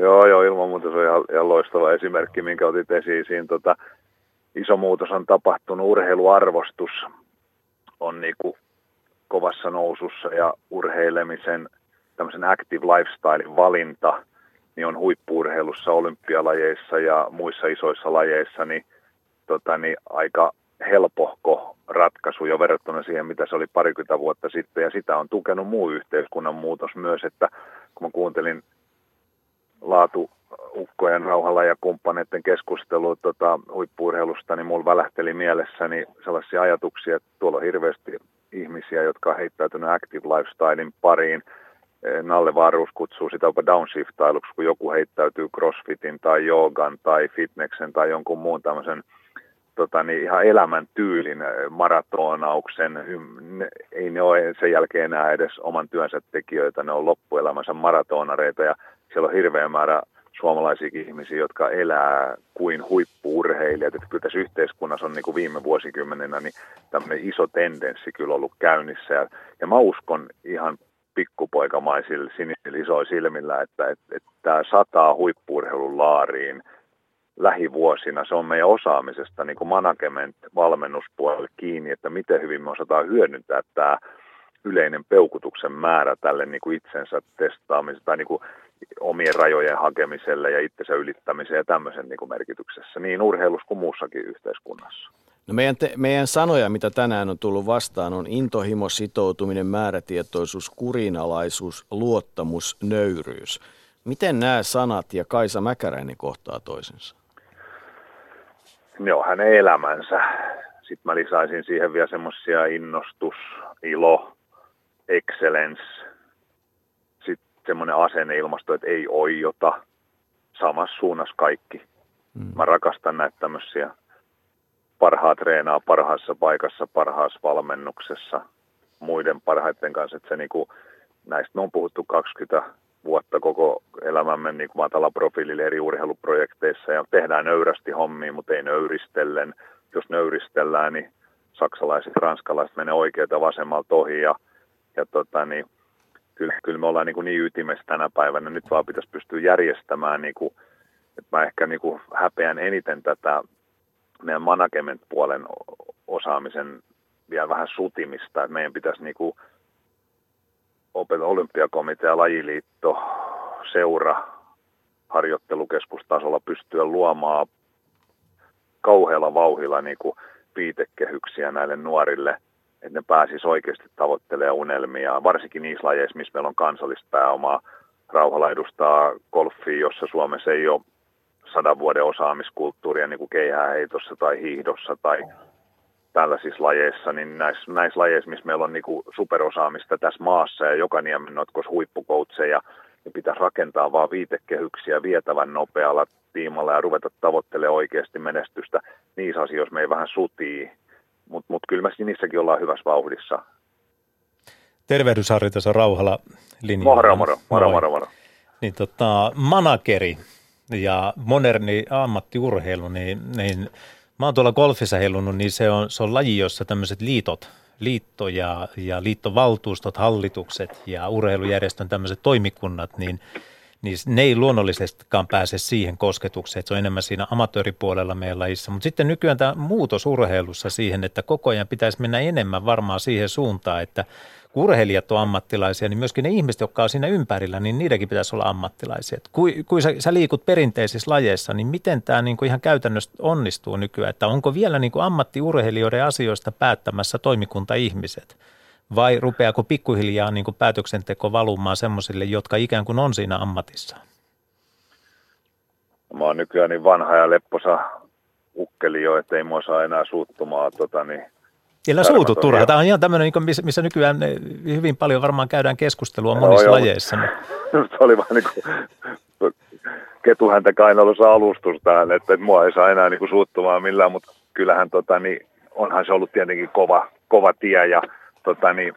S9: Joo, joo, ilman muuta se on ihan, ihan loistava esimerkki, minkä otit esiin. Siinä tota, iso muutos on tapahtunut, urheiluarvostus on niin kuin kovassa nousussa ja urheilemisen tämmöisen active lifestylein valinta niin on huippuurheilussa, olympialajeissa ja muissa isoissa lajeissa niin, tota, niin aika helpohko ratkaisu jo verrattuna siihen, mitä se oli parikymmentä vuotta sitten, ja sitä on tukenut muu yhteiskunnan muutos myös, että kun mä kuuntelin laatu ukkojen rauhalla ja kumppaneiden keskustelua tota, huippuurheilusta, niin mulla välähteli mielessäni sellaisia ajatuksia, että tuolla on hirveästi ihmisiä, jotka on heittäytynyt active lifestylein pariin. Nalle Vaaruus kutsuu sitä jopa downshiftailuksi, kun joku heittäytyy crossfitin tai joogan tai fitneksen tai jonkun muun tämmöisen – tota, niin ihan elämäntyylin maratonauksen. Ei ne ole sen jälkeen enää edes oman työnsä tekijöitä, ne on loppuelämänsä maratonareita ja siellä on hirveä määrä suomalaisia ihmisiä, jotka elää kuin huippuurheilijat. Että kyllä tässä yhteiskunnassa on niin kuin viime vuosikymmenenä niin tämmöinen iso tendenssi kyllä ollut käynnissä. Ja, ja mä uskon ihan pikkupoikamaisilla sinisillä isoilla silmillä, että, että, että tämä sataa huippuurheilun laariin – lähivuosina. Se on meidän osaamisesta niin kuin management valmennuspuolelle kiinni, että miten hyvin me osataan hyödyntää tämä yleinen peukutuksen määrä tälle niin kuin itsensä testaamiselle tai niin kuin omien rajojen hakemiselle ja itsensä ylittämiseen ja tämmöisen niin kuin merkityksessä, niin urheilussa kuin muussakin yhteiskunnassa.
S2: No meidän, te, meidän sanoja, mitä tänään on tullut vastaan, on intohimo, sitoutuminen, määrätietoisuus, kurinalaisuus, luottamus, nöyryys. Miten nämä sanat ja Kaisa Mäkäräinen kohtaa toisensa?
S9: Ne on hänen elämänsä. Sitten mä lisäisin siihen vielä semmoisia innostus, ilo, excellence, sitten semmoinen asenneilmasto, että ei oijota, samassa suunnassa kaikki. Mm. Mä rakastan näitä tämmöisiä parhaat treenaa parhaassa paikassa, parhaassa valmennuksessa, muiden parhaiten kanssa, että se niinku, näistä me on puhuttu 20 vuotta koko elämämme niin kuin matala profiilille eri urheiluprojekteissa ja tehdään nöyrästi hommia, mutta ei nöyristellen. Jos nöyristellään, niin saksalaiset, ranskalaiset menee oikealta vasemmalta ohi ja, ja tota, niin, kyllä, kyllä me ollaan niin, kuin niin ytimessä tänä päivänä. Nyt vaan pitäisi pystyä järjestämään, niin kuin, että mä ehkä niin kuin häpeän eniten tätä meidän management-puolen osaamisen vielä vähän sutimista, että meidän pitäisi niin kuin olympiakomitea, lajiliitto, seura, harjoittelukeskustasolla pystyä luomaan kauhealla vauhilla niin kuin viitekehyksiä näille nuorille, että ne pääsis oikeasti tavoittelemaan unelmia, varsinkin niissä lajeissa, missä meillä on kansallista pääomaa. Rauhalla edustaa golfia, jossa Suomessa ei ole sadan vuoden osaamiskulttuuria niin kuin keihääheitossa tai hiihdossa tai tällaisissa lajeissa, niin näissä, näissä lajeissa, missä meillä on niin kuin superosaamista tässä maassa ja joka niemen notkos huippukoutseja, niin pitäisi rakentaa vaan viitekehyksiä vietävän nopealla tiimalla ja ruveta tavoittelemaan oikeasti menestystä. Niissä asioissa me ei vähän sutii, mutta mut kyllä me niissäkin ollaan hyvässä vauhdissa.
S4: Tervehdys Harri, tässä on Rauhala linjalla.
S9: Moro, moro, moro, moro, moro.
S4: Niin tota, manakeri ja moderni ammattiurheilu, niin, niin mä oon tuolla golfissa heilunut, niin se on, se on laji, jossa tämmöiset liitot, liitto ja, ja liittovaltuustot, hallitukset ja urheilujärjestön tämmöiset toimikunnat, niin, niin ne ei luonnollisestikaan pääse siihen kosketukseen, että se on enemmän siinä amatööripuolella meidän lajissa. Mutta sitten nykyään tämä muutos urheilussa siihen, että koko ajan pitäisi mennä enemmän varmaan siihen suuntaan, että kun urheilijat on ammattilaisia, niin myöskin ne ihmiset, jotka on siinä ympärillä, niin niidenkin pitäisi olla ammattilaisia. Kun, kun sä, sä liikut perinteisissä lajeissa, niin miten tämä niin ihan käytännössä onnistuu nykyään? Että onko vielä niin kuin ammattiurheilijoiden asioista päättämässä toimikunta-ihmiset? Vai rupeako pikkuhiljaa niin kuin päätöksenteko valumaan semmoisille, jotka ikään kuin on siinä ammatissa?
S9: Mä oon nykyään niin vanha ja lepposa ukkeli jo, ettei mua saa enää suuttumaan tota, niin
S4: Älä suutu turha. Tämä on ihan tämmöinen, niin missä, nykyään hyvin paljon varmaan käydään keskustelua no, monissa joo, lajeissa.
S9: Se oli vaan niin kuin ketuhäntä kainalossa alustus tähän, että, että mua ei saa enää niin kuin suuttumaan millään, mutta kyllähän tota, niin, onhan se ollut tietenkin kova, kova tie ja tota, niin,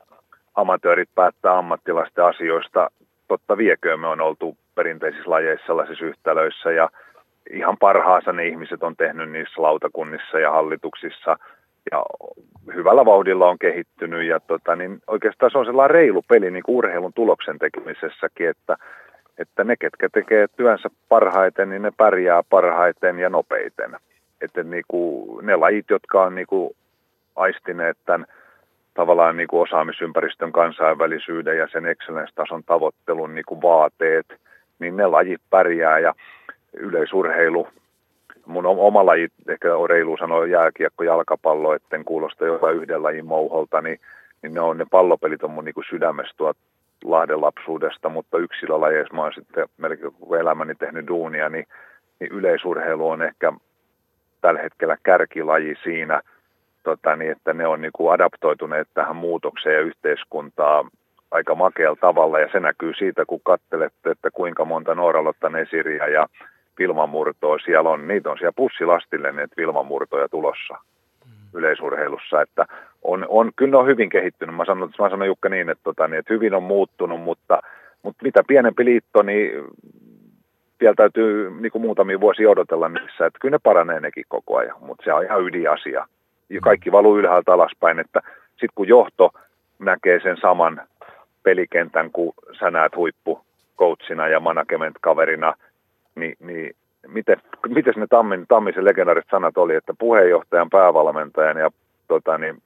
S9: amatöörit päättää ammattilaisten asioista. Totta vieköön me on oltu perinteisissä lajeissa sellaisissa yhtälöissä ja ihan parhaansa ne ihmiset on tehnyt niissä lautakunnissa ja hallituksissa – ja hyvällä vauhdilla on kehittynyt ja tota, niin oikeastaan se on sellainen reilu peli niin kuin urheilun tuloksen tekemisessäkin, että, että ne, ketkä tekee työnsä parhaiten, niin ne pärjää parhaiten ja nopeiten. Että niin kuin, ne lajit, jotka on niin kuin aistineet tämän tavallaan niin kuin osaamisympäristön kansainvälisyyden ja sen excellence-tason tavoittelun niin kuin vaateet, niin ne lajit pärjää ja yleisurheilu mun oma laji, ehkä on reilu sanoa jääkiekko, jalkapallo, etten kuulosta jopa yhden lajin mouholta, niin, niin ne on ne pallopelit on mun niin kuin sydämestä tuot Lahden lapsuudesta, mutta yksilölajeissa mä oon sitten melkein elämäni tehnyt duunia, niin, niin yleisurheilu on ehkä tällä hetkellä kärkilaji siinä, tota, niin että ne on niin kuin adaptoituneet tähän muutokseen ja yhteiskuntaa aika makealla tavalla, ja se näkyy siitä, kun katselette, että kuinka monta Nooralotta Nesiriä ja vilmamurtoa siellä on, niitä on siellä pussilastille näitä vilmamurtoja tulossa yleisurheilussa, että on, on, kyllä ne on hyvin kehittynyt. Mä sanon, mä sanon Jukka niin, että, tota, niin, että hyvin on muuttunut, mutta, mutta mitä pienempi liitto, niin vielä täytyy niin kuin muutamia vuosia odotella niissä, että kyllä ne paranee nekin koko ajan, mutta se on ihan ydinasia. Ja kaikki valuu ylhäältä alaspäin, että sitten kun johto näkee sen saman pelikentän, kun sä näet huippu ja management-kaverina – niin, niin miten, miten ne Tammin, Tammisen legendaariset sanat oli, että puheenjohtajan, päävalmentajan ja tota, niin,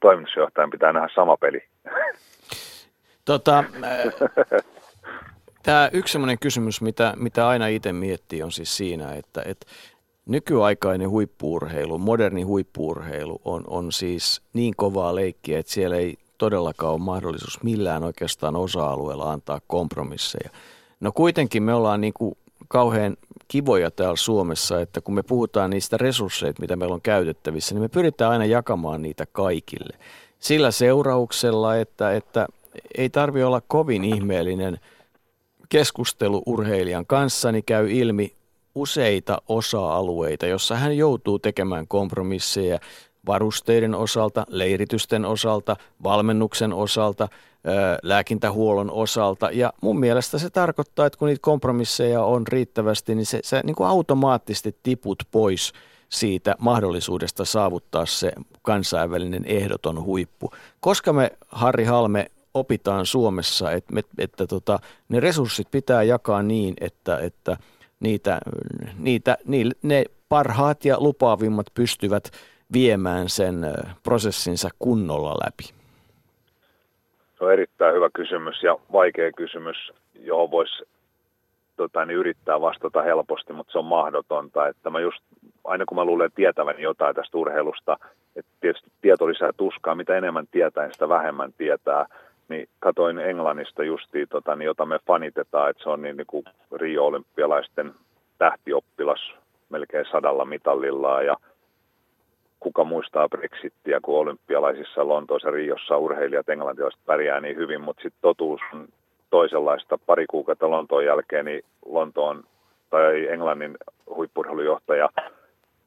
S9: toimitusjohtajan pitää nähdä sama peli.
S2: Tota, äh, Tämä yksi sellainen kysymys, mitä, mitä aina itse miettii, on siis siinä, että, että nykyaikainen huippuurheilu, moderni huippuurheilu on, on siis niin kovaa leikkiä, että siellä ei todellakaan ole mahdollisuus millään oikeastaan osa-alueella antaa kompromisseja. No kuitenkin me ollaan niin kuin kauhean kivoja täällä Suomessa, että kun me puhutaan niistä resursseista, mitä meillä on käytettävissä, niin me pyritään aina jakamaan niitä kaikille. Sillä seurauksella, että, että ei tarvi olla kovin ihmeellinen keskustelu urheilijan kanssa, niin käy ilmi useita osa-alueita, jossa hän joutuu tekemään kompromisseja varusteiden osalta, leiritysten osalta, valmennuksen osalta, lääkintähuollon osalta. Ja mun mielestä se tarkoittaa, että kun niitä kompromisseja on riittävästi, niin se, se niin kuin automaattisesti tiput pois siitä mahdollisuudesta saavuttaa se kansainvälinen ehdoton huippu. Koska me, Harri Halme, opitaan Suomessa, että, että, että tota, ne resurssit pitää jakaa niin, että, että niitä, niitä, niille, ne parhaat ja lupaavimmat pystyvät viemään sen prosessinsa kunnolla läpi?
S9: Se on erittäin hyvä kysymys ja vaikea kysymys, johon voisi tota, niin yrittää vastata helposti, mutta se on mahdotonta. Että mä just, aina kun mä luulen tietäväni jotain tästä urheilusta, että tietysti tieto lisää tuskaa, mitä enemmän tietää, niin sitä vähemmän tietää, niin katoin Englannista justiin, tota, niin jota me fanitetaan, että se on niin, niin kuin Rio-olympialaisten tähtioppilas melkein sadalla mitallilla. Ja kuka muistaa Brexittiä, kun olympialaisissa Lontoossa Riossa urheilijat englantilaiset pärjää niin hyvin, mutta sitten totuus on toisenlaista. Pari kuukautta Lontoon jälkeen niin Lontoon tai Englannin huippurheilujohtaja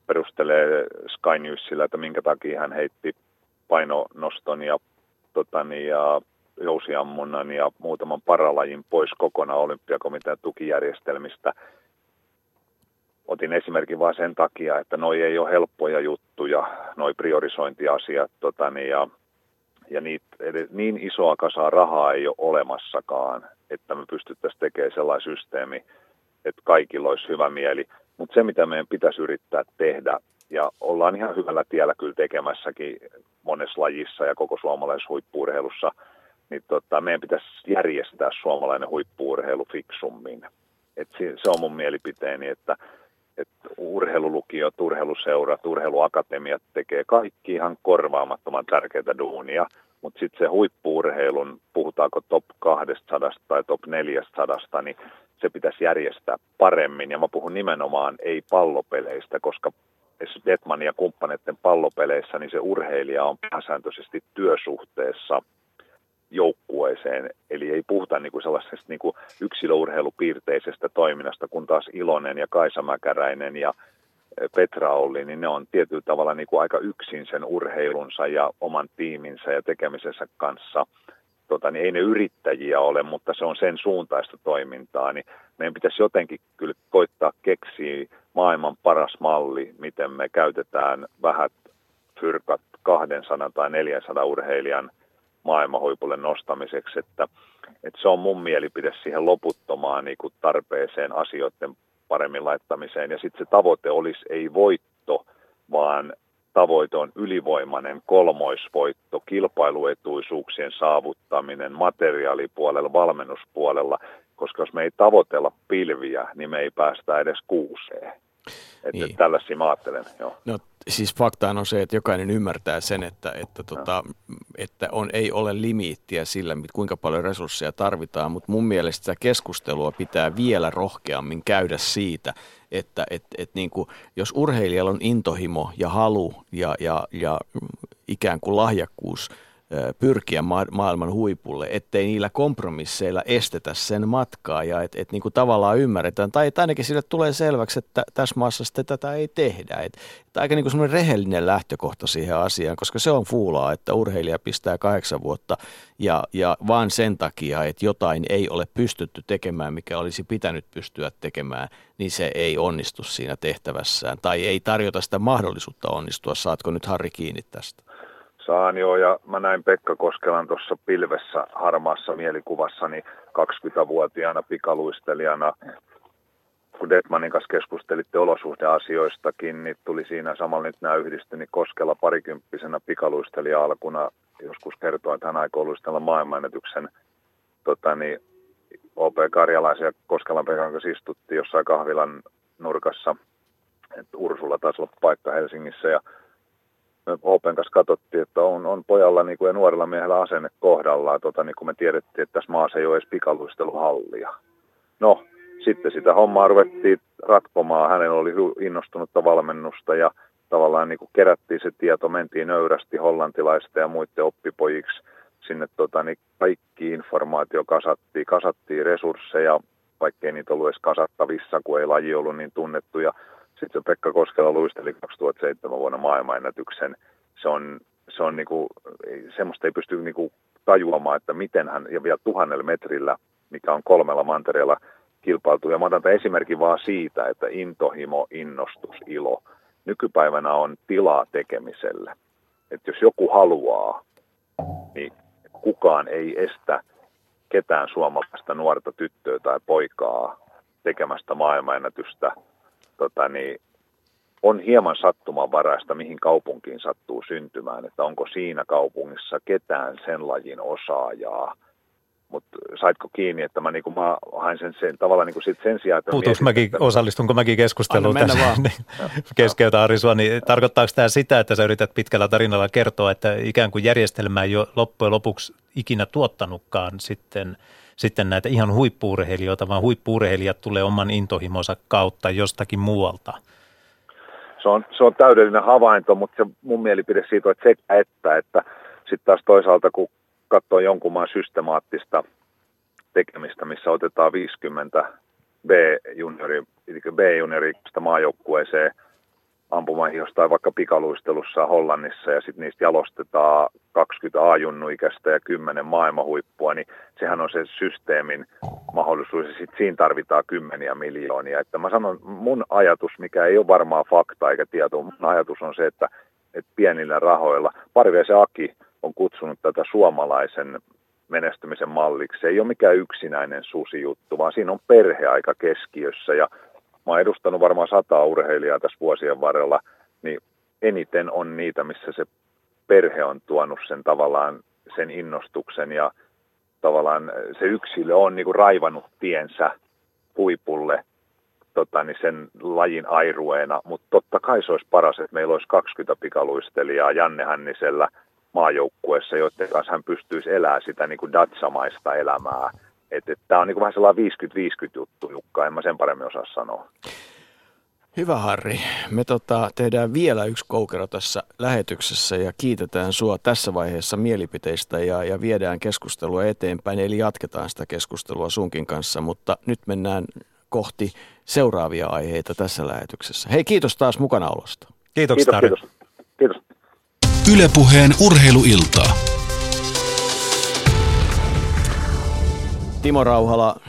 S9: perustelee Sky Newsillä, että minkä takia hän heitti painonoston ja, totani, ja jousiammunnan ja muutaman paralajin pois kokonaan olympiakomitean tukijärjestelmistä – otin esimerkin vain sen takia, että noi ei ole helppoja juttuja, noi priorisointiasiat, tota, niin, ja, ja niit, niin isoa kasaa rahaa ei ole olemassakaan, että me pystyttäisiin tekemään sellainen systeemi, että kaikilla olisi hyvä mieli. Mutta se, mitä meidän pitäisi yrittää tehdä, ja ollaan ihan hyvällä tiellä kyllä tekemässäkin monessa lajissa ja koko suomalaisessa huippuurheilussa, niin tota, meidän pitäisi järjestää suomalainen huippuurheilu fiksummin. Et se on mun mielipiteeni, että että urheilulukiot, urheiluseurat, urheiluakatemiat tekee kaikki ihan korvaamattoman tärkeitä duunia, mutta sitten se huippuurheilun, puhutaanko top 200 tai top 400, niin se pitäisi järjestää paremmin. Ja mä puhun nimenomaan ei pallopeleistä, koska Detman ja kumppaneiden pallopeleissä, niin se urheilija on pääsääntöisesti työsuhteessa – joukkueeseen. Eli ei puhuta niin kuin sellaisesta niin kuin yksilöurheilupiirteisestä toiminnasta, kun taas Ilonen ja Kaisa Mäkäräinen ja eh, Petra Olli, niin ne on tietyllä tavalla niin kuin aika yksin sen urheilunsa ja oman tiiminsä ja tekemisensä kanssa. Tota, niin ei ne yrittäjiä ole, mutta se on sen suuntaista toimintaa, niin meidän pitäisi jotenkin kyllä koittaa keksiä maailman paras malli, miten me käytetään vähät fyrkat 200 tai 400 urheilijan – maailmanhuipulle nostamiseksi, että, että se on mun mielipide siihen loputtomaan niin kuin tarpeeseen asioiden paremmin laittamiseen. Ja sitten se tavoite olisi ei voitto, vaan tavoite on ylivoimainen kolmoisvoitto, kilpailuetuisuuksien saavuttaminen materiaalipuolella, valmennuspuolella, koska jos me ei tavoitella pilviä, niin me ei päästä edes kuuseen. Että niin. tällaisia mä ajattelen, joo.
S2: No siis faktaan on se, että jokainen ymmärtää sen, että, että, tota, että on, ei ole limiittiä sillä, kuinka paljon resursseja tarvitaan, mutta mun mielestä sitä keskustelua pitää vielä rohkeammin käydä siitä, että et, et niin kuin, jos urheilijalla on intohimo ja halu ja, ja, ja ikään kuin lahjakkuus – pyrkiä ma- maailman huipulle, ettei niillä kompromisseilla estetä sen matkaa ja että et niinku tavallaan ymmärretään, tai et ainakin sille tulee selväksi, että tässä maassa sitten tätä ei tehdä. Et, et aika niinku semmoinen rehellinen lähtökohta siihen asiaan, koska se on fuulaa, että urheilija pistää kahdeksan vuotta ja, ja vaan sen takia, että jotain ei ole pystytty tekemään, mikä olisi pitänyt pystyä tekemään, niin se ei onnistu siinä tehtävässään tai ei tarjota sitä mahdollisuutta onnistua. Saatko nyt Harri kiinni tästä?
S9: Saan joo, ja mä näin Pekka Koskelan tuossa pilvessä harmaassa mielikuvassani 20-vuotiaana pikaluistelijana. Kun Detmanin kanssa keskustelitte olosuhdeasioistakin, niin tuli siinä samalla nyt nämä yhdistyi, niin Koskela parikymppisenä pikaluistelija alkuna joskus kertoi, että hän aikoo luistella maailmanennätyksen tota, niin OP Karjalaisen ja Koskelan Pekan kanssa istuttiin jossain kahvilan nurkassa. että Ursula taisi olla paikka Helsingissä ja Open kanssa katsottiin, että on, on pojalla niin kuin ja nuorella miehellä asenne kohdallaan, tota, niin kuin me tiedettiin, että tässä maassa ei ole edes pikaluisteluhallia. No, sitten sitä hommaa ruvettiin ratkomaan. Hänellä oli innostunutta valmennusta ja tavallaan niin kuin kerättiin se tieto, mentiin nöyrästi hollantilaisten ja muiden oppipojiksi. Sinne tota, niin kaikki informaatio kasattiin, kasattiin resursseja, vaikkei niitä ollut edes kasattavissa, kun ei laji ollut niin tunnettu. Ja sitten se Pekka Koskela luisteli 2007 vuonna maailmanennätyksen. Se on, se on niinku, semmoista ei pysty niinku tajuamaan, että miten hän, ja vielä tuhannella metrillä, mikä on kolmella mantereella kilpailtu. Ja mä otan tämän esimerkin vaan siitä, että intohimo, innostus, ilo. Nykypäivänä on tilaa tekemiselle. Että jos joku haluaa, niin kukaan ei estä ketään suomalaista nuorta tyttöä tai poikaa tekemästä maailmanennätystä tota, niin on hieman sattumanvaraista, mihin kaupunkiin sattuu syntymään, että onko siinä kaupungissa ketään sen lajin osaajaa. Mutta saitko kiinni, että mä, niinku, mä hain sen, sen tavallaan niinku sit sen sijaan, että...
S4: Puutuks mäkin, että... osallistunko mäkin keskusteluun tässä? Niin, keskeytä Ari sua, niin tarkoittaako tämä sitä, että sä yrität pitkällä tarinalla kertoa, että ikään kuin järjestelmä ei ole loppujen lopuksi ikinä tuottanutkaan sitten – sitten näitä ihan huippuurheilijoita, vaan huippuurheilijat tulee oman intohimonsa kautta jostakin muualta.
S9: Se on, se on täydellinen havainto, mutta se mun mielipide siitä on, että sekä että, että sitten taas toisaalta kun katsoo jonkun maan systemaattista tekemistä, missä otetaan 50 B-juniori, B-juniori maajoukkueeseen – ampumahin jostain vaikka pikaluistelussa Hollannissa ja sitten niistä jalostetaan 20 A-junnuikäistä ja 10 maailmahuippua, niin sehän on se systeemin mahdollisuus ja sitten siinä tarvitaan kymmeniä miljoonia. Että mä sanon, mun ajatus, mikä ei ole varmaan fakta eikä tieto, mun ajatus on se, että, että pienillä rahoilla, se Aki on kutsunut tätä suomalaisen menestymisen malliksi. Se ei ole mikään yksinäinen susijuttu, vaan siinä on perhe aika keskiössä ja mä oon edustanut varmaan sata urheilijaa tässä vuosien varrella, niin eniten on niitä, missä se perhe on tuonut sen tavallaan sen innostuksen ja tavallaan se yksilö on niin kuin raivannut tiensä huipulle tota, niin sen lajin airueena, mutta totta kai se olisi paras, että meillä olisi 20 pikaluistelijaa Janne Hännisellä maajoukkueessa, joiden kanssa hän pystyisi elämään sitä niin kuin datsamaista elämää että et, tämä on niin vähän sellainen 50-50 juttu, Jukka, en mä sen paremmin osaa sanoa.
S2: Hyvä Harri, me tota, tehdään vielä yksi koukero tässä lähetyksessä ja kiitetään sua tässä vaiheessa mielipiteistä ja, ja viedään keskustelua eteenpäin, eli jatketaan sitä keskustelua sunkin kanssa, mutta nyt mennään kohti seuraavia aiheita tässä lähetyksessä. Hei, kiitos taas mukanaolosta.
S4: Kiitos,
S9: kiitos, kiitos. kiitos.
S1: Ylepuheen urheiluiltaa.
S2: Timo Rauhala,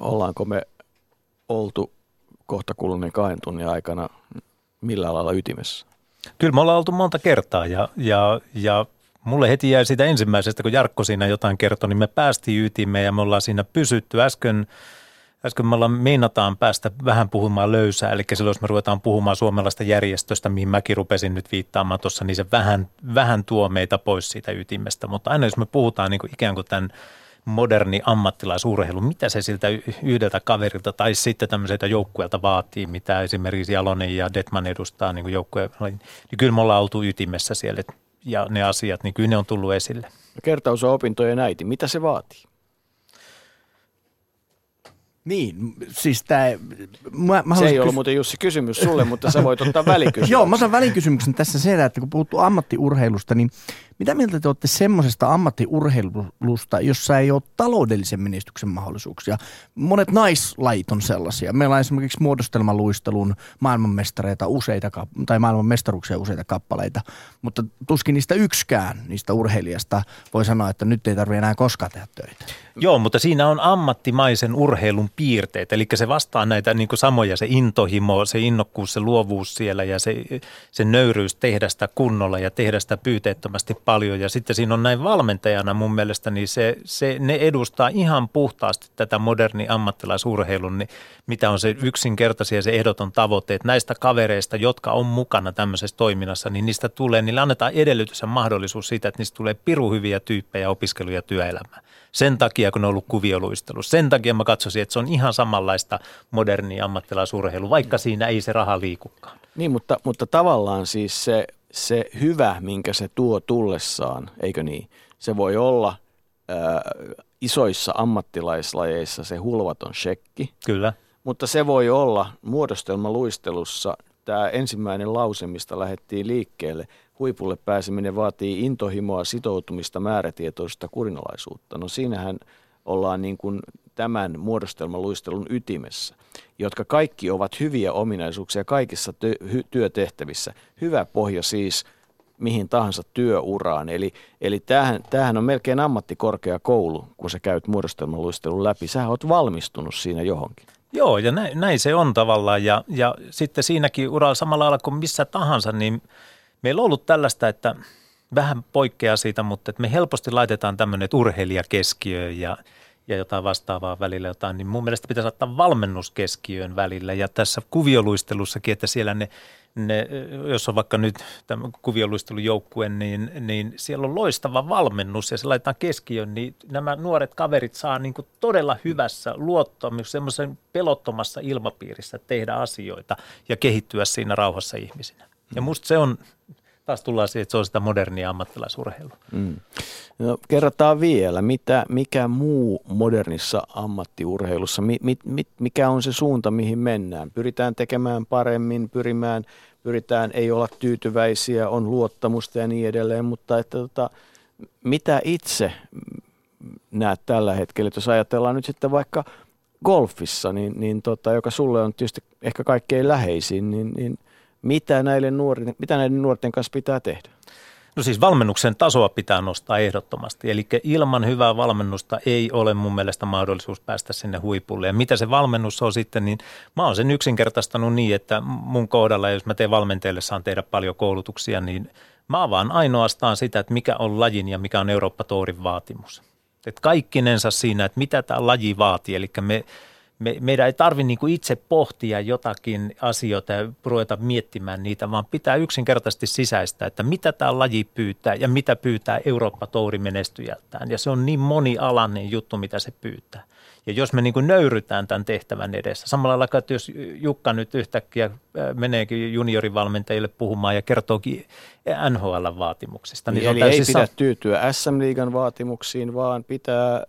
S2: ollaanko me oltu kohta kuluneen kahden tunnin aikana millä lailla ytimessä?
S4: Kyllä me ollaan oltu monta kertaa ja, ja, ja mulle heti jäi siitä ensimmäisestä, kun Jarkko siinä jotain kertoi, niin me päästiin ytimeen ja me ollaan siinä pysytty. Äsken, äsken me ollaan, meinataan päästä vähän puhumaan löysää, eli silloin jos me ruvetaan puhumaan suomalaista järjestöstä, mihin mäkin rupesin nyt viittaamaan tuossa, niin se vähän, vähän tuo meitä pois siitä ytimestä. Mutta aina jos me puhutaan niin kuin ikään kuin tämän – moderni ammattilaisurheilu, mitä se siltä yhdeltä kaverilta tai sitten tämmöiseltä joukkueelta vaatii, mitä esimerkiksi Jalonen ja Detman edustaa niin joukkueen, niin kyllä me ollaan oltu ytimessä siellä ja ne asiat, niin kyllä ne on tullut esille.
S2: Kertaus on opintojen äiti. Mitä se vaatii?
S3: Niin, siis tämä...
S2: Mä, mä se ei ollut muuten Jussi kysymys sulle, mutta sä voit ottaa välikysymyksen.
S3: Joo, mä otan välikysymyksen tässä se, että kun puhuttu ammattiurheilusta, niin mitä mieltä te olette semmoisesta ammattiurheilusta, jossa ei ole taloudellisen menestyksen mahdollisuuksia? Monet naislajit on sellaisia. Meillä on esimerkiksi muodostelmaluistelun maailmanmestareita useita, tai maailmanmestaruuksia useita kappaleita, mutta tuskin niistä yksikään niistä urheilijasta voi sanoa, että nyt ei tarvitse enää koskaan tehdä töitä.
S4: Joo, mutta siinä on ammattimaisen urheilun piirteet, eli se vastaa näitä niin samoja, se intohimo, se innokkuus, se luovuus siellä ja se, se nöyryys tehdä sitä kunnolla ja tehdä sitä pyyteettömästi paljon. Ja sitten siinä on näin valmentajana mun mielestä, niin se, se, ne edustaa ihan puhtaasti tätä moderni ammattilaisurheilun, niin mitä on se yksinkertaisia se ehdoton tavoite, että näistä kavereista, jotka on mukana tämmöisessä toiminnassa, niin niistä tulee, niille annetaan edellytys ja mahdollisuus siitä, että niistä tulee piruhyviä tyyppejä opiskelu- ja työelämään. Sen takia, kun on ollut kuvioluistelu. Sen takia mä katsoisin, että se on ihan samanlaista modernia ammattilaisurheilu, vaikka siinä ei se raha liikukaan.
S2: Niin, mutta, mutta tavallaan siis se, se hyvä, minkä se tuo tullessaan, eikö niin? Se voi olla isoissa ammattilaislajeissa se hulvaton shekki.
S4: Kyllä.
S2: Mutta se voi olla muodostelmaluistelussa tämä ensimmäinen lause, mistä lähdettiin liikkeelle. Huipulle pääseminen vaatii intohimoa, sitoutumista, määrätietoista kurinalaisuutta. No siinähän ollaan niin kuin tämän muodostelmaluistelun ytimessä, jotka kaikki ovat hyviä ominaisuuksia kaikissa ty- työtehtävissä. Hyvä pohja siis mihin tahansa työuraan. Eli, eli tämähän, tämähän on melkein ammattikorkeakoulu, kun sä käyt muodostelmaluistelun läpi. Sä oot valmistunut siinä johonkin.
S4: Joo, ja näin, näin se on tavallaan. Ja, ja sitten siinäkin uralla samalla lailla kuin missä tahansa, niin meillä on ollut tällaista, että vähän poikkeaa siitä, mutta että me helposti laitetaan tämmöinen urheilija keskiöön ja, ja jotain vastaavaa välillä jotain, niin mun mielestä pitäisi ottaa valmennuskeskiöön välillä. Ja tässä kuvioluistelussakin, että siellä ne ne, jos on vaikka nyt tämä kuvioluistelujoukkue, niin, niin siellä on loistava valmennus ja se laitetaan keskiön, niin nämä nuoret kaverit saa niin kuin todella hyvässä luottamus, semmoisen pelottomassa ilmapiirissä tehdä asioita ja kehittyä siinä rauhassa ihmisinä. Ja mm. musta se on, taas tullaan siihen, että se on sitä modernia ammattilaisurheilua. Mm.
S2: No, kerrotaan vielä, mitä, mikä muu modernissa ammattiurheilussa, mi, mi, mi, mikä on se suunta, mihin mennään? Pyritään tekemään paremmin, pyrimään, pyritään ei olla tyytyväisiä, on luottamusta ja niin edelleen, mutta että, tota, mitä itse näet tällä hetkellä, jos ajatellaan nyt sitten vaikka golfissa, niin, niin tota, joka sulle on tietysti ehkä kaikkein läheisin, niin, niin mitä, näille nuorten, mitä näiden nuorten kanssa pitää tehdä?
S4: No siis valmennuksen tasoa pitää nostaa ehdottomasti. Eli ilman hyvää valmennusta ei ole mun mielestä mahdollisuus päästä sinne huipulle. Ja mitä se valmennus on sitten, niin mä oon sen yksinkertaistanut niin, että mun kohdalla, jos mä teen valmentajille, saan tehdä paljon koulutuksia, niin mä avaan ainoastaan sitä, että mikä on lajin ja mikä on Eurooppa-tourin vaatimus. Että kaikkinensa siinä, että mitä tämä laji vaatii. Eli me me, meidän ei tarvitse niin itse pohtia jotakin asioita ja ruveta miettimään niitä, vaan pitää yksinkertaisesti sisäistä, että mitä tämä laji pyytää ja mitä pyytää Eurooppa-touri menestyjältään. Ja se on niin monialainen juttu, mitä se pyytää. Ja jos me niin nöyrytään tämän tehtävän edessä, samalla lailla, että jos Jukka nyt yhtäkkiä meneekin juniorivalmentajille puhumaan ja kertookin NHL-vaatimuksista.
S2: Niin, Eli ei pidä tyytyä SM-liigan vaatimuksiin, vaan pitää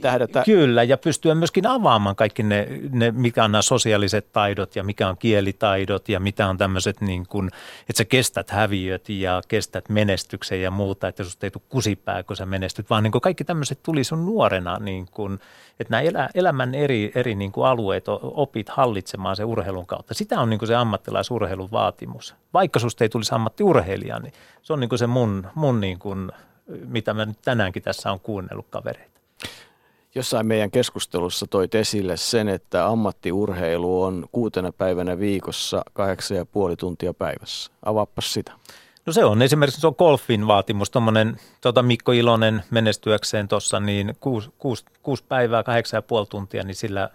S2: tähdätä.
S4: Kyllä, ja pystyä myöskin avaamaan kaikki ne, ne, mikä on nämä sosiaaliset taidot ja mikä on kielitaidot ja mitä on tämmöiset, niin kuin, että sä kestät häviöt ja kestät menestyksen ja muuta, että susta ei tule kusipää, kun sä menestyt, vaan niin kuin kaikki tämmöiset tuli sun nuorena, niin kuin, että nämä elä, elämän eri, eri niin kuin alueet opit hallitsemaan se urheilun kautta. Sitä on niin kuin se ammattilaisurheilun vaatimus. Vaikka susta ei tulisi ammattiurheilija, niin se on niin kuin se mun, mun niin kuin, mitä mä nyt tänäänkin tässä on kuunnellut kavereita.
S2: Jossain meidän keskustelussa toit esille sen, että ammattiurheilu on kuutena päivänä viikossa kahdeksan ja puoli tuntia päivässä. Avaappas sitä.
S4: No se on esimerkiksi se on golfin vaatimus, tuommoinen tota Mikko Ilonen menestyäkseen tuossa, niin kuusi, kuusi, kuusi päivää, kahdeksan ja puoli tuntia, niin sillä,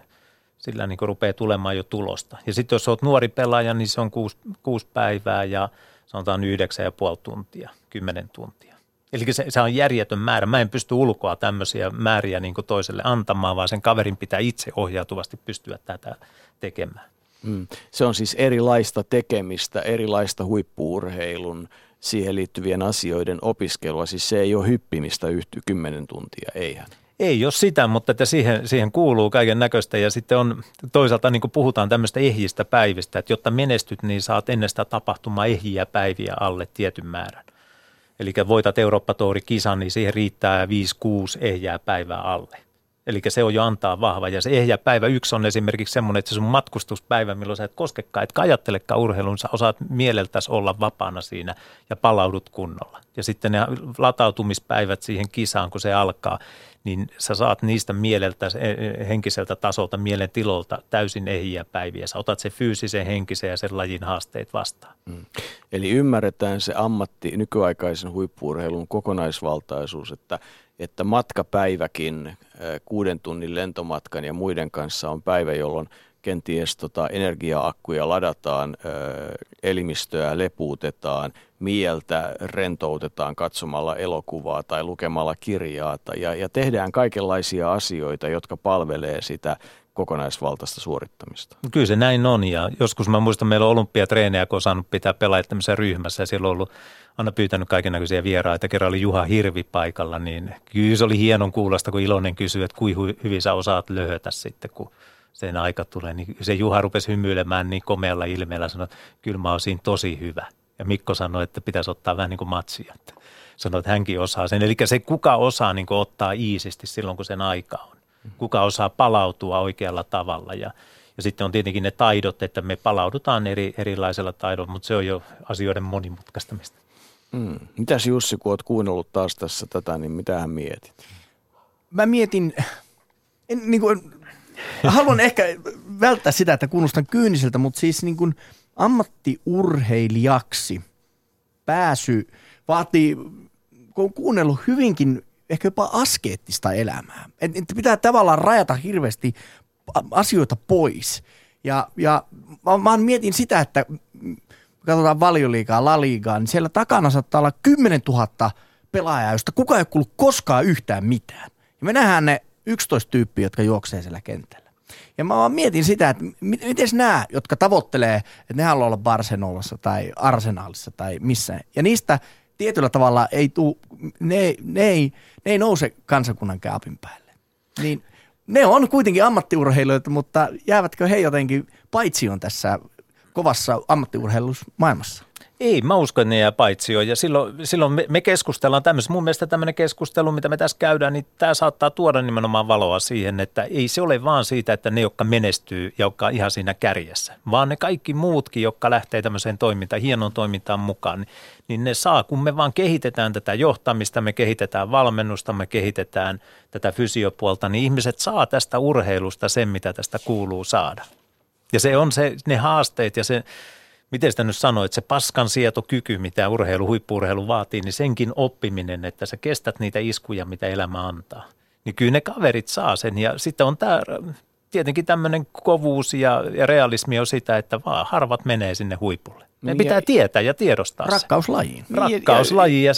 S4: sillä niin rupeaa tulemaan jo tulosta. Ja sitten jos olet nuori pelaaja, niin se on kuusi, kuusi päivää ja sanotaan yhdeksän ja puoli tuntia, kymmenen tuntia. Eli se, se on järjetön määrä. Mä en pysty ulkoa tämmöisiä määriä niin toiselle antamaan, vaan sen kaverin pitää itse ohjautuvasti pystyä tätä tekemään.
S2: Mm. Se on siis erilaista tekemistä, erilaista huippuurheilun siihen liittyvien asioiden opiskelua. Siis se ei ole hyppimistä yhty kymmenen tuntia, eihän.
S4: Ei ole sitä, mutta että siihen, siihen kuuluu kaiken näköistä ja sitten on toisaalta niin kuin puhutaan tämmöistä ehjistä päivistä, että jotta menestyt, niin saat ennen sitä tapahtumaa ehjiä päiviä alle tietyn määrän. Eli voitat Eurooppa-touri-kisan, niin siihen riittää 5-6 ehjää päivää alle. Eli se on jo antaa vahva. Ja se ehjä päivä yksi on esimerkiksi semmoinen, että se sun matkustuspäivä, milloin sä et koskekaan, et ajattelekaan urheilun, sä osaat mieleltäsi olla vapaana siinä ja palaudut kunnolla. Ja sitten ne latautumispäivät siihen kisaan, kun se alkaa, niin sä saat niistä mieleltä, henkiseltä tasolta, mielen tilolta täysin ehjiä päiviä. Sä otat se fyysisen, henkisen ja sen lajin haasteet vastaan. Mm.
S2: Eli ymmärretään se ammatti, nykyaikaisen huippuurheilun kokonaisvaltaisuus, että, että matkapäiväkin kuuden tunnin lentomatkan ja muiden kanssa on päivä, jolloin kenties tota energia-akkuja ladataan, elimistöä lepuutetaan, mieltä rentoutetaan katsomalla elokuvaa tai lukemalla kirjaa ja, ja tehdään kaikenlaisia asioita, jotka palvelee sitä kokonaisvaltaista suorittamista.
S4: Kyllä se näin on ja joskus mä muistan, meillä on olympiatreenejä, kun on saanut pitää pelaajat ryhmässä ja siellä on ollut aina pyytänyt kaiken näköisiä vieraita. Kerran oli Juha Hirvi paikalla, niin kyllä se oli hienon kuulosta, kun Ilonen kysyi, että kuinka hyvin sä osaat löhötä sitten, kun sen aika tulee. Niin se Juha rupesi hymyilemään niin komealla ilmeellä, sanoi, että kyllä mä olisin tosi hyvä. Ja Mikko sanoi, että pitäisi ottaa vähän niin kuin matsia. Että sanoi, että hänkin osaa sen. Eli se kuka osaa niin kuin ottaa iisisti silloin, kun sen aika on. Kuka osaa palautua oikealla tavalla ja ja sitten on tietenkin ne taidot, että me palaudutaan eri, erilaisella taidolla, mutta se on jo asioiden monimutkaistamista.
S2: Mm. Mitäs Jussi, kun olet kuunnellut taas tässä tätä, niin mitä mietit?
S3: Mä mietin, en, niin kuin, haluan ehkä välttää sitä, että kuulostan kyyniseltä, mutta siis niin kuin ammattiurheilijaksi pääsy vaatii, kun on kuunnellut hyvinkin ehkä jopa askeettista elämää. Että pitää tavallaan rajata hirveästi asioita pois. Ja, ja mä, mä mietin sitä, että katsotaan valioliikaa, laliigaa, niin siellä takana saattaa olla 10 000 pelaajaa, josta kukaan ei ole kuullut koskaan yhtään mitään. Ja me nähdään ne 11 tyyppiä, jotka juoksee siellä kentällä. Ja mä vaan mietin sitä, että miten nämä, jotka tavoittelee, että ne haluaa olla Barcelonassa tai Arsenalissa tai missä. Ja niistä tietyllä tavalla ei tuu, ne, ne, ei, ne ei nouse kansakunnan kaapin päälle. Niin ne on kuitenkin ammattiurheilijoita, mutta jäävätkö he jotenkin paitsi on tässä kovassa ammattiurheilusmaailmassa?
S4: Ei, jää paitsi jo. Ja silloin, silloin me, me keskustellaan tämmöistä. Mun mielestä tämmöinen keskustelu, mitä me tässä käydään, niin tämä saattaa tuoda nimenomaan valoa siihen, että ei se ole vaan siitä, että ne, jotka menestyy ja jotka on ihan siinä kärjessä, vaan ne kaikki muutkin, jotka lähtee tämmöiseen toimintaan, hienon toimintaan mukaan, niin, niin ne saa, kun me vaan kehitetään tätä johtamista, me kehitetään valmennusta, me kehitetään tätä fysiopuolta, niin ihmiset saa tästä urheilusta sen, mitä tästä kuuluu saada. Ja se on se, ne haasteet ja se, miten sitä nyt sanoit, se paskan sietokyky, mitä urheilu, huippuurheilu vaatii, niin senkin oppiminen, että sä kestät niitä iskuja, mitä elämä antaa. Niin kyllä ne kaverit saa sen ja sitten on tämä tietenkin tämmöinen kovuus ja, ja realismi on sitä, että vaan harvat menee sinne huipulle. Ne niin, pitää tietää ja tiedostaa
S3: Rakkauslajiin.
S4: Se. Rakkauslaji ja,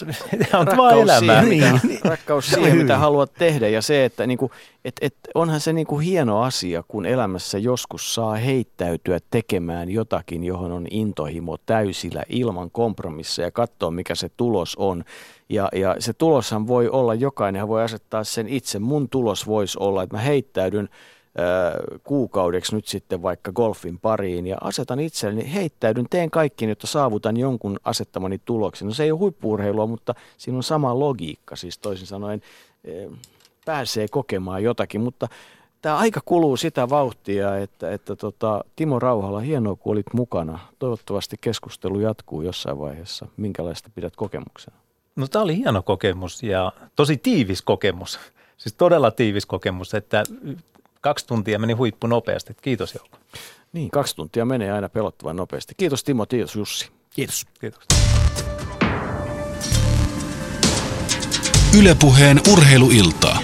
S4: ja on vaan elämää.
S2: Siihen, mitä, rakkaus siihen, mitä haluat tehdä ja se, että niinku, et, et onhan se niinku hieno asia, kun elämässä joskus saa heittäytyä tekemään jotakin, johon on intohimo täysillä ilman kompromisseja ja katsoa, mikä se tulos on. Ja, ja se tuloshan voi olla, jokainen voi asettaa sen itse. Mun tulos voisi olla, että mä heittäydyn – kuukaudeksi nyt sitten vaikka golfin pariin ja asetan itselleni, heittäydyn, teen kaikki, jotta saavutan jonkun asettamani tuloksen. No se ei ole huippuurheilua, mutta siinä on sama logiikka, siis toisin sanoen pääsee kokemaan jotakin, mutta tämä aika kuluu sitä vauhtia, että, että tota, Timo Rauhala, hienoa kun olit mukana. Toivottavasti keskustelu jatkuu jossain vaiheessa. Minkälaista pidät kokemuksena?
S4: No tämä oli hieno kokemus ja tosi tiivis kokemus. Siis todella tiivis kokemus, että kaksi tuntia meni huippu nopeasti. Kiitos Jouko.
S2: Niin, kaksi tuntia menee aina pelottavan nopeasti. Kiitos Timo, kiitos Jussi.
S3: Kiitos.
S4: Kiitos.
S1: Ylepuheen urheiluilta.